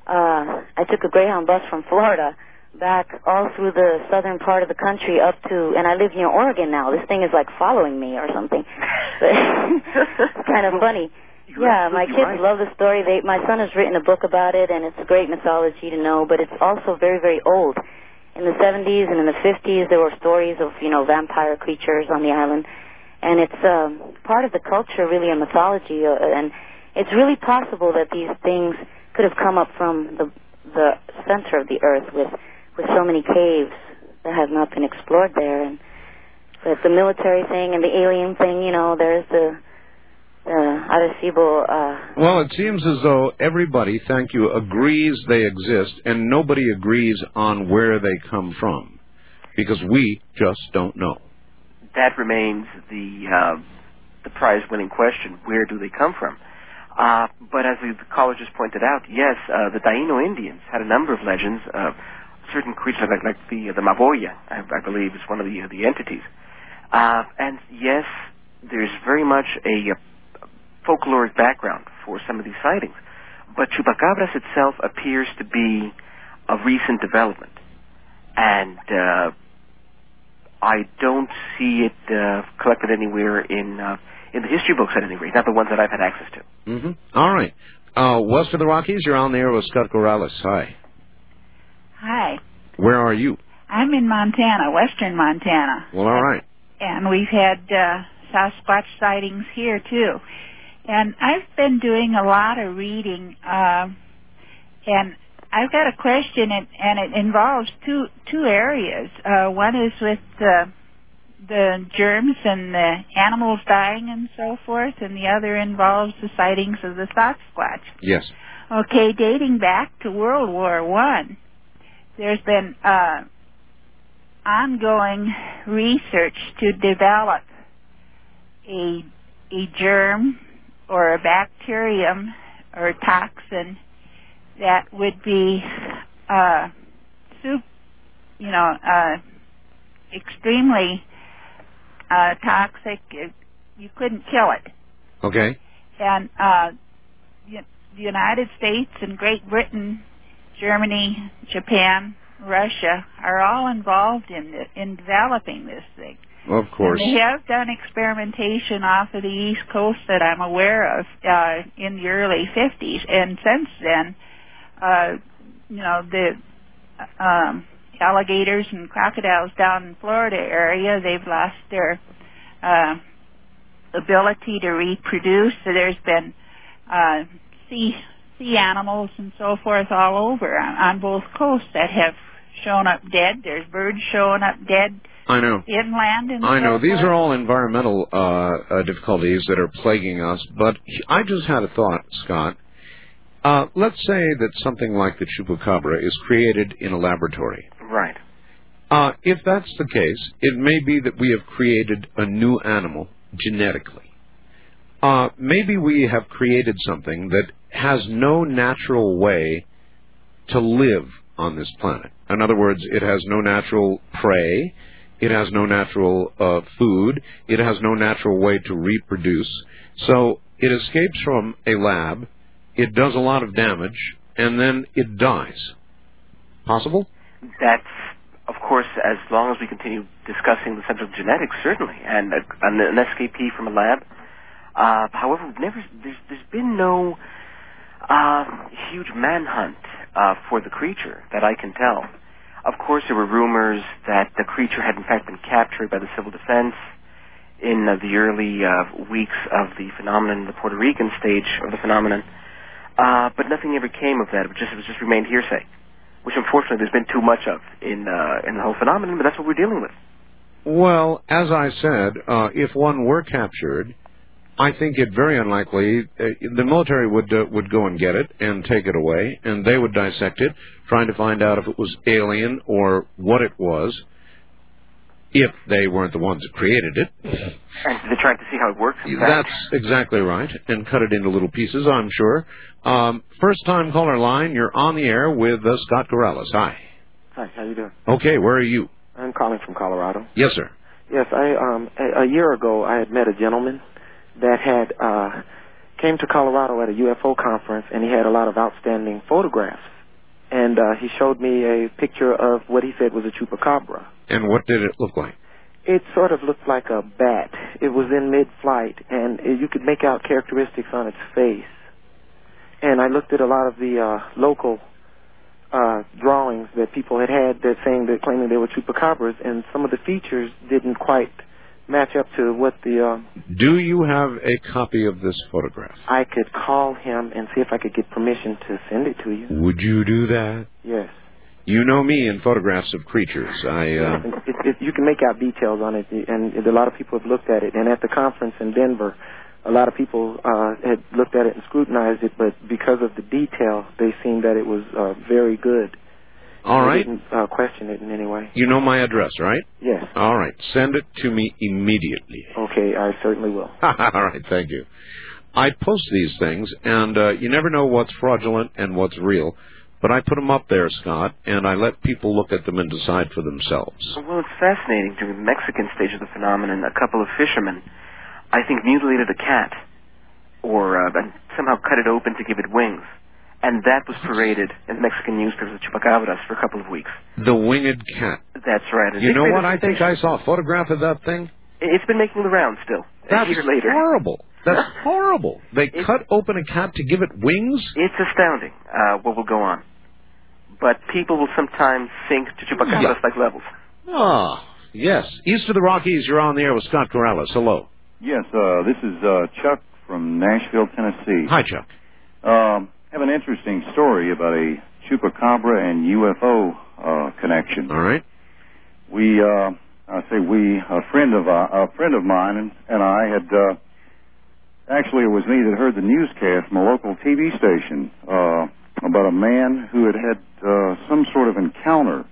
Uh, I took a Greyhound bus from Florida back all through the southern part of the country up to, and I live near Oregon now. This thing is like following me or something. It's kind of funny. Yeah, my kids right. love the story. They, my son has written a book about it, and it's a great mythology to know. But it's also very, very old. In the 70s and in the 50s, there were stories of you know vampire creatures on the island, and it's um, part of the culture, really, a mythology. Uh, and it's really possible that these things could have come up from the the center of the earth with with so many caves that have not been explored there, and but the military thing and the alien thing, you know, there's the the Arecibo. Uh, Well, it seems as though everybody, thank you, agrees they exist, and nobody agrees on where they come from, because we just don't know. That remains the uh, the prize-winning question: Where do they come from? Uh, but as the caller just pointed out, yes, uh, the Taino Indians had a number of legends. Uh, certain creatures, like, like the the Maboya, I, I believe, is one of the the entities. Uh, and yes, there's very much a, uh folkloric background for some of these sightings. But Chupacabras itself appears to be a recent development. And uh, I don't see it uh, collected anywhere in uh, in the history books at any rate, not the ones that I've had access to. Mm-hmm. All right. Uh, west of the Rockies, you're on the air with Scott Corrales. Hi. Hi. Where are you? I'm in Montana, western Montana. Well, all right. And we've had uh, Sasquatch sightings here, too. And I've been doing a lot of reading, uh, and I've got a question, and, and it involves two two areas. Uh, one is with uh, the germs and the animals dying and so forth, and the other involves the sightings of the Sasquatch. Yes. Okay, dating back to World War One, there's been uh, ongoing research to develop a a germ or a bacterium or a toxin that would be uh, you know, uh, extremely uh, toxic. You couldn't kill it Okay. and uh, the United States and Great Britain, Germany, Japan, Russia are all involved in the, in developing this thing. Of course. And they have done experimentation off of the East Coast that I'm aware of uh, in the early 50s, and since then, uh, you know, the um, alligators and crocodiles down in Florida area. They've lost their uh, ability to reproduce. So there's been uh, sea sea animals and so forth all over on, on both coasts that have shown up dead. There's birds showing up dead I know. inland and I know so these are all environmental uh, uh, difficulties that are plaguing us, but I just had a thought, Scott. Uh, let's say that something like the chupacabra is created in a laboratory. Right. Uh, if that's the case, it may be that we have created a new animal genetically. Uh, maybe we have created something that has no natural way to live on this planet. In other words, it has no natural prey, it has no natural uh, food, it has no natural way to reproduce. So it escapes from a lab, it does a lot of damage, and then it dies. Possible? That's, of course, as long as we continue discussing the subject of genetics, certainly, and a, an, escapee from a lab. Uh, however, never there's, there's been no uh, huge manhunt uh, for the creature that I can tell. Of course, there were rumors that the creature had in fact been captured by the civil defense in uh, the early uh, weeks of the phenomenon, the Puerto Rican stage of the phenomenon. Uh, but nothing ever came of that. It just it just remained hearsay, which unfortunately there's been too much of in uh, in the whole phenomenon. But that's what we're dealing with. Well, as I said, uh, if one were captured, I think it very unlikely uh, the military would uh, would go and get it and take it away, and they would dissect it, trying to find out if it was alien or what it was. If they weren't the ones that created it, And they're trying to see how it works. in fact. that's exactly right, and cut it into little pieces. I'm sure. Um, first time caller line, you're on the air with uh, Scott Corrales. Hi. Hi, how you doing? Okay, where are you? I'm calling from Colorado. Yes, sir. Yes, I um a, a year ago I had met a gentleman that had uh came to Colorado at a UFO conference and he had a lot of outstanding photographs. And uh he showed me a picture of what he said was a chupacabra. And what did it look like? It sort of looked like a bat. It was in mid-flight and you could make out characteristics on its face. And I looked at a lot of the uh local uh, drawings that people had had that saying that claiming they were chupacabras, and some of the features didn't quite match up to what the. Uh, Do you have a copy of this photograph? I could call him and see if I could get permission to send it to you. Would you do that? Yes. You know me in photographs of creatures. I uh, it, it, you can make out details on it, and a lot of people have looked at it. And at the conference in Denver, a lot of people uh, had looked at it and scrutinized it, but because of the detail, they seemed that it was uh, very good. All right. didn't uh, question it in any way. You know my address, right? Yes. All right. Send it to me immediately. Okay, I certainly will. all right. Thank you. I post these things, and uh, you never know what's fraudulent and what's real. But I put them up there, Scott, and I let people look at them and decide for themselves. Well, it's fascinating. During the Mexican stage of the phenomenon, a couple of fishermen, I think, mutilated a cat, or uh, and somehow cut it open to give it wings, and that was paraded in the Mexican newspapers as chupacabras for a couple of weeks. The winged cat. That's right. You know what? I think I saw a photograph of that thing. It's been making the rounds still. That's a year later. horrible. That's horrible. They cut open a cat to give it wings. It's astounding uh, what will go on. But people will sometimes sink to chupacabras Yeah. like levels. Ah, yes. East of the Rockies, you're on the air with Scott Corrales. Hello. Yes, uh, this is uh, Chuck from Nashville, Tennessee. Hi, Chuck. Um, have an interesting story about a chupacabra and UFO uh, connection. All right. We, uh, I say we, a friend of uh, a friend of mine and, and I had. Uh, actually, it was me that heard the newscast from a local TV station uh, about a man who had had uh, some sort of encounter.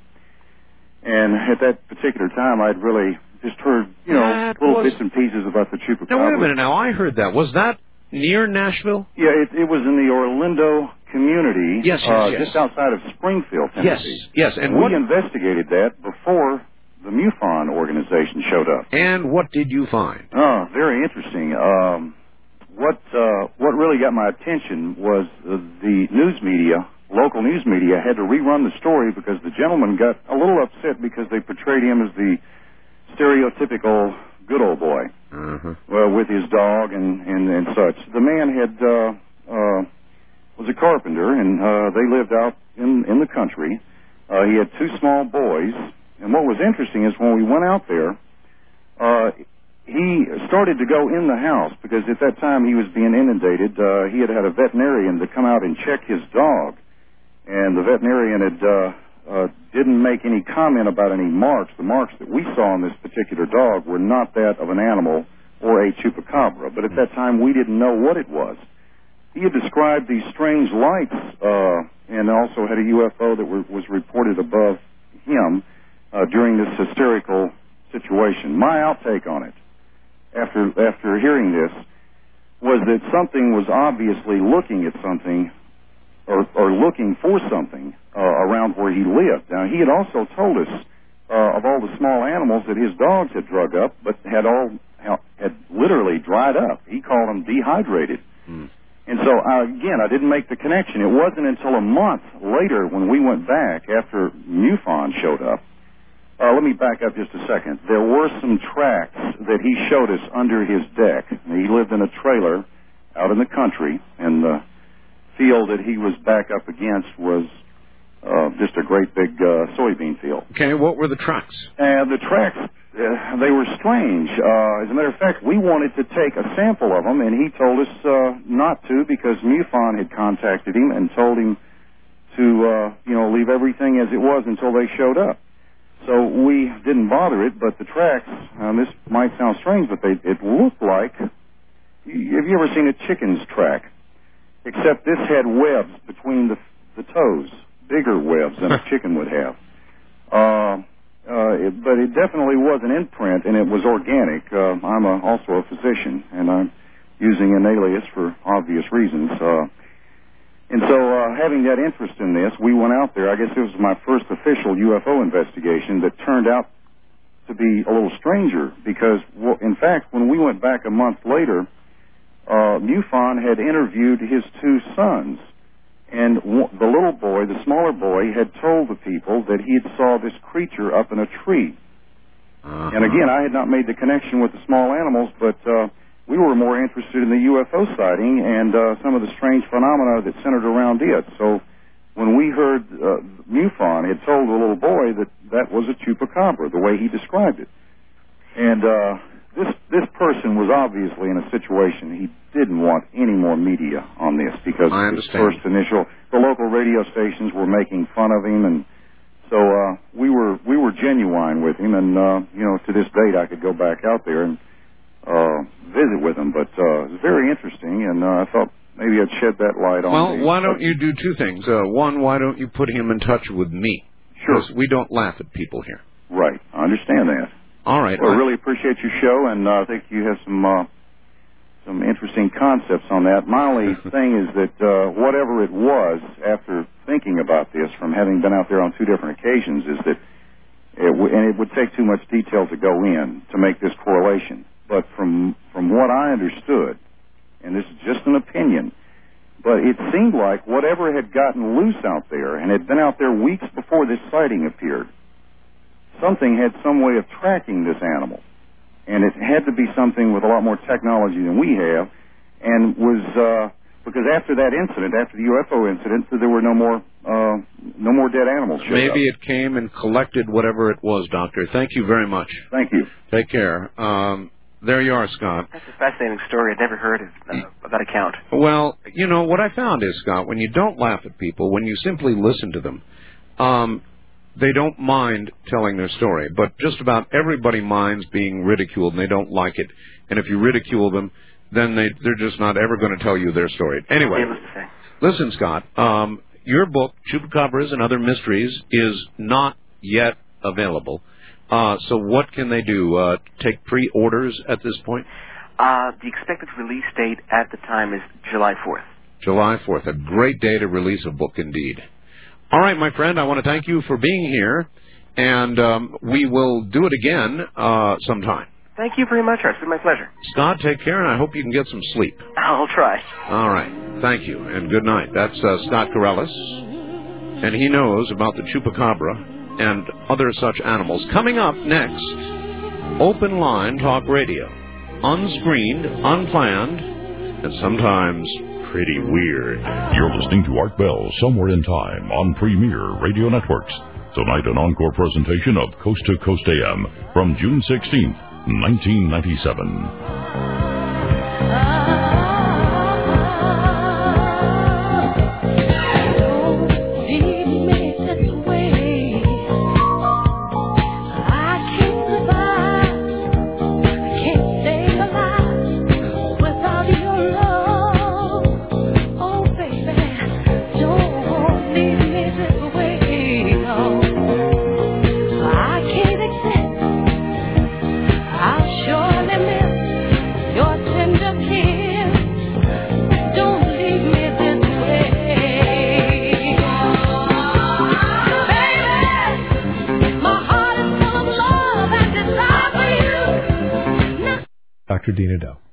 And at that particular time, I'd really just heard, you know, That little was- bits and pieces about the chupacabra. Now, wait a minute. Now, I heard that. Was that near Nashville? Yeah, it, it was in the Orlinda community. Yes, yes, uh, yes. Just outside of Springfield, Tennessee. yes. Yes. And we what investigated that before the MUFON organization showed up. and what did you find? Oh, very interesting. Um, what uh, what really got my attention was uh, the news media, local news media, had to rerun the story because the gentleman got a little upset because they portrayed him as the stereotypical good old boy Uh-huh. well, with his dog and and, and such. The man had uh, uh, was a carpenter, and uh, they lived out in in the country. Uh, he had two small boys, and what was interesting is when we went out there, uh, he started to go in the house because at that time he was being inundated. Uh, he had had a veterinarian to come out and check his dog, and the veterinarian had uh, uh, didn't make any comment about any marks. The marks that we saw on this particular dog were not that of an animal or a chupacabra, but at that time we didn't know what it was. He had described these strange lights, uh, and also had a UFO that were, was reported above him uh, during this hysterical situation. My outtake on it, after after hearing this, was that something was obviously looking at something, or, or looking for something uh, around where he lived. Now he had also told us uh, of all the small animals that his dogs had drug up, but had all had literally dried up. He called them dehydrated. And so, uh, again, I didn't make the connection. It wasn't until a month later when we went back after MUFON showed up. Uh, let me back up just a second. There were some tracks that he showed us under his deck. He lived in a trailer out in the country, and the field that he was back up against was uh, just a great big uh, soybean field. Okay, what were the tracks? And the tracks, uh, they were strange. Uh, as a matter of fact, we wanted to take a sample of them, and he told us uh, not to because MUFON had contacted him and told him to, uh, you know, leave everything as it was until they showed up. So we didn't bother it, but the tracks, um, this might sound strange, but they, it looked like, have you ever seen a chicken's track? Except this had webs between the, the toes, bigger webs than a chicken would have. Uh, uh, it, but it definitely was an imprint, and it was organic. Uh, I'm a, also a physician, and I'm using an alias for obvious reasons. Uh, and so, uh, having that interest in this, we went out there. I guess it was my first official UFO investigation that turned out to be a little stranger because, well, in fact, when we went back a month later, uh, MUFON had interviewed his two sons. And w- the little boy, the smaller boy, had told the people that he had saw this creature up in a tree. Uh-huh. And again, I had not made the connection with the small animals, but uh, we were more interested in the UFO sighting and uh, some of the strange phenomena that centered around it. So when we heard uh, MUFON had told the little boy that that was a chupacabra, the way he described it. And uh, this this person was obviously in a situation he didn't want any more media on this because I his first initial the local radio stations were making fun of him and so uh we were we were genuine with him and uh you know to this date I could go back out there and uh visit with him but uh it was very interesting and uh, I thought maybe I'd shed that light on Well, the why don't you do two things? Uh, one, why don't you put him in touch with me? Sure. 'Cause we don't laugh at people here. right I understand that All right. Well, I really appreciate your show, and uh, I think you have some uh, some interesting concepts on that. My only thing is that uh, whatever it was, after thinking about this, from having been out there on two different occasions, is that it w- and it would take too much detail to go in to make this correlation. But from from what I understood, and this is just an opinion, but it seemed like whatever had gotten loose out there and had been out there weeks before this sighting appeared, something had some way of tracking this animal. And it had to be something with a lot more technology than we have, and was uh, because after that incident, after the UFO incident, there were no more uh, no more dead animals. Maybe up. it came and collected whatever it was, Doctor. Thank you very much. Thank you. Take care. Um, there you are, Scott. That's a fascinating story. I'd never heard of, uh, of that account. Well, you know, what I found is, Scott, when you don't laugh at people, when you simply listen to them, um, they don't mind telling their story. But just about everybody minds being ridiculed, and they don't like it. And if you ridicule them, then they, they're just not ever going to tell you their story. Anyway, Needless to say. listen, Scott, um, your book, Chupacabras and Other Mysteries, is not yet available. Uh, so what can they do? Uh, take pre-orders at this point? Uh, the expected release date at the time is July 4th. July 4th. A great day to release a book indeed. All right, my friend, I want to thank you for being here, and um, we will do it again uh, sometime. Thank you very much, Art. It's been my pleasure. Scott, take care, and I hope you can get some sleep. I'll try. All right. Thank you, and good night. That's uh, Scott Corrales, and he knows about the chupacabra and other such animals. Coming up next, open line talk radio. Unscreened, unplanned, and sometimes pretty weird. You're listening to Art Bell somewhere in time on Premier Radio Networks. Tonight, an encore presentation of Coast to Coast AM from June 16th, 1997. Dr. Dina Doe.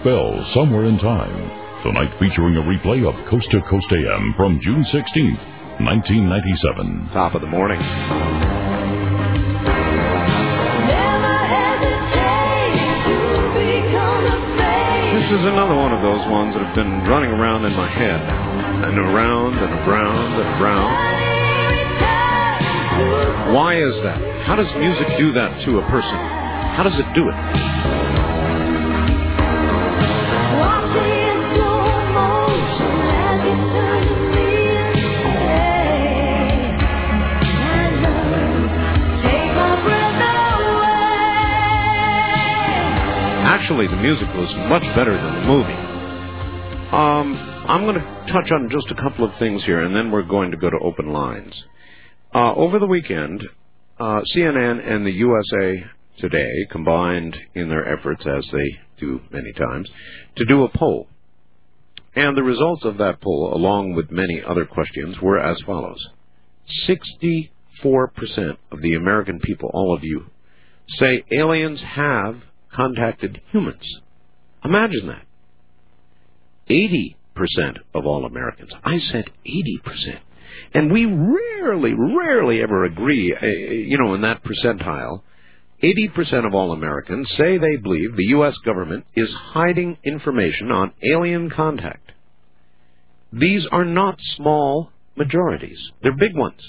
Listening Bell, Somewhere in Time. Tonight featuring a replay of Coast to Coast AM from June 16th, 1997. Top of the morning. This is another one of those ones that have been running around in my head. And around and around and around. Why is that? How does music do that to a person? How does it do it? Actually, the music was much better than the movie. Um, I'm going to touch on just a couple of things here, and then we're going to go to open lines. Uh, over the weekend, uh, CNN and the USA Today combined in their efforts, as they do many times, to do a poll. And the results of that poll, along with many other questions, were as follows 64% of the American people, all of you, say aliens have contacted humans. Imagine that. 80% of all Americans. I said 80%. And we rarely, rarely ever agree, uh, you know, in that percentile. 80% of all Americans say they believe the U.S. government is hiding information on alien contact. These are not small majorities. They're big ones.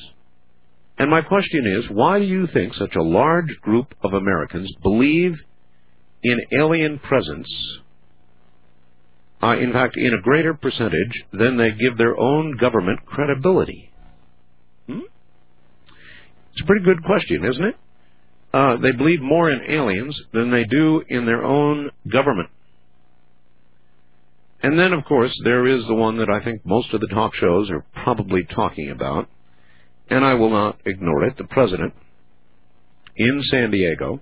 And my question is, why do you think such a large group of Americans believe in alien presence, uh, in fact, in a greater percentage than they give their own government credibility? Hmm? It's a pretty good question, isn't it? Uh, they believe more in aliens than they do in their own government. And then, of course, there is the one that I think most of the talk shows are probably talking about, and I will not ignore it. The president in San Diego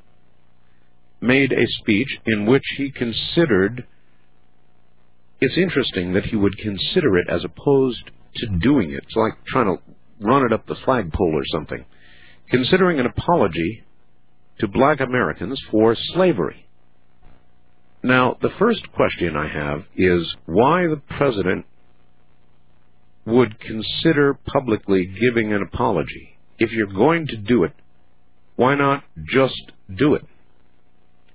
made a speech in which he considered it's interesting that he would consider it as opposed to doing it. It's like trying to run it up the flagpole or something. Considering an apology to black Americans for slavery. Now, the first question I have is why the president would consider publicly giving an apology. If you're going to do it, why not just do it?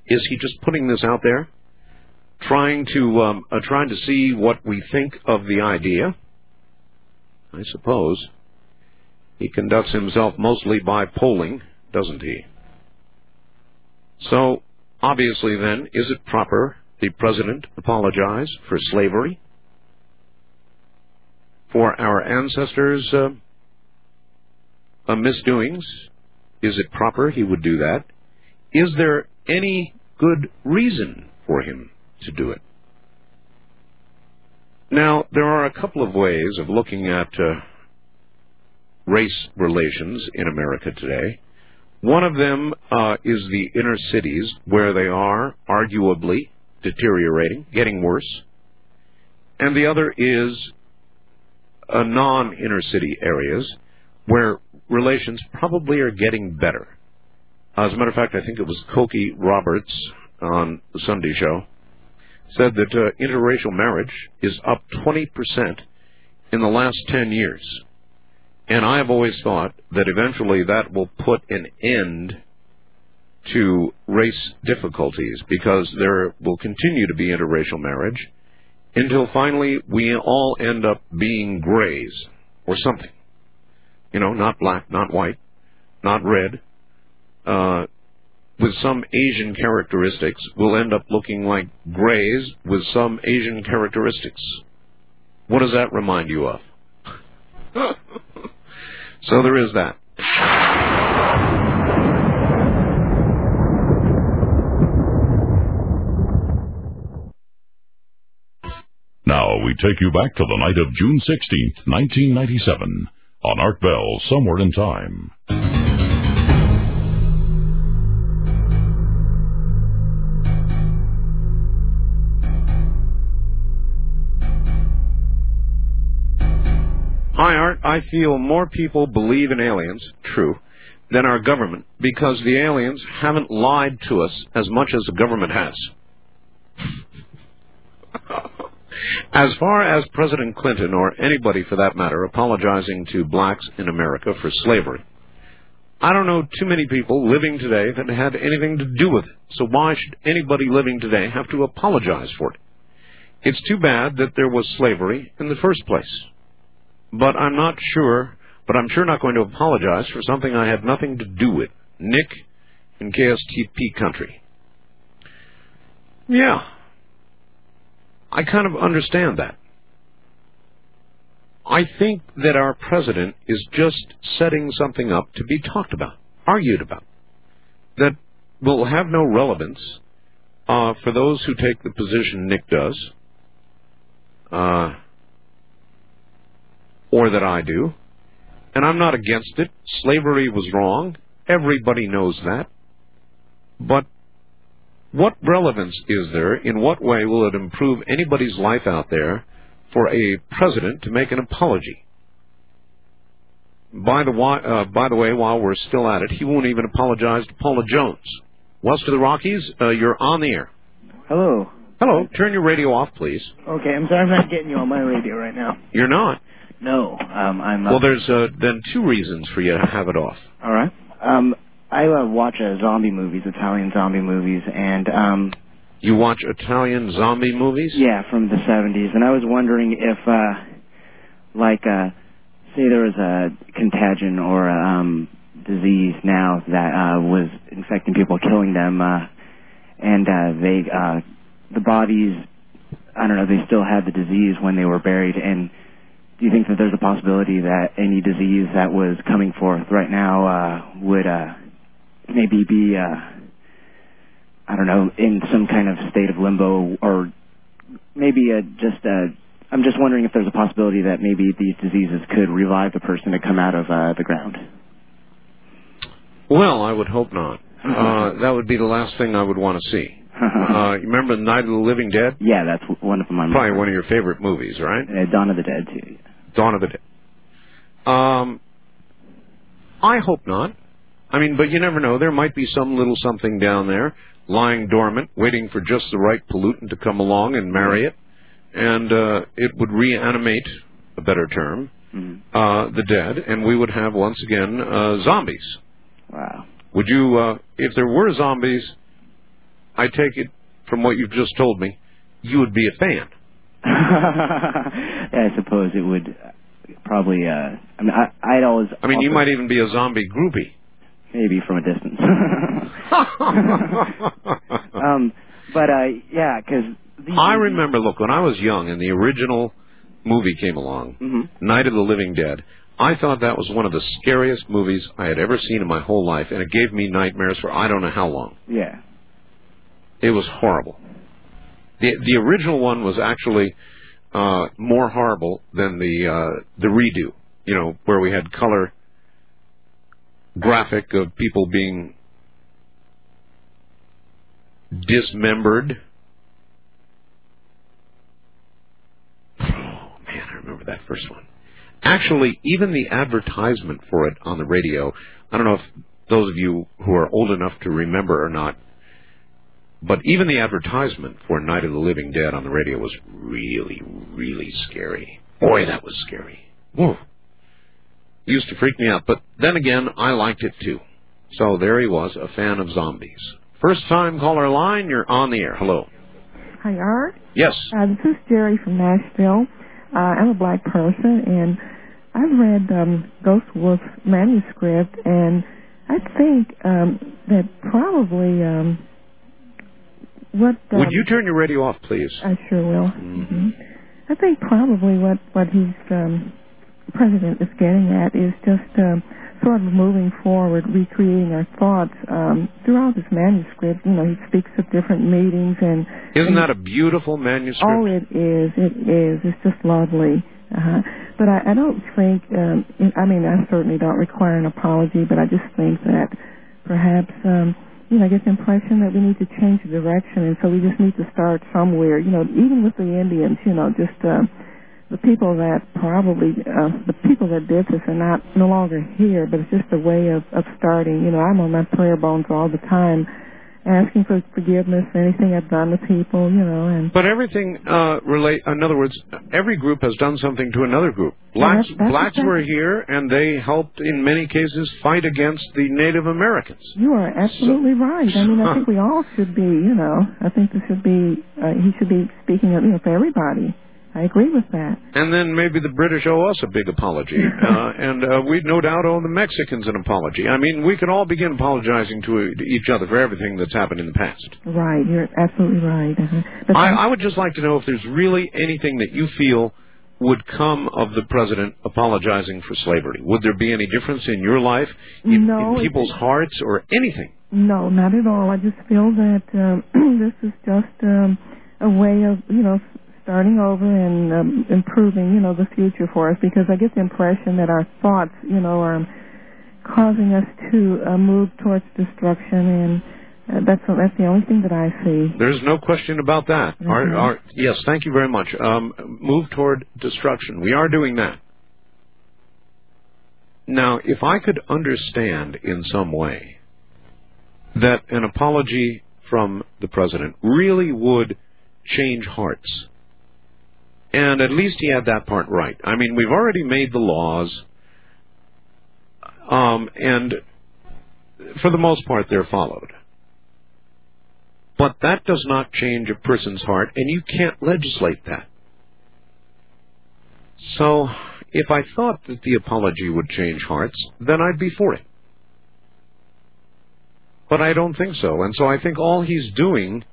Is he just putting this out there, trying to um, uh, trying to see what we think of the idea? I suppose he conducts himself mostly by polling, doesn't he? So obviously, then, is it proper the president apologize for slavery? For our ancestors' uh, uh, misdoings? Is it proper he would do that? Is there any good reason for him to do it? Now, there are a couple of ways of looking at uh, race relations in America today. One of them uh, is the inner cities, where they are arguably deteriorating, getting worse. And the other is uh, non inner city areas, where relations probably are getting better. As a matter of fact, I think it was Cokie Roberts on the Sunday show said that uh, interracial marriage is up 20% in the last 10 years. And I have always thought that eventually that will put an end to race difficulties because there will continue to be interracial marriage until finally we all end up being grays or something. You know, not black, not white, not red, uh, with some Asian characteristics, will end up looking like grays with some Asian characteristics. What does that remind you of? so there is that. Now we take you back to the night of June 16th, 1997, on Art Bell, Somewhere in Time. Hi, Art. I feel more people believe in aliens, true, than our government because the aliens haven't lied to us as much as the government has. as far as President Clinton, or anybody for that matter, apologizing to blacks in America for slavery, I don't know too many people living today that had anything to do with it. So why should anybody living today have to apologize for it? It's too bad that there was slavery in the first place but I'm not sure, but I'm sure not going to apologize for something I had nothing to do with. Nick in KSTP country. Yeah. I kind of understand that. I think that our president is just setting something up to be talked about, argued about, that will have no relevance uh, for those who take the position Nick does. Uh, or that I do. And I'm not against it. Slavery was wrong. Everybody knows that. But what relevance is there? In what way will it improve anybody's life out there for a president to make an apology? By the, uh, by the way, while we're still at it, he won't even apologize to Paula Jones. West of the Rockies, uh, you're on the air. Hello. Hello. Turn your radio off, please. Okay, I'm sorry I'm not getting you on my radio right now. You're not. No, um, I'm. Uh, well, there's uh, then two reasons for you to have it off. All right. Um, I uh, watch uh, zombie movies, Italian zombie movies, and um. You watch Italian zombie movies? Yeah, from the 70s, and I was wondering if, uh, like, uh, say there was a contagion or a um, disease now that uh, was infecting people, killing them, uh, and uh, they, uh, the bodies, I don't know, they still had the disease when they were buried, and do you think that there's a possibility that any disease that was coming forth right now uh, would uh, maybe be, uh, I don't know, in some kind of state of limbo, or maybe uh, just? Uh, I'm just wondering if there's a possibility that maybe these diseases could revive the person to come out of uh, the ground. Well, I would hope not. Uh, that would be the last thing I would want to see. uh, you remember The Night of the Living Dead? Yeah, that's one of my probably one of your favorite movies, right? Uh, Dawn of the Dead too. Dawn of the Dead. Um, I hope not. I mean, but you never know. There might be some little something down there lying dormant, waiting for just the right pollutant to come along and marry it, and uh, it would reanimate, a better term, mm-hmm. uh, the dead, and we would have once again uh, zombies. Wow. Would you, uh, if there were zombies? I take it from what you've just told me, you would be a fan. Yeah, I suppose it would probably. Uh, I mean, I, I'd always. I mean, you might even be a zombie groupie. Maybe from a distance. um, But uh, yeah, because I remember, look, when I was young and the original movie came along, Mm-hmm. Night of the Living Dead, I thought that was one of the scariest movies I had ever seen in my whole life, and it gave me nightmares for I don't know how long. yeah, It was horrible. The the original one was actually uh, more horrible than the uh, the redo. You know, where we had color graphic of people being dismembered. Oh man, I remember that first one. Actually, even the advertisement for it on the radio, I don't know if those of you who are old enough to remember or not, but even the advertisement for Night of the Living Dead on the radio was really, really scary. Boy, that was scary. Whoa. Used to freak me out. But then again, I liked it too. So there he was, a fan of zombies. First time caller line, you're on the air. Hello. Hi, Art. Yes. Uh, this is Jerry from Nashville. Uh, I'm a black person, and I've read um, Ghost Wolf's manuscript, and I think um, that probably um, what um, Would you turn your radio off, please? I sure will. hmm I think probably what what he's um, president is getting at is just um, sort of moving forward, recreating our thoughts um, throughout his manuscript. You know, he speaks of different meetings and Isn't that a beautiful manuscript? Oh, it is. It is. It's just lovely. Uh-huh. But I, I don't think. Um, I mean, I certainly don't require an apology, but I just think that perhaps, um, you know, I get the impression that we need to change the direction, and so we just need to start somewhere. You know, even with the Indians, you know, just. Uh, the people that probably uh, the people that did this are not no longer here, but it's just a way of of starting. You know, I'm on my prayer bones all the time, asking for forgiveness for anything I've done to people. You know, and But everything uh, relate. In other words, every group has done something to another group. Blacks, that's- that's blacks were here, and they helped in many cases fight against the Native Americans. you are absolutely right. I mean, I think we all should be. You know, I think this should be. Uh, he should be speaking of you know for everybody. I agree with that. And then maybe the British owe us a big apology, uh, and uh, we no doubt owe the Mexicans an apology. I mean, we can all begin apologizing to, to each other for everything that's happened in the past. Right, you're absolutely right. Uh-huh. I, I would just like to know if there's really anything that you feel would come of the president apologizing for slavery. Would there be any difference in your life, in, No, in people's hearts, or anything? No, not at all. I just feel that um, this is just um, a way of, you know, starting over and um, improving, you know, the future for us. Because I get the impression that our thoughts, you know, are causing us to uh, move towards destruction, and uh, that's that's the only thing that I see. There's no question about that. Our, Mhm. our, yes, thank you very much. Um, move toward destruction. We are doing that. Now, if I could understand in some way that an apology from the president really would change hearts, and at least he had that part right. I mean, we've already made the laws, um, and for the most part, they're followed. But that does not change a person's heart, and you can't legislate that. So, if I thought that the apology would change hearts, then I'd be for it. But I don't think so, and so I think all he's doing,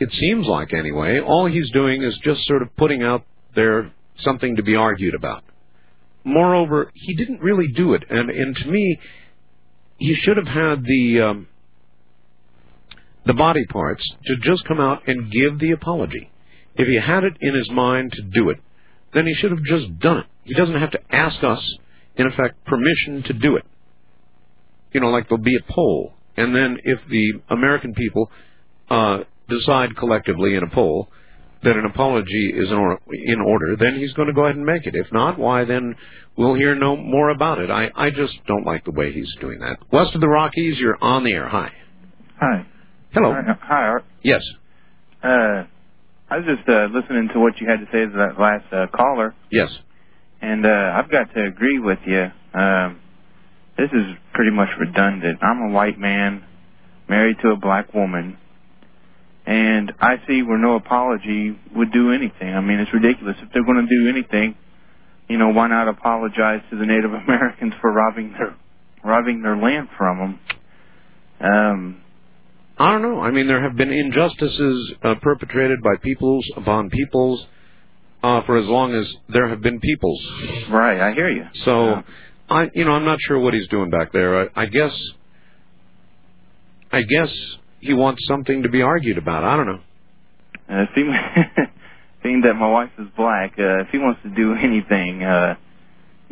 it seems like anyway, all he's doing is just sort of putting out there something to be argued about. Moreover, he didn't really do it, and, and to me, he should have had the um, the body parts to just come out and give the apology. If he had it in his mind to do it, then he should have just done it. He doesn't have to ask us, in effect, permission to do it. You know, like there'll be a poll, and then if the American people uh, decide collectively in a poll that an apology is in or- in order, then he's going to go ahead and make it. If not, why then we'll hear no more about it. I, I just don't like the way he's doing that. West of the Rockies, you're on the air. Hi. Hi. Hello. Hi, hi, Art. Yes. Uh, I was just uh, listening to what you had to say to that last uh, caller, Yes. and uh, I've got to agree with you. Um, this is pretty much redundant. I'm a white man married to a black woman, and I see where no apology would do anything. I mean, it's ridiculous. If they're going to do anything, you know, why not apologize to the Native Americans for robbing their robbing their land from them? Um, I don't know. I mean, there have been injustices uh, perpetrated by peoples upon peoples uh, for as long as there have been peoples. Right, I hear you. So, I, you know, I'm not sure what he's doing back there. I, I guess, I guess he wants something to be argued about. I don't know. Uh, he, being that my wife is black, uh, if he wants to do anything, uh,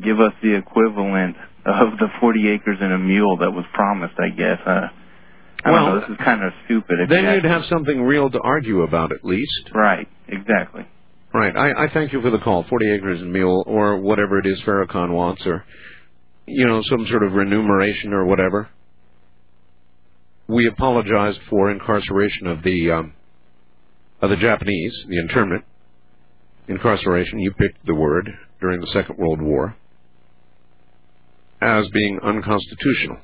give us the equivalent of the 40 acres and a mule that was promised, I guess. Uh, I Well, don't know, this is kind of stupid. Then you you'd have something real to argue about at least. Right, exactly. Right. I, I thank you for the call. 40 acres and a mule, or whatever it is Farrakhan wants, or, you know, some sort of remuneration or whatever. We apologized for incarceration of the, um, of the Japanese, the internment. Incarceration, you picked the word, during the Second World War, as being unconstitutional.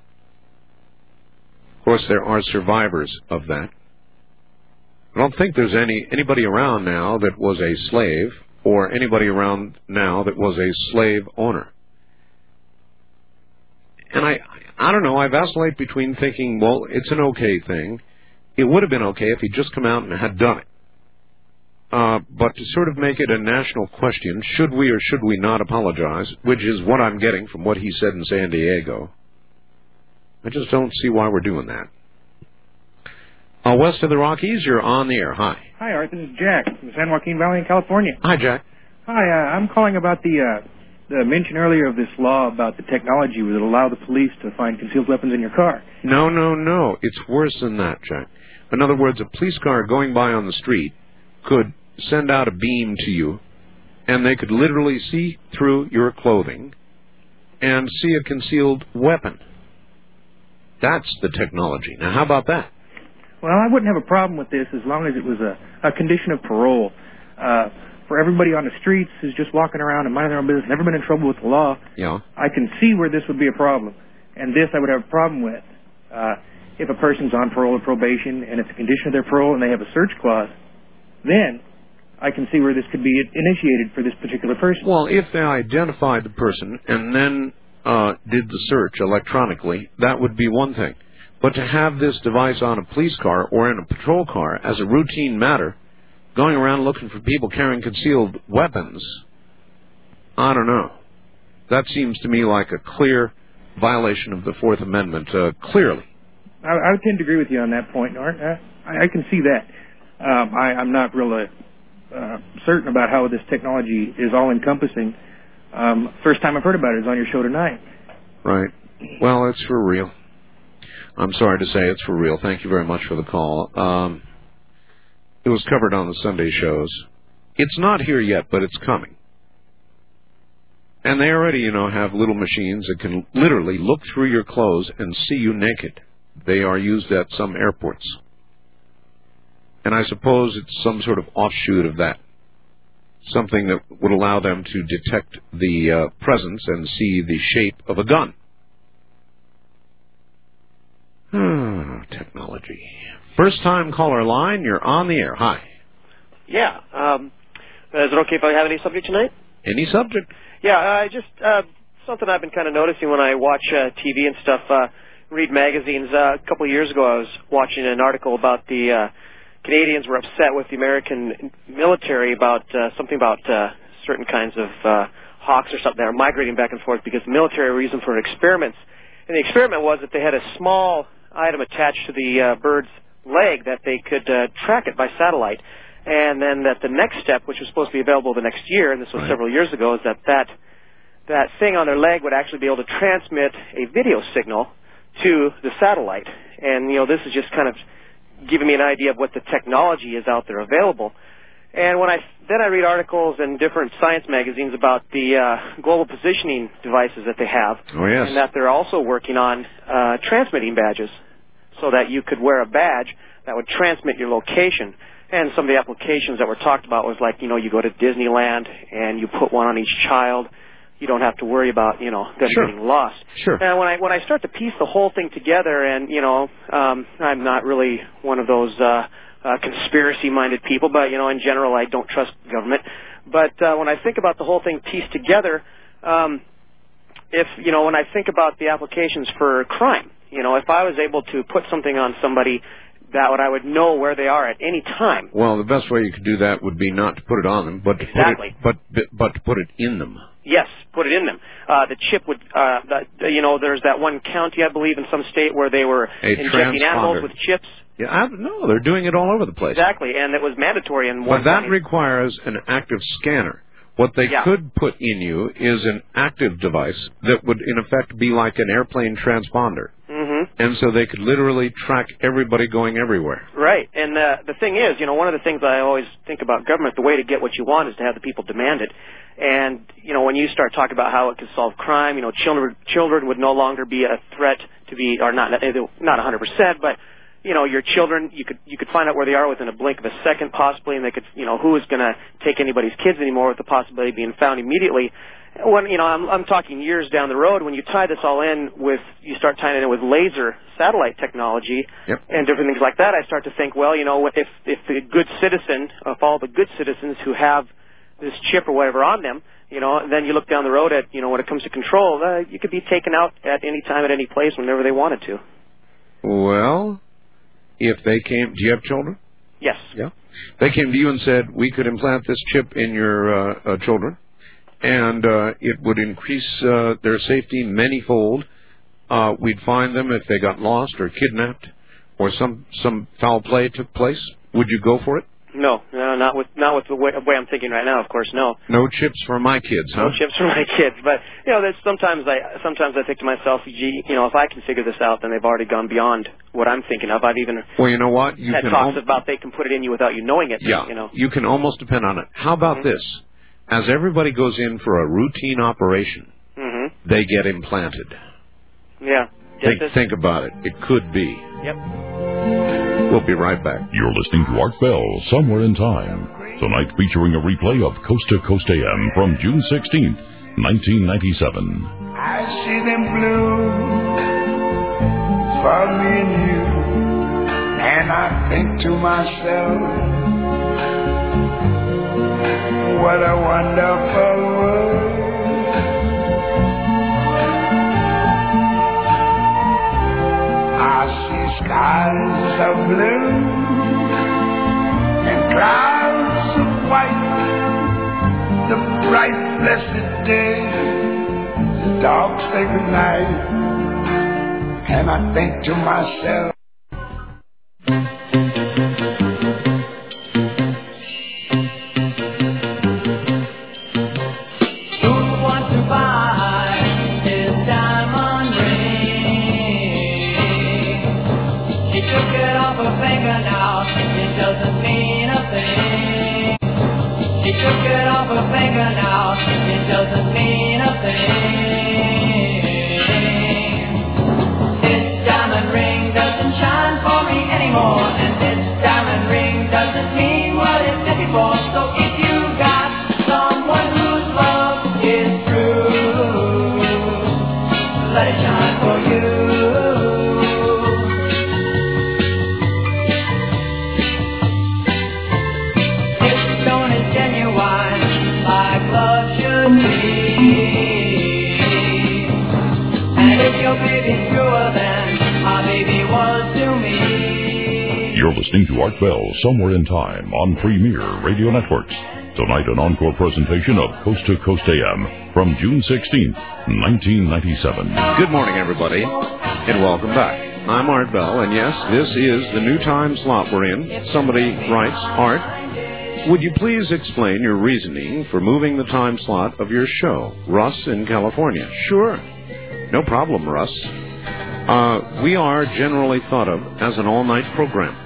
Of course, there are survivors of that. I don't think there's any anybody around now that was a slave or anybody around now that was a slave owner. And I I don't know, I vacillate between thinking, well, it's an okay thing. It would have been okay if he'd just come out and had done it. Uh, but to sort of make it a national question, should we or should we not apologize, which is what I'm getting from what he said in San Diego, I just don't see why we're doing that. Uh, west of the Rockies, you're on the air. Hi. Hi, Art. This is Jack from the San Joaquin Valley in California. Hi, Jack. Hi, uh, I'm calling about the uh, the mention earlier of this law about the technology that will allow the police to find concealed weapons in your car. No, no, no. It's worse than that, Jack. In other words, a police car going by on the street could send out a beam to you, and they could literally see through your clothing and see a concealed weapon. That's the technology. Now, how about that? Well, I wouldn't have a problem with this as long as it was a, a condition of parole. Uh, for everybody on the streets who's just walking around and minding their own business, never been in trouble with the law, Yeah. I can see where this would be a problem. And this I would have a problem with. Uh, if a person's on parole or probation and it's a condition of their parole and they have a search clause, then I can see where this could be initiated for this particular person. Well, if they identified the person and then uh, did the search electronically, that would be one thing. But to have this device on a police car or in a patrol car as a routine matter, going around looking for people carrying concealed weapons, I don't know. That seems to me like a clear violation of the Fourth Amendment, uh, clearly. I, I would tend to agree with you on that point, Art. Uh, I, I can see that. Um, I, I'm not really uh, certain about how this technology is all encompassing. Um, first time I've heard about it is on your show tonight. Right. Well, it's for real. I'm sorry to say it's for real. Thank you very much for the call. Um, it was covered on the Sunday shows. It's not here yet, but it's coming. And they already, you know, have little machines that can literally look through your clothes and see you naked. They are used at some airports. And I suppose it's some sort of offshoot of that. Something that would allow them to detect the uh, presence and see the shape of a gun. Hmm, technology. First time caller line, you're on the air. Hi. Yeah. Um, is it okay if I have any subject tonight? Any subject? Yeah, I just uh, something I've been kind of noticing when I watch uh, TV and stuff, uh, read magazines. Uh, a couple of years ago, I was watching an article about the uh, Canadians were upset with the American military about uh, something about uh, certain kinds of uh, hawks or something that are migrating back and forth because the military reason for experiments. And the experiment was that they had a small item attached to the uh, bird's leg that they could uh, track it by satellite. And then that the next step, which was supposed to be available the next year, and this was several years ago, is that that that thing on their leg would actually be able to transmit a video signal to the satellite. And you know, this is just kind of giving me an idea of what the technology is out there available. And when I then I read articles in different science magazines about the uh, global positioning devices that they have, Oh, yes. and that they're also working on uh, transmitting badges, so that you could wear a badge that would transmit your location. And some of the applications that were talked about was like, you know, you go to Disneyland and you put one on each child. You don't have to worry about, you know, them Sure. getting lost. Sure. And when I when I start to piece the whole thing together, and you know, um, I'm not really one of those uh, uh, conspiracy-minded people, but you know, in general, I don't trust government. But uh, when I think about the whole thing pieced together, um, if you know, when I think about the applications for crime, you know, if I was able to put something on somebody that would I would know where they are at any time. Well, the best way you could do that would be not to put it on them, but to Exactly. put it, but but to put it in them. Yes, put it in them. Uh, the chip would, uh, the, you know, there's that one county, I believe, in some state where they were A injecting animals with chips. Yeah, I, no, they're doing it all over the place. Exactly, and it was mandatory in one But that county. requires an active scanner. What they Yeah. could put in you is an active device that would, in effect, be like an airplane transponder. Hmm And so they could literally track everybody going everywhere. Right, and uh, the thing is, you know, one of the things I always think about government, the way to get what you want is to have the people demand it. And you know, when you start talking about how it could solve crime, you know, children children would no longer be a threat to be, or not not 100 percent, but you know, your children, you could you could find out where they are within a blink of a second, possibly, and they could, you know, who is going to take anybody's kids anymore with the possibility of being found immediately. When you know, I'm I'm talking years down the road. When you tie this all in with, you start tying it in with laser satellite technology Yep. and different things like that. I start to think, well, you know, if if the good citizen, if all the good citizens who have this chip or whatever on them, you know, then you look down the road at, you know, when it comes to control, uh, you could be taken out at any time, at any place, whenever they wanted to. Well, if they came, do you have children? Yes. Yeah. They came to you and said, we could implant this chip in your uh, uh, children, and uh, it would increase uh, their safety manyfold. Uh, we'd find them if they got lost or kidnapped, or some some foul play took place. Would you go for it? No, no, not with not with the way, way I'm thinking right now. Of course, no. No chips for my kids, huh? No chips for my kids, but you know, there's sometimes I sometimes I think to myself, gee, you know, if I can figure this out, then they've already gone beyond what I'm thinking of. I've even Well, you know what? You had can talks al- about they can put it in you without you knowing it. Yeah, you know. you can almost depend on it. How about Mm-hmm. this? As everybody goes in for a routine operation, hmm they get implanted. Yeah. Think, as- think about it. It could be. Yep. We'll be right back. You're listening to Art Bell, Somewhere in Time. Tonight featuring a replay of Coast to Coast AM from June 16th, 1997. I see them blue for me and you, and I think to myself, what a wonderful world. I see skies of blue and clouds of white, the bright blessed day the dogs say goodnight, and I think to myself. Somewhere in Time on Premier Radio Networks. Tonight, an encore presentation of Coast to Coast AM from June 16th, 1997. Good morning, everybody, and welcome back. I'm Art Bell, and yes, this is the new time slot we're in. Somebody writes, Art, would you please explain your reasoning for moving the time slot of your show, Russ in California? Sure. No problem, Russ. Uh, we are generally thought of as an all-night program.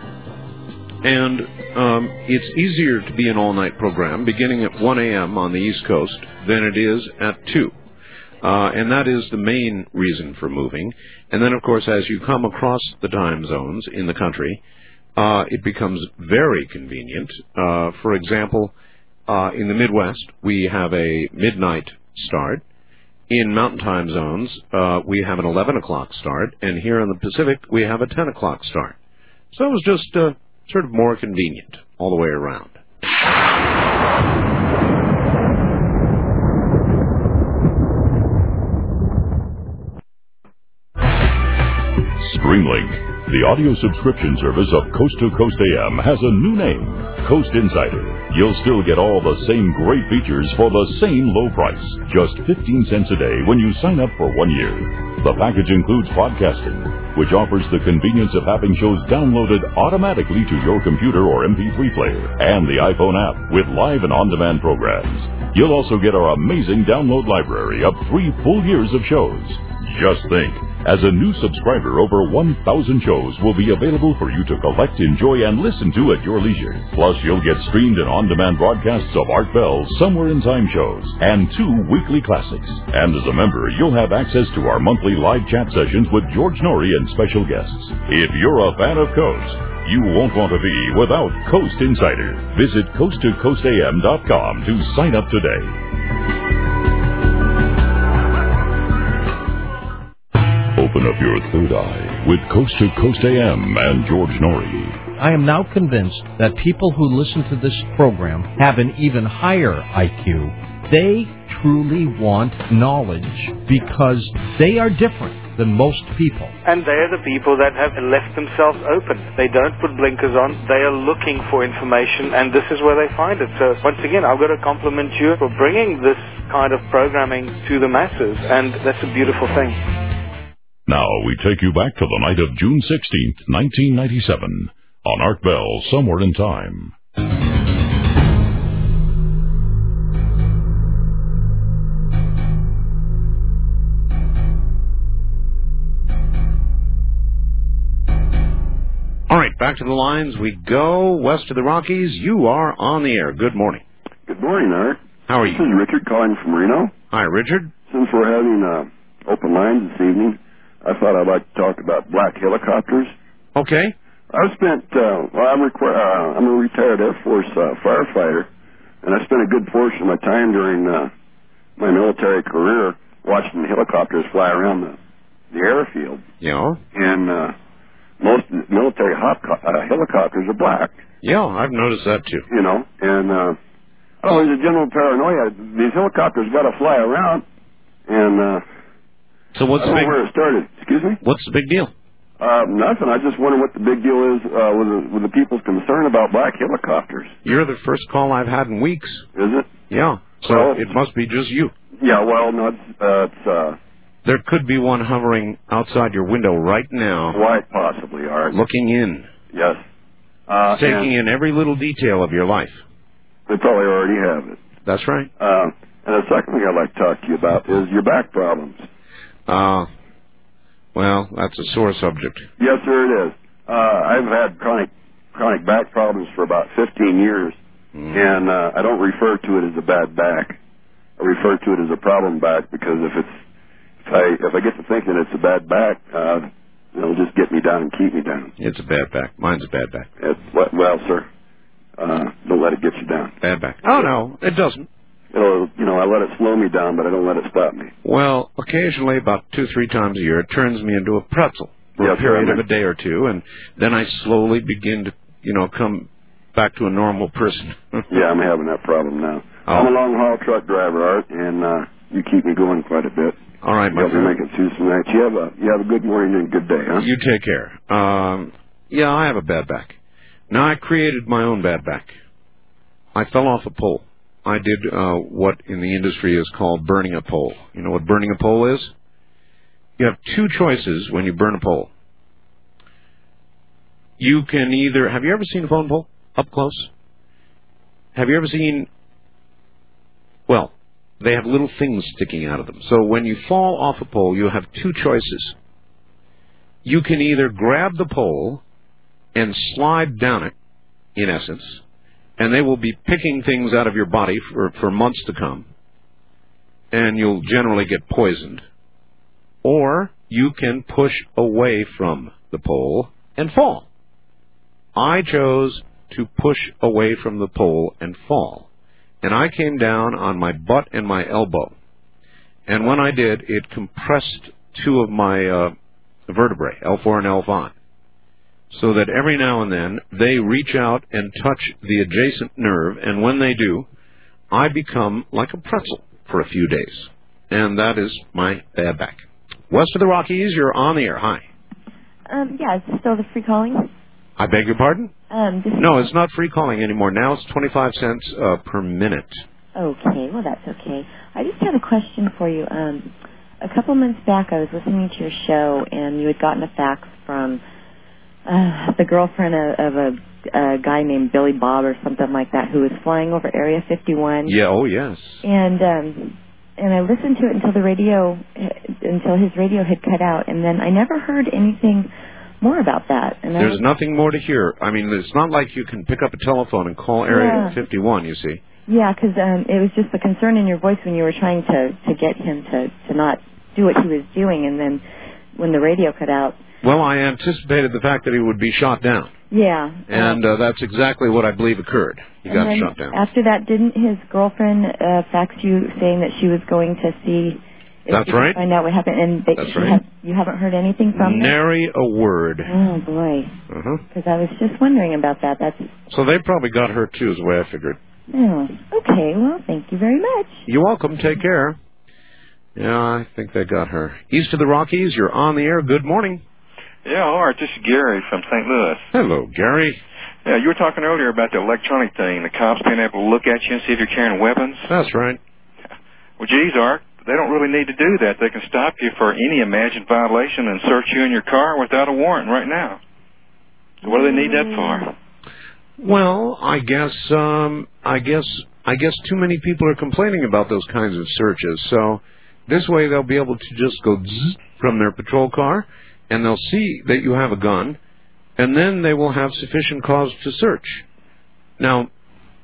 And um, it's easier to be an all-night program beginning at 1 a.m. on the East Coast than it is at 2. Uh, and that is the main reason for moving. And then, of course, as you come across the time zones in the country, uh, it becomes very convenient. Uh, for example, uh, in the Midwest, we have a midnight start. In mountain time zones, uh, we have an 11 o'clock start, and here in the Pacific, we have a 10 o'clock start. So it was just uh, sort of more convenient all the way around. Streamlink, The audio subscription service of Coast to Coast AM has a new name, Coast Insider. You'll still get all the same great features for the same low price, just 15 cents a day when you sign up for one year. The package includes podcasting, which offers the convenience of having shows downloaded automatically to your computer or MP3 player, and the iPhone app with live and on-demand programs. You'll also get our amazing download library of three full years of shows. Just think, as a new subscriber, over 1,000 shows will be available for you to collect, enjoy, and listen to at your leisure. Plus, you'll get streamed and on-demand broadcasts of Art Bell's Somewhere in Time shows and two weekly classics. And as a member, you'll have access to our monthly live chat sessions with George Noory and special guests. If you're a fan of Coast, you won't want to be without Coast Insider. Visit coasttocoastam.com to sign up today. Open up your third eye with Coast to Coast AM and George Noory. I am now convinced that people who listen to this program have an even higher IQ. They truly want knowledge because they are different than most people. And they are the people that have left themselves open. They don't put blinkers on. They are looking for information, and this is where they find it. So, once again, I've got to compliment you for bringing this kind of programming to the masses, and that's a beautiful thing. Now we take you back to the night of June 16th, 1997, on Art Bell, Somewhere in Time. All right, back to the lines we go. West of the Rockies, you are on the air. Good morning. Good morning, Art. How are you? This you? is Richard calling from Reno. Hi, Richard. Since we're having uh, open lines this evening, I thought I'd like to talk about black helicopters. Okay. I've spent, uh, well, I'm, requ- uh, I'm a retired Air Force uh, firefighter, and I spent a good portion of my time during uh, my military career watching the helicopters fly around the, the airfield. Yeah. And uh, most military hop- uh, helicopters are black. Yeah, I've noticed that too. you know, and uh oh, there's a general paranoia. These helicopters got to fly around, and uh So what's the big where it started. Excuse me. What's the big deal? Uh, nothing. I just wonder what the big deal is uh, with the, with the people's concern about black helicopters. You're the first call I've had in weeks. Is it? Yeah. So Well- it must be just you. Yeah. Well, no, it's, uh, it's uh, There could be one hovering outside your window right now, quite possibly, Art. looking in, Yes. Uh, taking in every little detail of your life. they probably already have it. That's right. Uh, and the second thing I'd like to talk to you about is your back problems. Uh, well, that's a sore subject. Yes, sir, it is. Uh, I've had chronic chronic back problems for about 15 years, and uh, I don't refer to it as a bad back. I refer to it as a problem back because if it's if I if I get to thinking it's a bad back, uh, it'll just get me down and keep me down. It's a bad back. Mine's a bad back. It's well, well sir, uh, don't let it get you down. Bad back. Oh no, it doesn't. It'll you know I let it slow me down, but I don't let it stop me. Well, occasionally, about two, three times a year, it turns me into a pretzel for a period of a day or two, and then I slowly begin to, you know, come back to a normal person. Yeah, I'm having that problem now. Oh. I'm a long haul truck driver, Art, and uh, you keep me going quite a bit. All right, my me friend. make it through some nights. You have a you have a good morning and good day, huh? You take care. Um, yeah, I have a bad back. Now I created my own bad back. I fell off a pole. I did uh, what in the industry is called burning a pole. You know what burning a pole is? You have two choices when you burn a pole. You can either have you ever seen a phone pole up close? Have you ever seen well, they have little things sticking out of them. So when you fall off a pole, you have two choices. You can either grab the pole and slide down it, in essence, and they will be picking things out of your body for, for months to come, and you'll generally get poisoned. Or you can push away from the pole and fall. I chose to push away from the pole and fall. And I came down on my butt and my elbow. And when I did, it compressed two of my uh, vertebrae, L4 and L5, so that every now and then they reach out and touch the adjacent nerve, and when they do, I become like a pretzel for a few days. And that is my bad back. West of the Rockies, you're on the air. Hi. Um, yeah, is this still the free calling? I beg your pardon? Um, this No, it's not free calling anymore. Now it's 25 cents uh, per minute. Okay, well that's okay. I just had a question for you. Um, a couple months back, I was listening to your show, and you had gotten a fax from uh, the girlfriend of, of a, a guy named Billy Bob or something like that, who was flying over Area 51. Yeah, oh yes. And um, and I listened to it until the radio, until his radio had cut out, and then I never heard anything more about that. And There's was, nothing more to hear. I mean, it's not like you can pick up a telephone and call Area Yeah. 51, you see. Yeah, because um, it was just the concern in your voice when you were trying to to get him to to not do what he was doing, and then when the radio cut out. Well, I anticipated the fact that he would be shot down. Yeah. And uh, that's exactly what I believe occurred. He got shot down. After that, didn't his girlfriend uh, fax you saying that she was going to see? If That's right. Find out what happened, and they, That's right. have, you haven't heard anything from them. Nary a word. Oh boy, Uh-huh. because I was just wondering about that. That's So they probably got her too, is the way I figured. oh, okay. Well, thank you very much. You're welcome. Take care. Yeah, I think they got her. East of the Rockies, you're on the air. Good morning. Yeah, Art, this is Gary from St. Louis. Hello, Gary. Yeah, you were talking earlier about the electronic thing, the cops being able to look at you and see if you're carrying weapons. That's right. Well, geez, Art, they don't really need to do that. They can stop you for any imagined violation and search you in your car without a warrant right now. So what do they need that for? Well, I guess um I guess I guess too many people are complaining about those kinds of searches. So this way they'll be able to just go zzz from their patrol car and they'll see that you have a gun and then they will have sufficient cause to search. Now,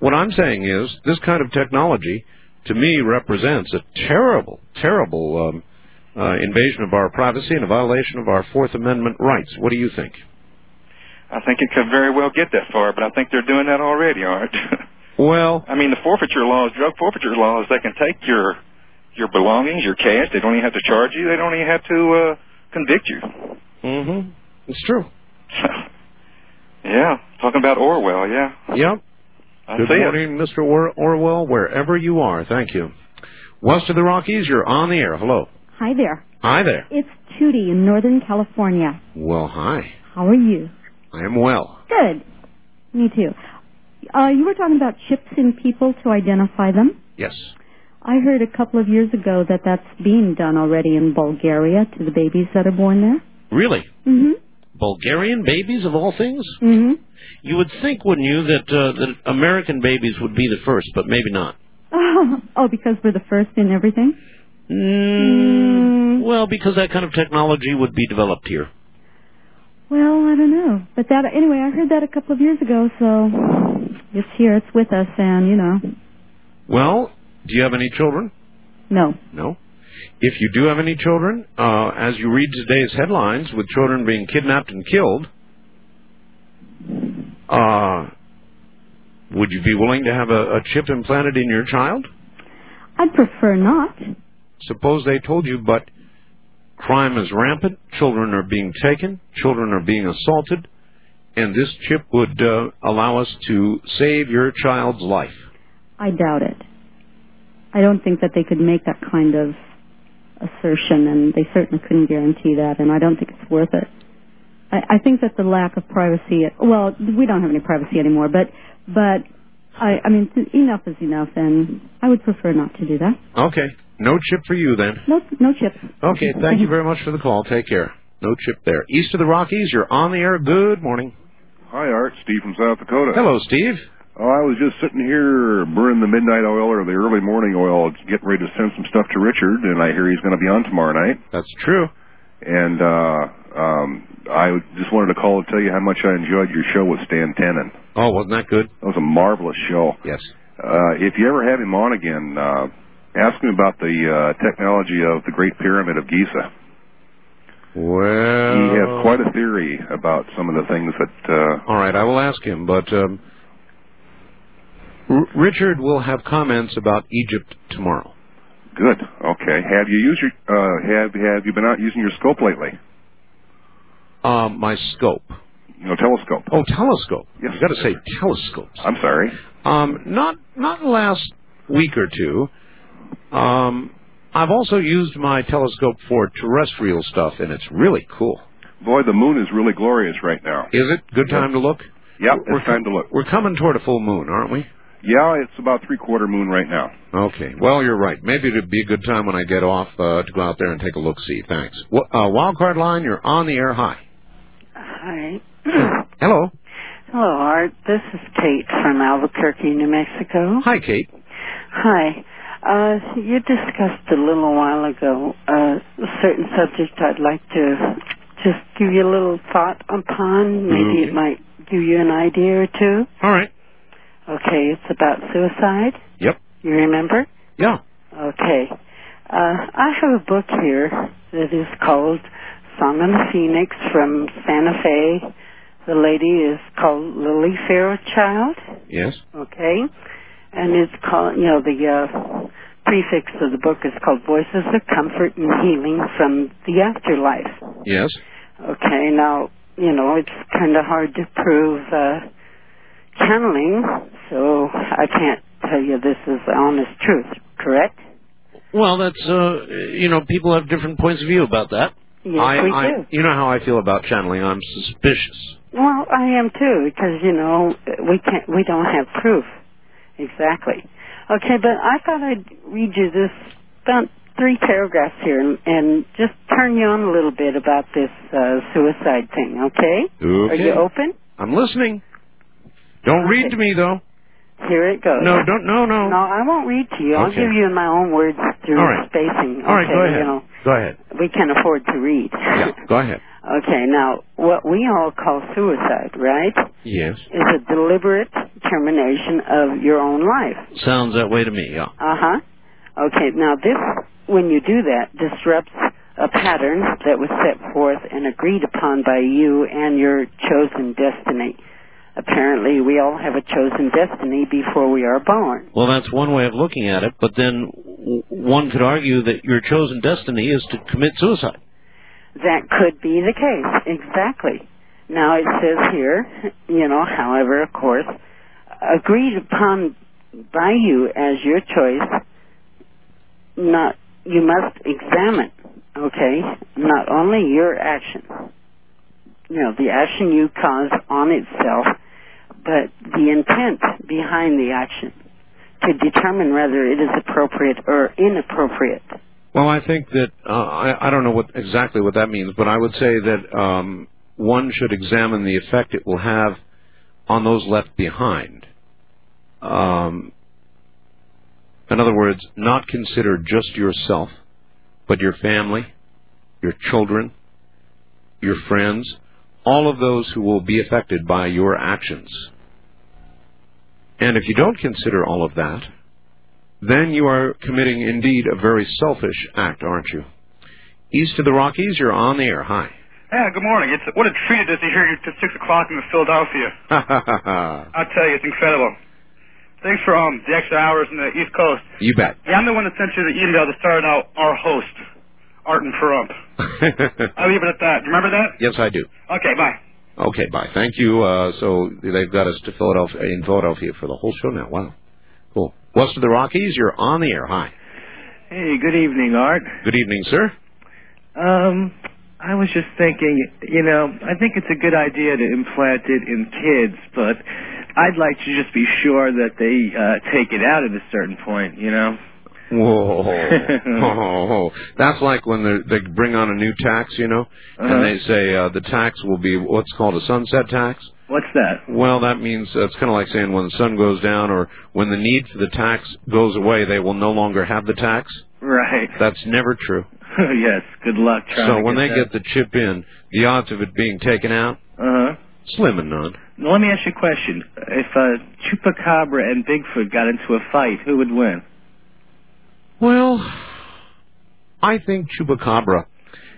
what I'm saying is this kind of technology to me represents a terrible, terrible um, uh, invasion of our privacy and a violation of our Fourth Amendment rights. What do you think? I think it could very well get that far, but I think they're doing that already, Art. Well, I mean, the forfeiture laws, drug forfeiture laws, they can take your your belongings, your cash. They don't even have to charge you. They don't even have to uh, convict you. Mm-hmm. It's true. Yeah, talking about Orwell. Yeah, Yep. I Good see it. morning, Mr. Or- Orwell, wherever you are. Thank you. West of the Rockies, you're on the air. Hello. Hi there. Hi there. It's Tootie in Northern California. Well, hi. How are you? I am well. Good. Me too. Uh, you were talking about chips in people to identify them. Yes. I heard a couple of years ago that that's being done already in Bulgaria to the babies that are born there. Really? Mm-hmm. Bulgarian babies, of all things? Mm-hmm. You would think, wouldn't you, that, uh, that American babies would be the first, but maybe not. oh, because we're the first in everything? Mm, well, because that kind of technology would be developed here. Well, I don't know. But that, anyway, I heard that a couple of years ago, so it's here, it's with us, and, you know, Well, do you have any children? no. No. If you do have any children, uh, as you read today's headlines with children being kidnapped and killed, uh, would you be willing to have a, a chip implanted in your child? I'd prefer not. Suppose they told you, but crime is rampant, children are being taken, children are being assaulted, and this chip would uh, allow us to save your child's life. I doubt it. I don't think that they could make that kind of assertion, and they certainly couldn't guarantee that, and I don't think it's worth it. I, I think that the lack of privacy, well, we don't have any privacy anymore, but, but, I, I mean, enough is enough, and I would prefer not to do that. Okay. No chip for you then. No, no chips. Okay, thank you very much for the call. Take care. No chip there. East of the Rockies, you're on the air. Good morning. Hi, Art. Steve from South Dakota. Hello, Steve. Oh, I was just sitting here burning the midnight oil or the early morning oil, getting ready to send some stuff to Richard, and I hear he's going to be on tomorrow night. That's true. And uh um I just wanted to call to tell you how much I enjoyed your show with Stan Tenen. Oh, wasn't that good? That was a marvelous show. Yes. Uh if you ever have him on again, uh ask him about the uh technology of the Great Pyramid of Giza. Well, He has quite a theory about some of the things that uh All right, I will ask him, but um, R- Richard will have comments about Egypt tomorrow. Good. Okay. Have you used your uh have have you been out using your scope lately? Um, my scope. No telescope. Oh, telescope. Yes. You got to say telescopes. I'm sorry. Um, not not the last week or two. Um, I've also used my telescope for terrestrial stuff, and it's really cool. Boy, the moon is really glorious right now. Is it? Good time to look? Yep, We're it's time to look. We're coming toward a full moon, aren't we? Yeah, it's about three quarter moon right now. Okay. Well, you're right. Maybe it'd be a good time when I get off uh, to go out there and take a look. See. Thanks. Well, uh, wild card line. You're on the air. Hi. Hi. Hello. Hello, Art. This is Kate from Albuquerque, New Mexico. Hi, Kate. Hi. Uh, you discussed a little while ago uh, a certain subject I'd like to just give you a little thought upon. Maybe it might give you an idea or two. All right. Okay, it's about suicide. Yep. You remember? Yeah. Okay. Uh, I have a book here that is called Song of the Phoenix from Santa Fe. The lady is called Lily Fairchild. Yes. Okay. And it's called, you know, the uh, prefix of the book is called Voices of Comfort and Healing from the Afterlife. Yes. Okay, now, you know, it's kind of hard to prove uh, channeling, so I can't tell you this is the honest truth, correct? Well, that's uh, you know, people have different points of view about that. Yes, I, we I, do. You know how I feel about channeling. I'm suspicious. Well, I am too, because, you know, we can't, we don't have proof. Exactly. Okay, but I thought I'd read you this, about three paragraphs here, and, and just turn you on a little bit about this uh, suicide thing, okay? Are you open? I'm listening. Don't read to me though. Here it goes. No, don't. No, no. No, I won't read to you. I'll Okay. give you in my own words through All right. spacing. All right, okay, go ahead. You know, Go ahead. we can afford to read. Yeah, go ahead. Okay, now, what we all call suicide, right, Yes. is a deliberate termination of your own life. Sounds that way to me. Yeah. Uh huh. Okay, now this, when you do that, disrupts a pattern that was set forth and agreed upon by you and your chosen destiny. Apparently, we all have a chosen destiny before we are born. Well, that's one way of looking at it, but then one could argue that your chosen destiny is to commit suicide. That could be the case, exactly. Now it says here, you know, however, of course, agreed upon by you as your choice, not, you must examine, okay, not only your action, you know, the action you cause on itself, but the intent behind the action to determine whether it is appropriate or inappropriate. Well, I think that uh, I, I don't know what exactly what that means, but I would say that um, one should examine the effect it will have on those left behind. Um, in other words, not consider just yourself, but your family, your children, your friends, all of those who will be affected by your actions. And if you don't consider all of that, then you are committing indeed a very selfish act, aren't you? East of the Rockies, you're on the air. Hi. Yeah, good morning. It's what a treat it is to hear you at six o'clock in Philadelphia. I'll tell you, it's incredible. Thanks for um the extra hours in the East Coast. you bet. Yeah, I'm the one that sent you the email to start out our host, Art and Pahrump. I'll leave it at that. Remember that? yes, I do. Okay, bye. Okay, bye. Thank you. Uh, so they've got us to Philadelphia in Philadelphia for the whole show now. Wow, cool. West of the Rockies, you're on the air. Hi. Hey, good evening, Art. Good evening, sir. Um, I was just thinking, you know, I think it's a good idea to implant it in kids, but I'd like to just be sure that they uh, take it out at a certain point, you know? Whoa. oh, that's like when they bring on a new tax, you know, Uh-huh. and they say uh, the tax will be what's called a sunset tax. What's that? Well, that means uh, it's kind of like saying when the sun goes down or when the need for the tax goes away, they will no longer have the tax. Right. That's never true. yes, good luck trying So when get they that. get the chip in, the odds of it being taken out, Uh-huh. slim and none. Now, let me ask you a question. If uh, Chupacabra and Bigfoot got into a fight, who would win? Well, I think Chupacabra,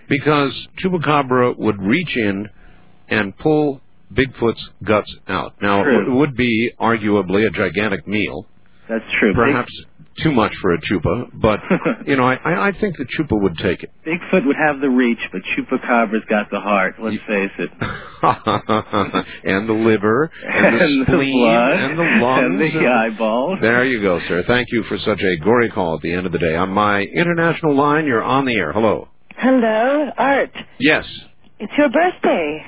because Chupacabra would reach in and pull Bigfoot's guts out. Now, True. it would be arguably a gigantic meal. That's true. Perhaps too much for a Chupa, but, you know, I, I I think the Chupa would take it. Bigfoot would have the reach, but Chupacabra's got the heart. Let's face it. and the liver, and the And the spleen, blood, and the lungs, and the eyeballs. There you go, sir. Thank you for such a gory call at the end of the day. On my international line, you're on the air. Hello. Hello, Art. Yes. It's your birthday,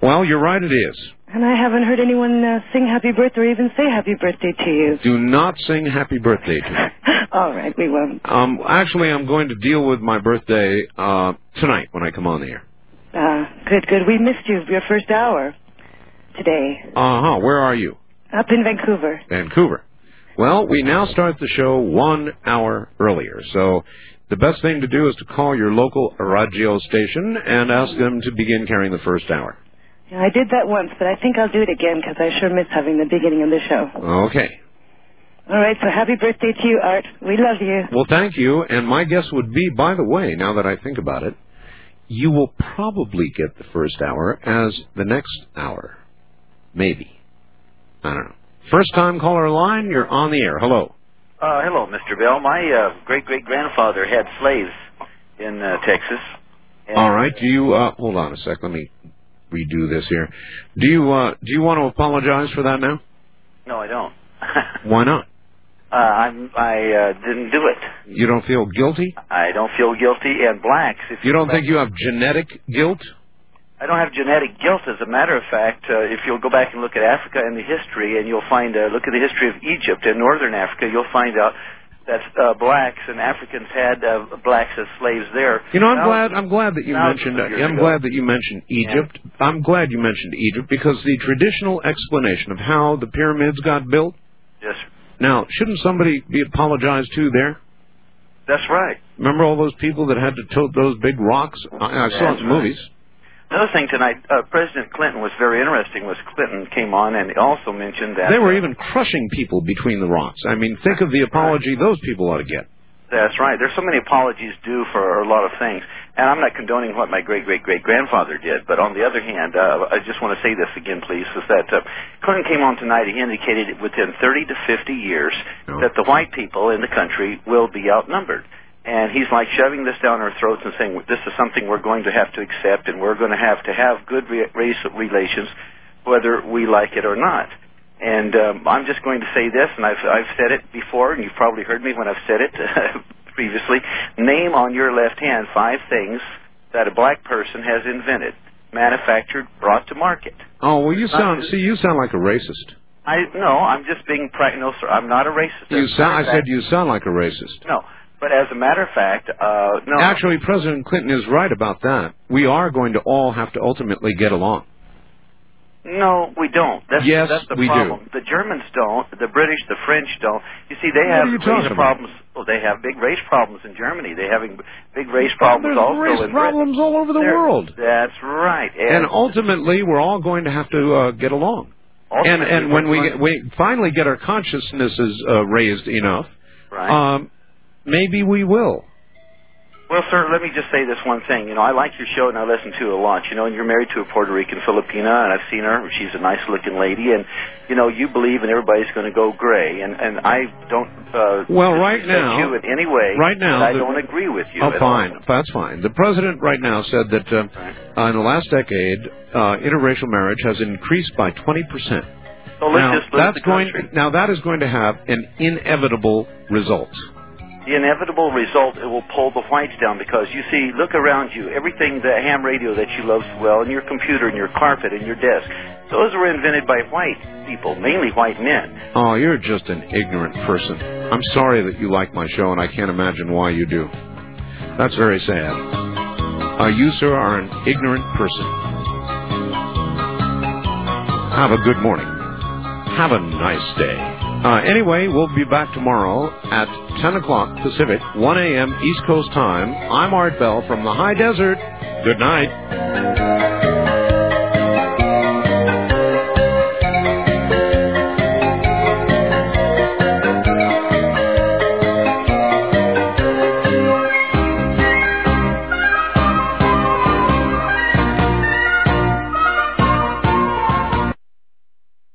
Well, you're right, it is. And I haven't heard anyone uh, sing happy birthday or even say happy birthday to you. Do not sing happy birthday to me. All right, we won't. Um, actually, I'm going to deal with my birthday uh, tonight when I come on the air. Uh, good, good. We missed you your first hour today Uh huh. Where are you? up in Vancouver. Vancouver. Well, we now start the show one hour earlier, so the best thing to do is to call your local radio station and ask them to begin carrying the first hour. Yeah, I did that once, but I think I'll do it again because I sure miss having the beginning of the show. Okay. All right, so happy birthday to you, Art. We love you. Well, thank you. And my guess would be, by the way, now that I think about it, you will probably get the first hour as the next hour. Maybe. I don't know. First time caller line, you're on the air. Hello. Uh, hello, Mr. Bell. My uh, great great grandfather had slaves in uh, Texas. All right. Do you uh hold on a sec, let me redo this here. Do you uh do you want to apologize for that now? No, I don't. Why not? Uh, I'm, I uh, didn't do it. You don't feel guilty? I don't feel guilty. And blacks, if You don't think you have genetic guilt? I don't have genetic guilt. As a matter of fact, uh, if you'll go back and look at Africa and the history, and you'll find uh, look at the history of Egypt and northern Africa, you'll find out that uh, blacks and Africans had uh, blacks as slaves there. You know, I'm glad. I'm glad that you mentioned. I'm ago. glad that you mentioned Egypt. I'm glad you mentioned Egypt because the traditional explanation of how the pyramids got built. Yes, Now, shouldn't somebody be apologized to there? that's right. Remember all those people that had to tote those big rocks? I, I saw it in the movies. Another thing tonight, uh, President Clinton was very interesting. Was Clinton came on and also mentioned that They were even crushing people between the rocks. I mean, think of the apology those people ought to get. That's right. There's so many apologies due for a lot of things, and I'm not condoning what my great great great grandfather did. But on the other hand, uh, I just want to say this again, please, is that uh, Clinton came on tonight. He indicated within 30 to 50 years that the white people in the country will be outnumbered. And he's like shoving this down our throats and saying this is something we're going to have to accept, and we're going to have to have good re- race relations, whether we like it or not. And um, I'm just going to say this, and I've I've said it before, and you've probably heard me when I've said it previously. Name on your left hand five things that a black person has invented, manufactured, brought to market. Oh well, you sound just- see, you sound like a racist. I no, I'm just being pra- no, sir. I'm not a racist. You sound. I said you sound like a racist. no. But as a matter of fact, uh, no. Actually, President Clinton is right about that. We are going to all have to ultimately get along. No, we don't. That's, Yes, that's the we do. problem. The Germans don't. The British, the French don't. You see, they What have race problems. Well, they have big race problems in Germany. They're having big race problems There's also race problems all over the There- world. That's right. And ultimately, we're all going to have to uh, get along. And and when we get, we finally get our consciousnesses uh, raised enough, Right. um, maybe we will. Well, sir, let me just say this one thing. You know, I like your show and I listen to it a lot. You know, and you're married to a Puerto Rican Filipina, and I've seen her. She's a nice looking lady, and you know, you believe in everybody's going to go gray, and and I don't. Uh, Well, right now- you in any way. right now, I the- don't agree with you. Oh, at all. fine. That's fine. The president right now said that uh, uh, in the last decade, uh, interracial marriage has increased by 20 percent. So let's now, that's going. Now that is going to have an inevitable result. The inevitable result, it will pull the whites down because you see, look around you. Everything, the ham radio that you love so well, and your computer, and your carpet, and your desk, those were invented by white people, mainly white men. Oh, you're just an ignorant person. I'm sorry that you like my show, and I can't imagine why you do. That's very sad. Uh, you, sir, are an ignorant person. Have a good morning. Have a nice day. Uh, anyway, we'll be back tomorrow at 10 o'clock Pacific, 1 a.m. East Coast time. I'm Art Bell from the High Desert. Good night.